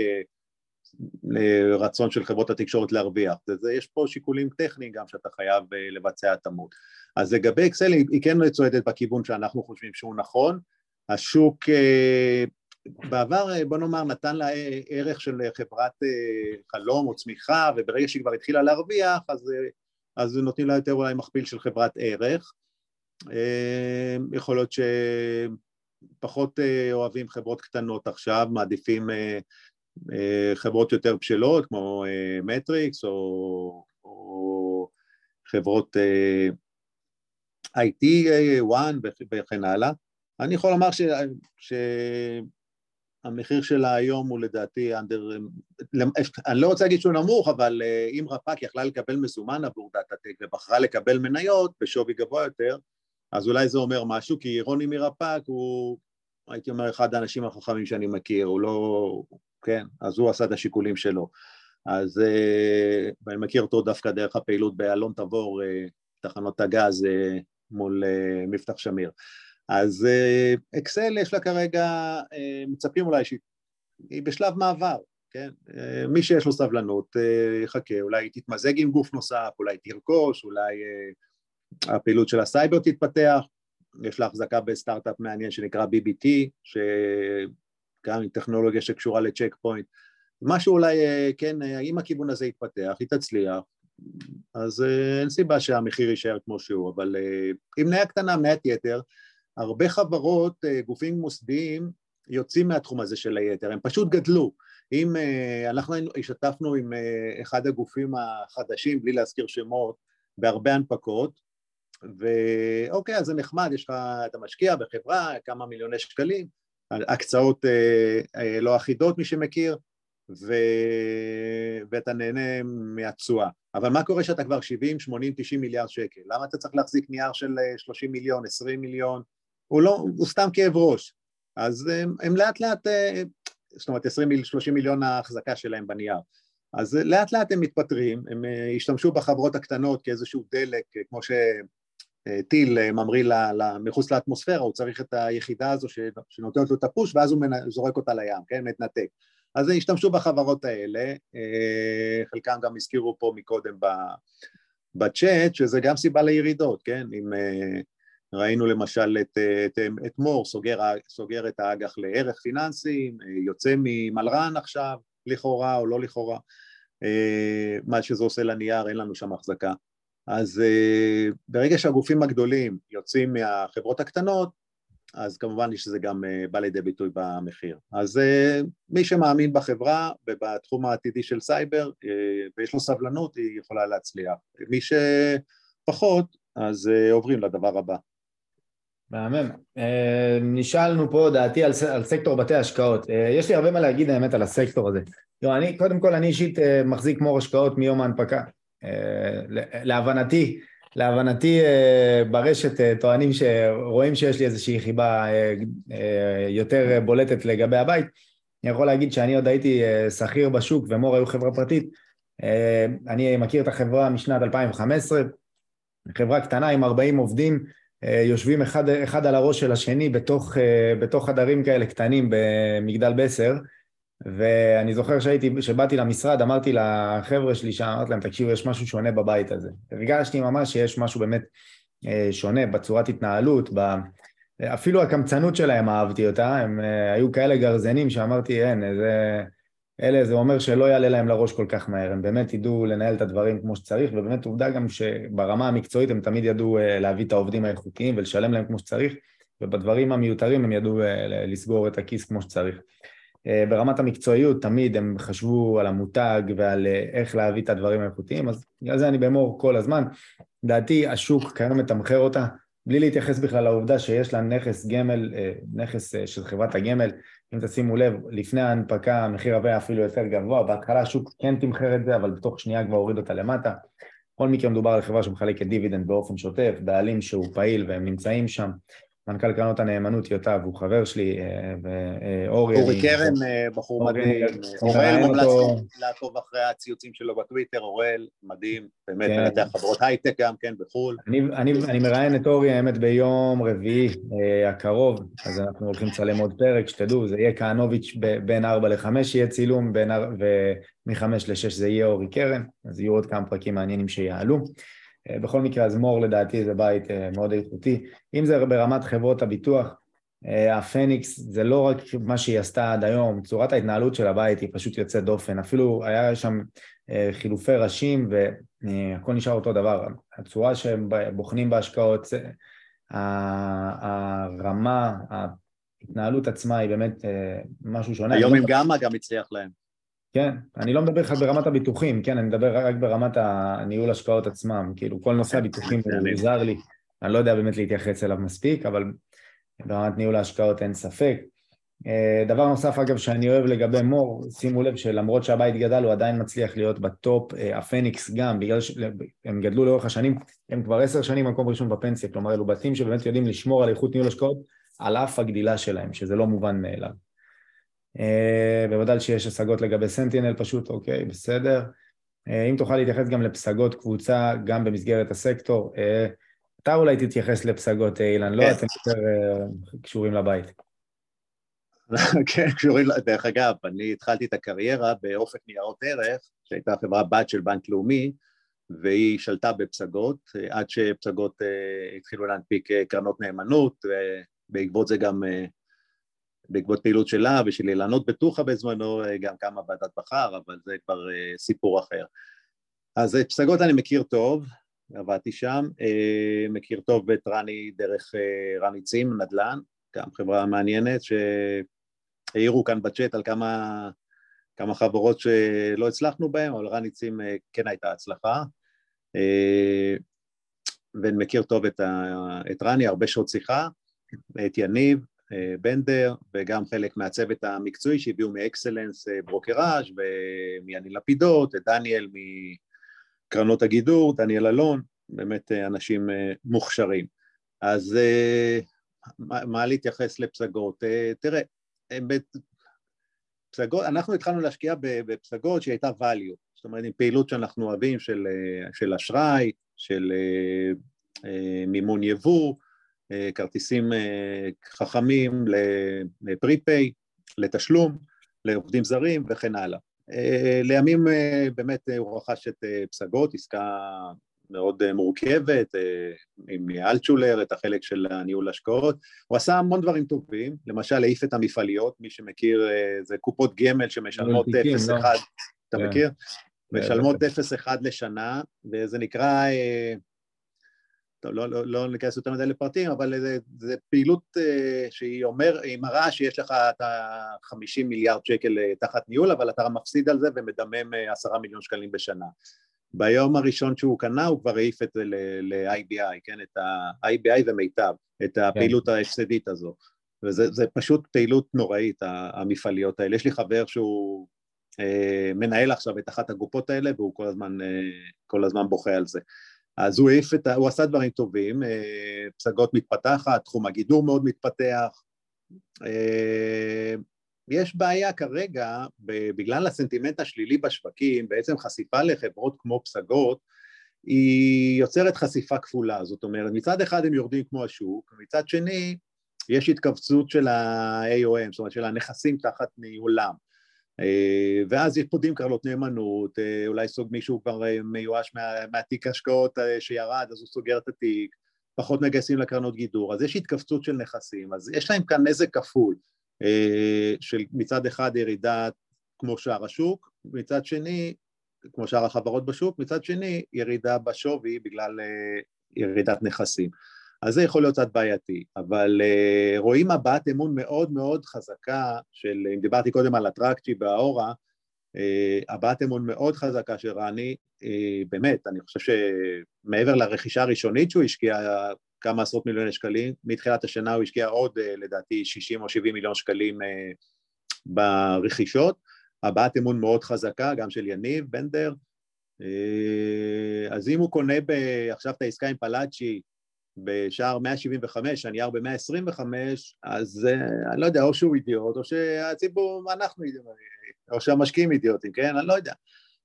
רצון של חברות התקשורת להרוויח, זה, יש פה שיקולים טכניים גם שאתה חייב לבצע התאמות. אז לגבי אקסל היא כן צועדת בכיוון שאנחנו חושבים שהוא נכון, השוק בעבר, אה, בוא נאמר, נתן לה אה, ערך של חברת אה, חלום או צמיחה, וברגע שהיא כבר התחילה להרוויח, אז, אז נותנים לה יותר אולי מכפיל של חברת ערך. יכול להיות שפחות אוהבים חברות קטנות עכשיו, מעדיפים חברות יותר בשלות, כמו מטריקס, או, או חברות IT, One וכן הלאה. אני יכול לומר ש... ש... המחיר שלה היום הוא לדעתי אנדר, אני לא רוצה להגיד שהוא נמוך, אבל אה, אם רפק יכלה לקבל מזומן עבור דאטה-טק ובחרה לקבל מניות בשווי גבוה יותר, אז אולי זה אומר משהו, כי רוני מרפק הוא, הייתי אומר, אחד האנשים החכמים שאני מכיר, הוא לא, כן, אז הוא עשה את השיקולים שלו. אז אה, ואני מכיר אותו דווקא דרך הפעילות באלון תבור, אה, תחנות הגז מול מבטח שמיר. אז אקסל יש לה כרגע, אה, מצפים אולי שהיא בשלב מעבר, כן? אה, מי שיש לו סבלנות אה, יחכה, אולי היא תתמזג עם גוף נוסף, אולי תרכוש, אולי הפעילות של הסייבר תתפתח, יש לה החזקה בסטארט-אפ מעניין שנקרא BBT, שגם עם טכנולוגיה שקשורה לצ'ק פוינט, משהו אולי, כן, אם הכיוון הזה יתפתח, היא תצליח, אז אין סיבה שהמחיר יישאר כמו שהוא, אבל עם מניה קטנה, מניית יתר, הרבה חברות, אה, גופים מוסדיים, יוצאים מהתחום הזה של היתר, הם פשוט גדלו. אם אה, אנחנו השתתפנו עם אה, אחד הגופים החדשים, בלי להזכיר שמות, בהרבה הנפקות, ואוקיי, אז זה נחמד, יש לך, אתה משקיע בחברה, כמה מיליוני שקלים, הקצאות לא אחידות, מי שמכיר, ו... ואתה נהנה מהתשואה. אבל מה קורה שאתה כבר 70, 80, 90 מיליארד שקל? למה אתה צריך להחזיק נייר של 30 מיליון, 20 מיליון? הוא לא, הוא סתם כאב ראש. אז הם, הם לאט לאט, אה, זאת אומרת 20-30 מיליון ההחזקה שלהם בנייר. אז לאט לאט הם מתפטרים, הם אה, השתמשו בחברות הקטנות כאיזשהו דלק, אה, כמו שטיל ממריא מחוץ לאטמוספירה, הוא צריך את היחידה הזו שנותנת לו את הפוש ואז הוא זורק אותה לים, כן, מתנתק. אז השתמשו בחברות האלה, חלקם גם הזכירו פה מקודם בצ'אט, שזה גם סיבה לירידות, כן? אם ראינו למשל את, את, את מור סוגר, סוגר את האג"ח לערך פיננסי, יוצא ממלרן עכשיו, לכאורה או לא לכאורה, מה שזה עושה לנייר, אין לנו שם החזקה. אז ברגע שהגופים הגדולים יוצאים מהחברות הקטנות, אז כמובן שזה גם בא לידי ביטוי במחיר. אז מי שמאמין בחברה ובתחום העתידי של סייבר ויש לו סבלנות, היא יכולה להצליח. מי שפחות, אז עוברים לדבר הבא. מהמם. אה, נשאלנו פה דעתי על, על סקטור בתי השקעות. אה, יש לי הרבה מה להגיד האמת על הסקטור הזה. לא, אני, קודם כל אני אישית אה, מחזיק מור השקעות מיום ההנפקה. להבנתי, להבנתי ברשת טוענים שרואים שיש לי איזושהי חיבה יותר בולטת לגבי הבית. אני יכול להגיד שאני עוד הייתי שכיר בשוק ומור היו חברה פרטית. אני מכיר את החברה משנת 2015, חברה קטנה עם 40 עובדים, אה, יושבים אחד, אחד על הראש של השני בתוך, אה, בתוך חדרים כאלה קטנים במגדל בסר ואני זוכר שהייתי, שבאתי למשרד, אמרתי לחבר'ה שלי שם, אמרתי להם, תקשיבו, יש משהו שונה בבית הזה. הרגשתי ממש שיש משהו באמת אה, שונה בצורת התנהלות, ב... אפילו הקמצנות שלהם אהבתי אותה, הם היו כאלה גרזנים שאמרתי, אין, זה... אלה זה אומר שלא יעלה להם לראש כל כך מהר, הם באמת ידעו לנהל את הדברים כמו שצריך, ובאמת עובדה גם שברמה המקצועית הם תמיד ידעו אה, להביא את העובדים האיכותיים ולשלם להם כמו שצריך, ובדברים המיותרים הם ידעו אה, לסגור את הכיס כמו שצריך. אה, ברמת המקצועיות תמיד הם חשבו על המותג ועל איך להביא את הדברים האיכותיים, אז בגלל זה אני באמור כל הזמן. לדעתי השוק כיום מתמחר אותה, בלי להתייחס בכלל לעובדה שיש לה נכס גמל, נכס של חברת הגמל, אם תשימו לב, לפני ההנפקה המחיר היה אפילו יותר גבוה, בהתחלה השוק כן תמחר את זה, אבל בתוך שנייה כבר הוריד אותה למטה. בכל מקרה מדובר על חברה שמחלקת דיבידנד באופן שוטף, בעלים שהוא פעיל והם נמצאים שם, מנכ"ל קרנות הנאמנות יוטה והוא חבר שלי, אה, ואורי... אורי קרן, אה, בחור מדהים, אוראל מומלץ לעקוב אחרי הציוצים שלו בטוויטר, אוראל, מדהים, באמת כן. מנתח חברות הייטק גם כן בחו"ל. אני מראיין את אורי האמת ביום רביעי אה, הקרוב, אז אנחנו הולכים לצלם עוד פרק, שתדעו, זה יהיה כהנוביץ' בין 4 ל-5 יהיה צילום, ומ-5 ל-6 זה יהיה אורי קרן, אז יהיו עוד כמה פרקים מעניינים שיעלו. אה, בכל מקרה, אז מור לדעתי זה בית אה, מאוד איכותי. אם זה ברמת חברות הביטוח, אה, הפניקס זה לא רק מה שהיא עשתה עד היום, צורת ההתנהלות של הבית היא פשוט יוצאת דופן. אפילו היה שם חילופי ראשים והכל נשאר אותו דבר. הצורה שהם בוחנים בהשקעות, הרמה, ההתנהלות עצמה היא באמת משהו שונה. היום גמא גם הצליח להם. כן, אני לא מדבר בכלל ברמת הביטוחים, כן, אני מדבר רק ברמת הניהול השקעות עצמם, כאילו כל נושא הביטוחים הוא מוזר לי, אני לא יודע באמת להתייחס אליו מספיק, אבל ברמת ניהול ההשקעות אין ספק. אה, דבר נוסף אגב שאני אוהב לגבי מור, שימו לב שלמרות שהבית גדל הוא עדיין מצליח להיות בטופ, אה, הפניקס גם, בגלל שהם גדלו לאורך השנים, הם כבר עשר שנים מקום ראשון בפנסיה, כלומר אלו בתים שבאמת יודעים לשמור על איכות ניהול השקעות על אף הגדילה שלהם, שזה לא מובן מאליו. אה, בוודאי שיש השגות לגבי סנטינל פשוט, אוקיי, בסדר. אה, אם תוכל להתייחס גם לפסגות קבוצה, גם במסגרת הסקטור, אה, אתה אולי תתייחס לפסגות, אילן, לא? אתם יותר קשורים לבית. (laughs) כן, קשורים, דרך אגב, אני התחלתי את הקריירה באופק ניירות ערך, שהייתה חברה בת של בנק לאומי, והיא שלטה בפסגות, עד שפסגות התחילו להנפיק קרנות נאמנות, ובעקבות זה גם בעקבות פעילות שלה ושל אילנות בטוחה בזמנו, אה, גם קמה ועדת בכר, אבל זה כבר אה, סיפור אחר. אז את פסגות אני מכיר טוב, עבדתי שם, אה, מכיר טוב את רני דרך רני צים, נדל"ן, גם חברה מעניינת, שהעירו כאן בצ'אט על כמה, כמה חברות שלא הצלחנו בהן, אבל רני צים כן הייתה הצלחה. ואני מכיר טוב את, ה, את רני, הרבה שעות שיחה, את יניב, בנדר וגם חלק מהצוות המקצועי שהביאו מאקסלנס אה, ברוקראז' ומיאני לפידות, דניאל מקרנות הגידור, דניאל אלון, באמת אה, אנשים מוכשרים. אז מה, מה להתייחס לפסגות? תראה, פסגות, אנחנו התחלנו להשקיע בפסגות שהייתה value, זאת אומרת עם פעילות שאנחנו אוהבים של, של אשראי, של מימון יבוא, אה, כרטיסים אה, חכמים לפריפיי, לתשלום, לעובדים זרים וכן הלאה. אה, לימים באמת הוא רכש את פסגות, עסקה מאוד אה, מורכבת, אה, עם אלטשולר, את החלק של הניהול השקעות. הוא עשה המון דברים טובים, למשל העיף את המפעליות, מי שמכיר, זה קופות גמל שמשלמות 0-1, לא? אתה כן. מכיר? משלמות 0-1 לשנה, וזה נקרא, טוב, לא, לא, לא ניכנס יותר מדי לפרטים, אבל זה פעילות שהיא אומר, היא מראה שיש לך את ה-50 מיליארד שקל תחת ניהול, אבל אתה מפסיד על זה ומדמם 10 מיליון שקלים בשנה. ביום הראשון שהוא קנה הוא כבר העיף את זה ל-IBI, כן? את ה-IBI ומיטב, את כן. הפעילות כן. ההפסדית הזו. וזה פשוט פעילות נוראית, המפעליות האלה. יש לי חבר שהוא אה, מנהל עכשיו את אחת הגופות האלה והוא כל הזמן, אה, כל הזמן בוכה על זה. אז הוא העיף את ה... הוא עשה דברים טובים, אה, פסגות מתפתחת, תחום הגידור מאוד מתפתח, אה, יש בעיה כרגע, בגלל הסנטימנט השלילי בשווקים, בעצם חשיפה לחברות כמו פסגות, היא יוצרת חשיפה כפולה, זאת אומרת, מצד אחד הם יורדים כמו השוק, ומצד שני יש התכווצות של ה-AOM, זאת אומרת של הנכסים תחת ניהולם. אה, ואז יש פודים קרנות נאמנות, אה, אולי סוג מישהו כבר אה, מיואש מה, מהתיק השקעות שירד, אז הוא סוגר את התיק, פחות מגייסים לקרנות גידור, אז יש התכווצות של נכסים, אז יש להם כאן נזק כפול. של מצד אחד ירידה כמו שאר השוק, מצד שני, כמו שאר החברות בשוק, מצד שני ירידה בשווי בגלל ירידת נכסים. אז זה יכול להיות קצת בעייתי, אבל uh, רואים הבעת אמון מאוד מאוד חזקה של, אם דיברתי קודם על הטראקצ'י והאורה, uh, הבעת אמון מאוד חזקה של רני, uh, באמת, אני חושב שמעבר לרכישה הראשונית שהוא השקיע כמה עשרות מיליוני שקלים, מתחילת השנה הוא השקיע עוד אה, לדעתי 60 או 70 מיליון שקלים אה, ברכישות, הבעת אמון מאוד חזקה, גם של יניב בנדר, אז אם הוא קונה עכשיו את העסקה עם פלאצ'י בשער 175, הנייר ב-125, אז אני לא יודע, או שהוא אידיוט, או שהציבור, אנחנו אידיוטים, או שהמשקיעים אידיוטים, כן? אני לא יודע.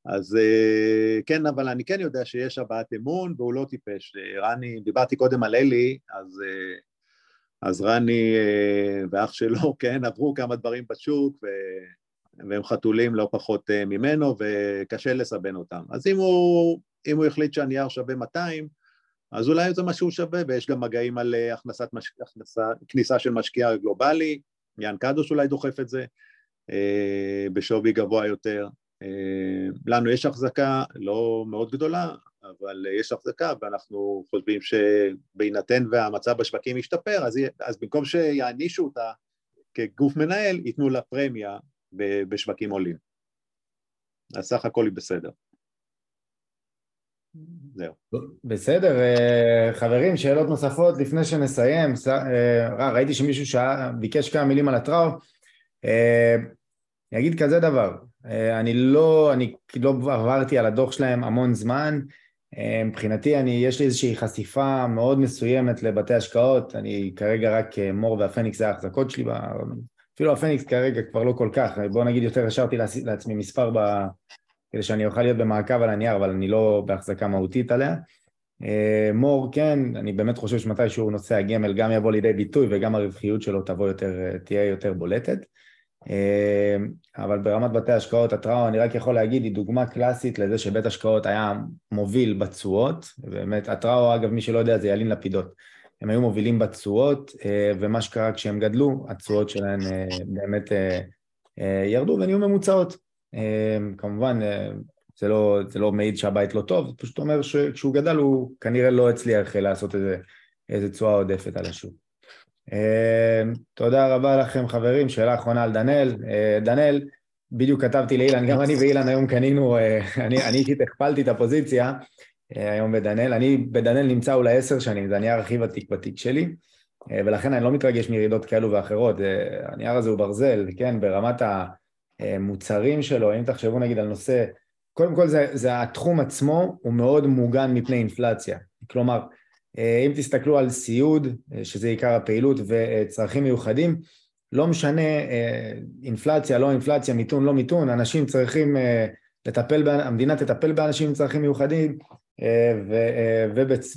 אז אה, כן, אבל אני כן יודע שיש הבעת אמון והוא לא טיפש. רני, דיברתי קודם על אלי, אז, אה, אז רני אה, ואח שלו, (laughs) כן, עברו כמה דברים בשוק ו... והם חתולים לא פחות ממנו וקשה לסבן אותם. אז אם הוא, אם הוא החליט שהנייר שווה 200, אז אולי זה מה שהוא שווה, ויש גם מגעים על הכנסת מש... הכנסה, כניסה של משקיע גלובלי, יאן קדוש אולי דוחף את זה, בשווי גבוה יותר, אה, לנו יש החזקה לא מאוד גדולה, אבל יש החזקה ואנחנו חושבים שבהינתן והמצב בשווקים ישתפר, אז, אז במקום שיענישו אותה כגוף מנהל, ייתנו לה פרמיה בשווקים עולים. אז סך הכל היא בסדר. זהו. בסדר, אה, חברים, שאלות נוספות לפני שנסיים. אה, ראיתי שמישהו שעה, ביקש כמה מילים על הטראו. אני אגיד כזה דבר, אה, אני לא, אני לא עברתי על הדוח שלהם המון זמן, אה, מבחינתי אני, יש לי איזושהי חשיפה מאוד מסוימת לבתי השקעות, אני כרגע רק אה, מור והפניקס זה ההחזקות שלי, אפילו הפניקס כרגע כבר לא כל כך, בוא נגיד יותר השארתי לעצמי מספר. כדי שאני אוכל להיות במעקב על הנייר, אבל אני לא בהחזקה מהותית עליה. מור, כן, אני באמת חושב שמתישהו נושא הגמל גם יבוא לידי ביטוי וגם הרווחיות שלו תבוא יותר, תהיה יותר בולטת. אה, אבל ברמת בתי השקעות, הטראומה, אני רק יכול להגיד, היא דוגמה קלאסית לזה שבית השקעות היה מוביל בתשואות, באמת, הטראו, אגב, מי שלא יודע, זה ילין לפידות. הם היו מובילים בתשואות, אה, ומה שקרה כשהם גדלו, התשואות שלהם אה, באמת ירדו ונהיו ממוצעות. כמובן, זה לא, זה לא מעיד שהבית לא טוב, זה פשוט אומר שכשהוא גדל הוא כנראה לא הצליח לעשות איזה, איזה תשואה עודפת על השוק. אמ, תודה רבה לכם חברים, שאלה אחרונה על דנאל. אה, דנאל, בדיוק כתבתי לאילן, גם אני ואילן היום קנינו, אה, (laughs) אני אישית הכפלתי את הפוזיציה אה, היום בדנאל, אני בדנאל נמצא אולי עשר שנים, זה הנייר הכי ותיק בתיק שלי, ולכן אני לא מתרגש מירידות כאלו ואחרות, הנייר הזה הוא ברזל, כן, ברמת המוצרים שלו, אם תחשבו נגיד על נושא, קודם כל זה, זה התחום עצמו הוא מאוד מוגן מפני אינפלציה, כלומר אה, אם תסתכלו על סיעוד, אה, שזה עיקר הפעילות, וצרכים מיוחדים, לא משנה אה, אינפלציה, לא אינפלציה, מיתון, לא מיתון, אנשים צריכים לטפל, המדינה תטפל באנשים עם צרכים מיוחדים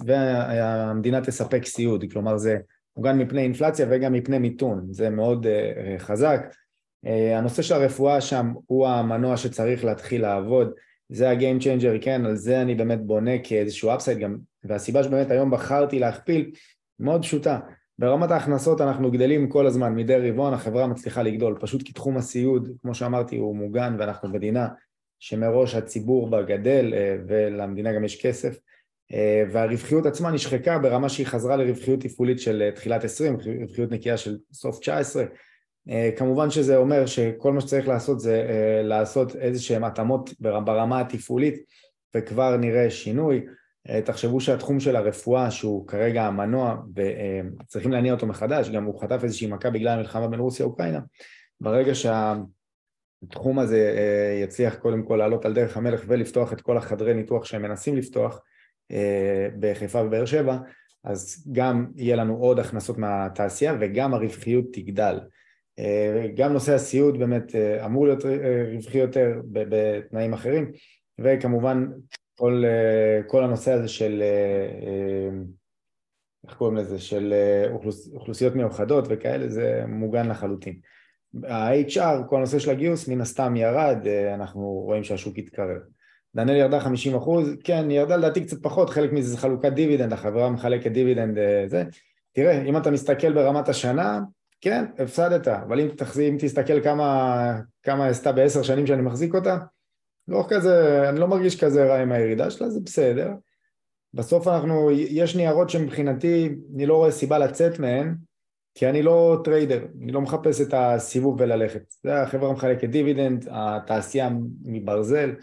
והמדינה תספק סיעוד, כלומר זה מוגן מפני אינפלציה וגם מפני מיתון, זה מאוד חזק. הנושא של הרפואה שם הוא המנוע שצריך להתחיל לעבוד, זה ה-game changer, כן, על זה אני באמת בונה כאיזשהו אפסייד גם, והסיבה שבאמת היום בחרתי להכפיל, מאוד פשוטה, ברמת ההכנסות אנחנו גדלים כל הזמן, מדי רבעון החברה מצליחה לגדול, פשוט כי תחום הסיעוד, כמו שאמרתי, הוא מוגן ואנחנו מדינה שמראש הציבור בה גדל אה, ולמדינה גם יש כסף. אה, והרווחיות עצמה נשחקה ברמה שהיא חזרה לרווחיות תפעולית של אה, תחילת 20, רווחיות נקייה של סוף 19 כמובן שזה אומר שכל מה שצריך לעשות זה לעשות איזה שהן התאמות ברמה התפעולית וכבר נראה שינוי. תחשבו שהתחום של הרפואה שהוא כרגע המנוע וצריכים להניע אותו מחדש, גם הוא חטף איזושהי מכה בגלל המלחמה בין רוסיה ואוקראינה. ברגע שהתחום הזה אה, יצליח קודם כל לעלות על דרך המלך ולפתוח את כל החדרי ניתוח שהם מנסים לפתוח אה, בחיפה ובאר שבע אז גם יהיה לנו עוד הכנסות מהתעשייה וגם הרווחיות תגדל. אה, גם נושא הסיעוד באמת אמור להיות רווחי יותר בתנאים אחרים וכמובן כל, אה, כל הנושא הזה של, אה, אה, איך קוראים לזה, של אוכלוס, אוכלוסיות מיוחדות וכאלה, זה מוגן לחלוטין. ה-HR, כל הנושא של הגיוס, מן הסתם ירד, אנחנו רואים שהשוק התקרר. דנאל ירדה 50 אחוז, כן, ירדה לדעתי קצת פחות, חלק מזה זה חלוקת דיבידנד, החברה מחלקת דיבידנד זה. תראה, אם אתה מסתכל ברמת השנה, כן, הפסדת, אבל אם, תחזי, אם תסתכל כמה, כמה עשתה בעשר שנים שאני מחזיק אותה, לא כזה, אני לא מרגיש כזה רע עם הירידה שלה, זה בסדר. בסוף אנחנו, יש ניירות שמבחינתי, אני לא רואה סיבה לצאת מהן, כי אני לא trader, אני לא מחפש את הסיבוב וללכת. זה החברה מחלקת דיבידנד, התעשייה מברזל,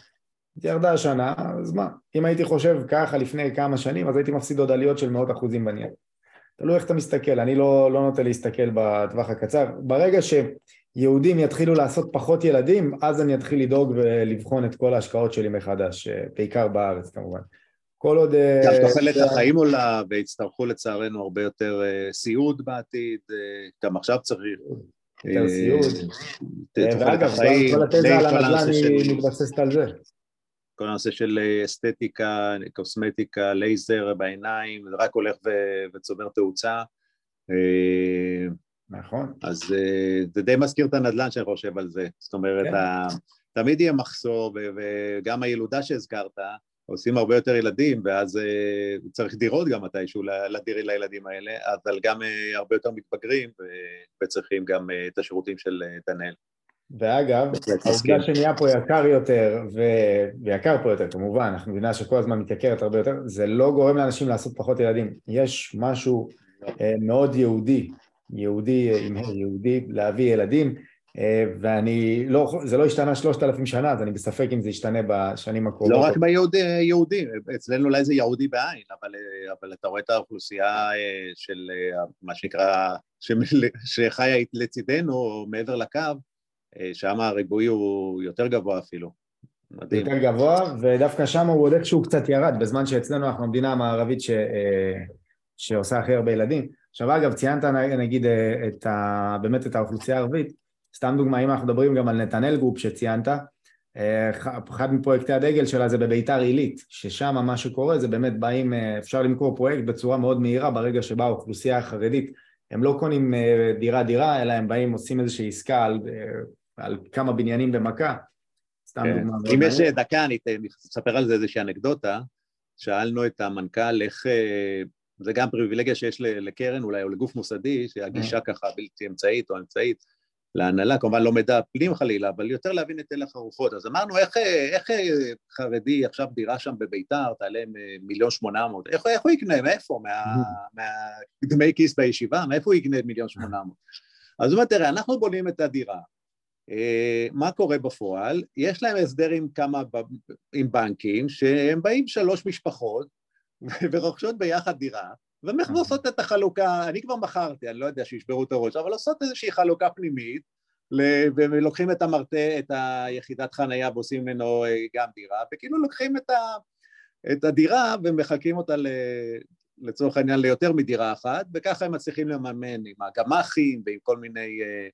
ירדה השנה, אז מה? אם הייתי חושב ככה לפני כמה שנים, אז הייתי מפסיד עוד עליות של מאות אחוזים בנייר. תלוי איך אתה מסתכל, אני לא, לא נוטה להסתכל בטווח הקצר. ברגע ש... יהודים יתחילו לעשות פחות ילדים, אז אני אתחיל לדאוג ולבחון את כל ההשקעות שלי מחדש, אה, בעיקר בארץ כמובן. כל עוד... אה, גם תוחלת החיים עולה ויצטרכו לצערנו הרבה יותר אה, סיעוד בעתיד, גם עכשיו צריך. יותר סיעוד. ואגב, כל התזה על הנדל"ן היא מתבססת על זה. כל הנושא של אסתטיקה, קוסמטיקה, לייזר בעיניים, זה רק הולך וצובר תאוצה. נכון. אז uh, זה די מזכיר את הנדל"ן שאני חושב על זה. זאת אומרת, כן. ה... תמיד יהיה מחסור, וגם הילודה שהזכרת, עושים הרבה יותר ילדים, ואז צריך דירות גם מתישהו לדיר לילדים האלה, אבל גם הרבה יותר מתבגרים, ו... וצריכים גם את השירותים של דנאל. ואגב, העובדה שנהיה פה יקר יותר, ו... ויקר פה יותר כמובן, אנחנו מבינה שכל הזמן מתייקרת הרבה יותר, זה לא גורם לאנשים לעשות פחות ילדים. יש משהו מאוד יהודי יהודי עם יהודי להביא ילדים ואני לא, זה לא השתנה שלושת אלפים שנה אז אני בספק אם זה ישתנה בשנים הקרובות. לא רק ביהודי, אצלנו אולי זה יהודי בעין, אבל, אבל אתה רואה את האוכלוסייה של מה שנקרא, (laughs) שחיה לצידנו מעבר לקו, שם הריבוי הוא יותר גבוה אפילו. מדהים. יותר גבוה, ודווקא שם הוא עוד איכשהו קצת ירד, בזמן שאצלנו אנחנו המדינה המערבית ש, שעושה הכי הרבה ילדים. עכשיו אגב, ציינת נגיד אה, את ה, באמת את האוכלוסייה הערבית, סתם דוגמא, אם אנחנו מדברים גם על נתנאל גרופ שציינת, אה, אחד מפרויקטי הדגל שלה זה בביתר עילית, ששם מה שקורה זה באמת באים, אה, אפשר למכור פרויקט בצורה מאוד מהירה ברגע שבה האוכלוסייה החרדית, הם לא קונים דירה דירה, אלא הם באים עושים איזושהי עסקה על, על כמה בניינים במכה, סתם כן. דוגמא. אם יש דקה, אני אספר על זה איזושהי אנקדוטה, שאלנו את המנכ"ל איך זה גם פריבילגיה שיש לקרן אולי, או לגוף מוסדי, שהגישה mm. ככה בלתי אמצעית או אמצעית להנהלה, כמובן לא מידע פנים חלילה, אבל יותר להבין את הלך הרוחות. אז אמרנו, איך, איך חרדי עכשיו דירה שם בביתר, תעלה מיליון שמונה מאות, איך, איך הוא יקנה, מאיפה? מהדמי מה, (laughs) כיס בישיבה? מאיפה הוא יקנה מיליון שמונה מאות? אז הוא אומר, תראה, אנחנו בונים את הדירה, אה, מה קורה בפועל? יש להם הסדר עם כמה, עם בנקים, שהם באים שלוש משפחות, ורוכשות ביחד דירה, ועושות את החלוקה, אני כבר מכרתי, אני לא יודע שישברו את הראש, אבל עושות איזושהי חלוקה פנימית, ולוקחים את המרתע, את היחידת חנייה ועושים ממנו אה, גם דירה, וכאילו לוקחים את, ה, את הדירה ומחלקים אותה ל, לצורך העניין ליותר מדירה אחת, וככה הם מצליחים לממן עם הגמ"חים ועם כל מיני uh,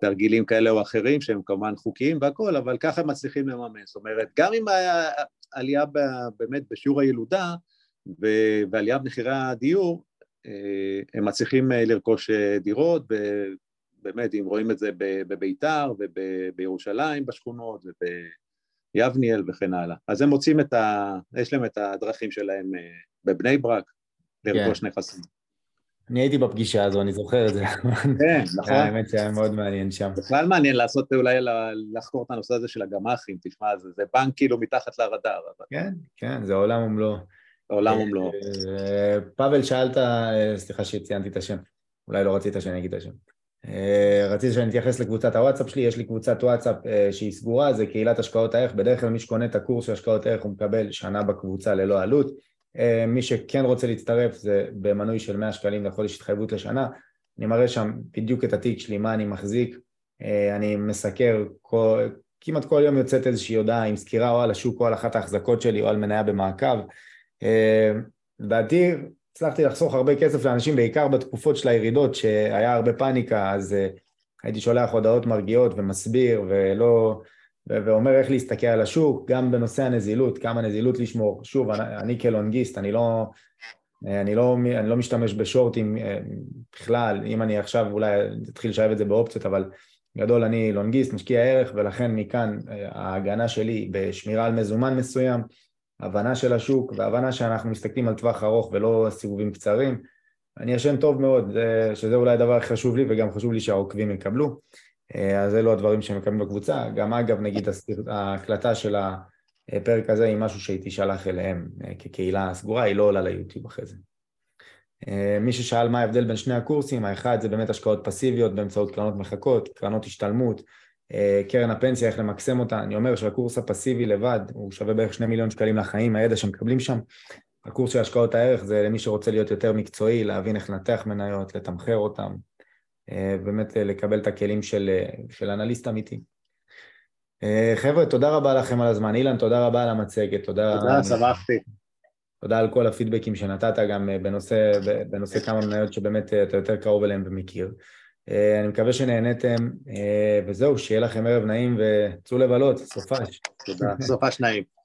תרגילים כאלה או אחרים שהם כמובן חוקיים והכול, אבל ככה מצליחים לממן. זאת אומרת, גם עם העלייה באמת בשיעור הילודה, ועלייה במחירי הדיור, אה, הם מצליחים אה, לרכוש אה, דירות, ובאמת, אם רואים את זה בביתר ובירושלים בשכונות יבניאל וכן הלאה. אז הם מוצאים את ה... יש להם את הדרכים שלהם בבני ברק, לרכוש כן. נכסים. אני הייתי בפגישה הזו, אני זוכר את זה. כן, (laughs) נכון. האמת שהיה מאוד מעניין שם. בכלל מעניין לעשות אולי לחקור את הנושא הזה של הגמ"חים, תשמע, זה, בנק כאילו מתחת לרדאר. כן, כן, זה עולם ומלואו. עולם ומלואו. אה, פאבל, שאלת, אה, סליחה שציינתי את השם, אולי לא רצית שאני אגיד את השם. אה, רציתי שאני אתייחס לקבוצת הוואטסאפ שלי, יש לי קבוצת וואטסאפ שהיא סגורה, זה קהילת השקעות הערך, בדרך כלל מי שקונה את הקורס של השקעות הערך הוא מקבל שנה בקבוצה ללא עלות. מי שכן רוצה להצטרף זה במנוי של 100 שקלים לחודש התחייבות לשנה, אני מראה שם בדיוק את התיק שלי, מה אני מחזיק, אני מסקר, כל, כמעט כל יום יוצאת איזושהי הודעה עם סקירה או על השוק או על אחת ההחזקות שלי או על מניה במעקב, אה, לדעתי הצלחתי לחסוך הרבה כסף לאנשים, בעיקר בתקופות של הירידות שהיה הרבה פאניקה, אז אה, הייתי שולח הודעות מרגיעות ומסביר ולא... ואומר איך להסתכל על השוק, גם בנושא הנזילות, כמה נזילות לשמור. שוב, אני, אני כלונגיסט, אני לא, אני, לא, אני לא משתמש בשורטים אה, בכלל, אם אני עכשיו אולי אתחיל לשלב את זה באופציות, אבל גדול אני לונגיסט, משקיע ערך, ולכן מכאן ההגנה שלי בשמירה על מזומן מסוים, הבנה של השוק והבנה שאנחנו מסתכלים על טווח ארוך ולא סיבובים קצרים. אני ישן טוב מאוד, שזה אולי הדבר הכי חשוב לי וגם חשוב לי שהעוקבים יקבלו. אה, אז אלו הדברים שהם מקבלים בקבוצה. גם אגב, נגיד ההקלטה של הפרק הזה היא משהו שהייתי שלח אליהם אה, כקהילה סגורה, היא לא עולה ליוטיוב אחרי זה. אה, מי ששאל מה ההבדל בין שני הקורסים, האחד זה באמת השקעות פסיביות באמצעות קרנות מחכות, קרנות השתלמות, קרן הפנסיה, איך למקסם אותה, אני אומר שהקורס הפסיבי לבד הוא שווה בערך שני מיליון שקלים לחיים, הידע שמקבלים שם. הקורס של השקעות הערך זה למי שרוצה להיות יותר מקצועי, להבין איך לנתח מניות, לתמחר אותם, אה, באמת אה, לקבל את הכלים של, של אנליסט אמיתי. חבר'ה, תודה רבה לכם על הזמן. אילן, תודה רבה על המצגת. תודה, תודה, שמחתי. תודה על כל הפידבקים שנתת גם בנושא, בנושא כמה מניות שבאמת אתה יותר קרוב אליהם ומכיר. אה, אני מקווה שנהניתם, אה, וזהו, שיהיה לכם ערב נעים וצאו לבלות, סופש. תודה, סופש נעים.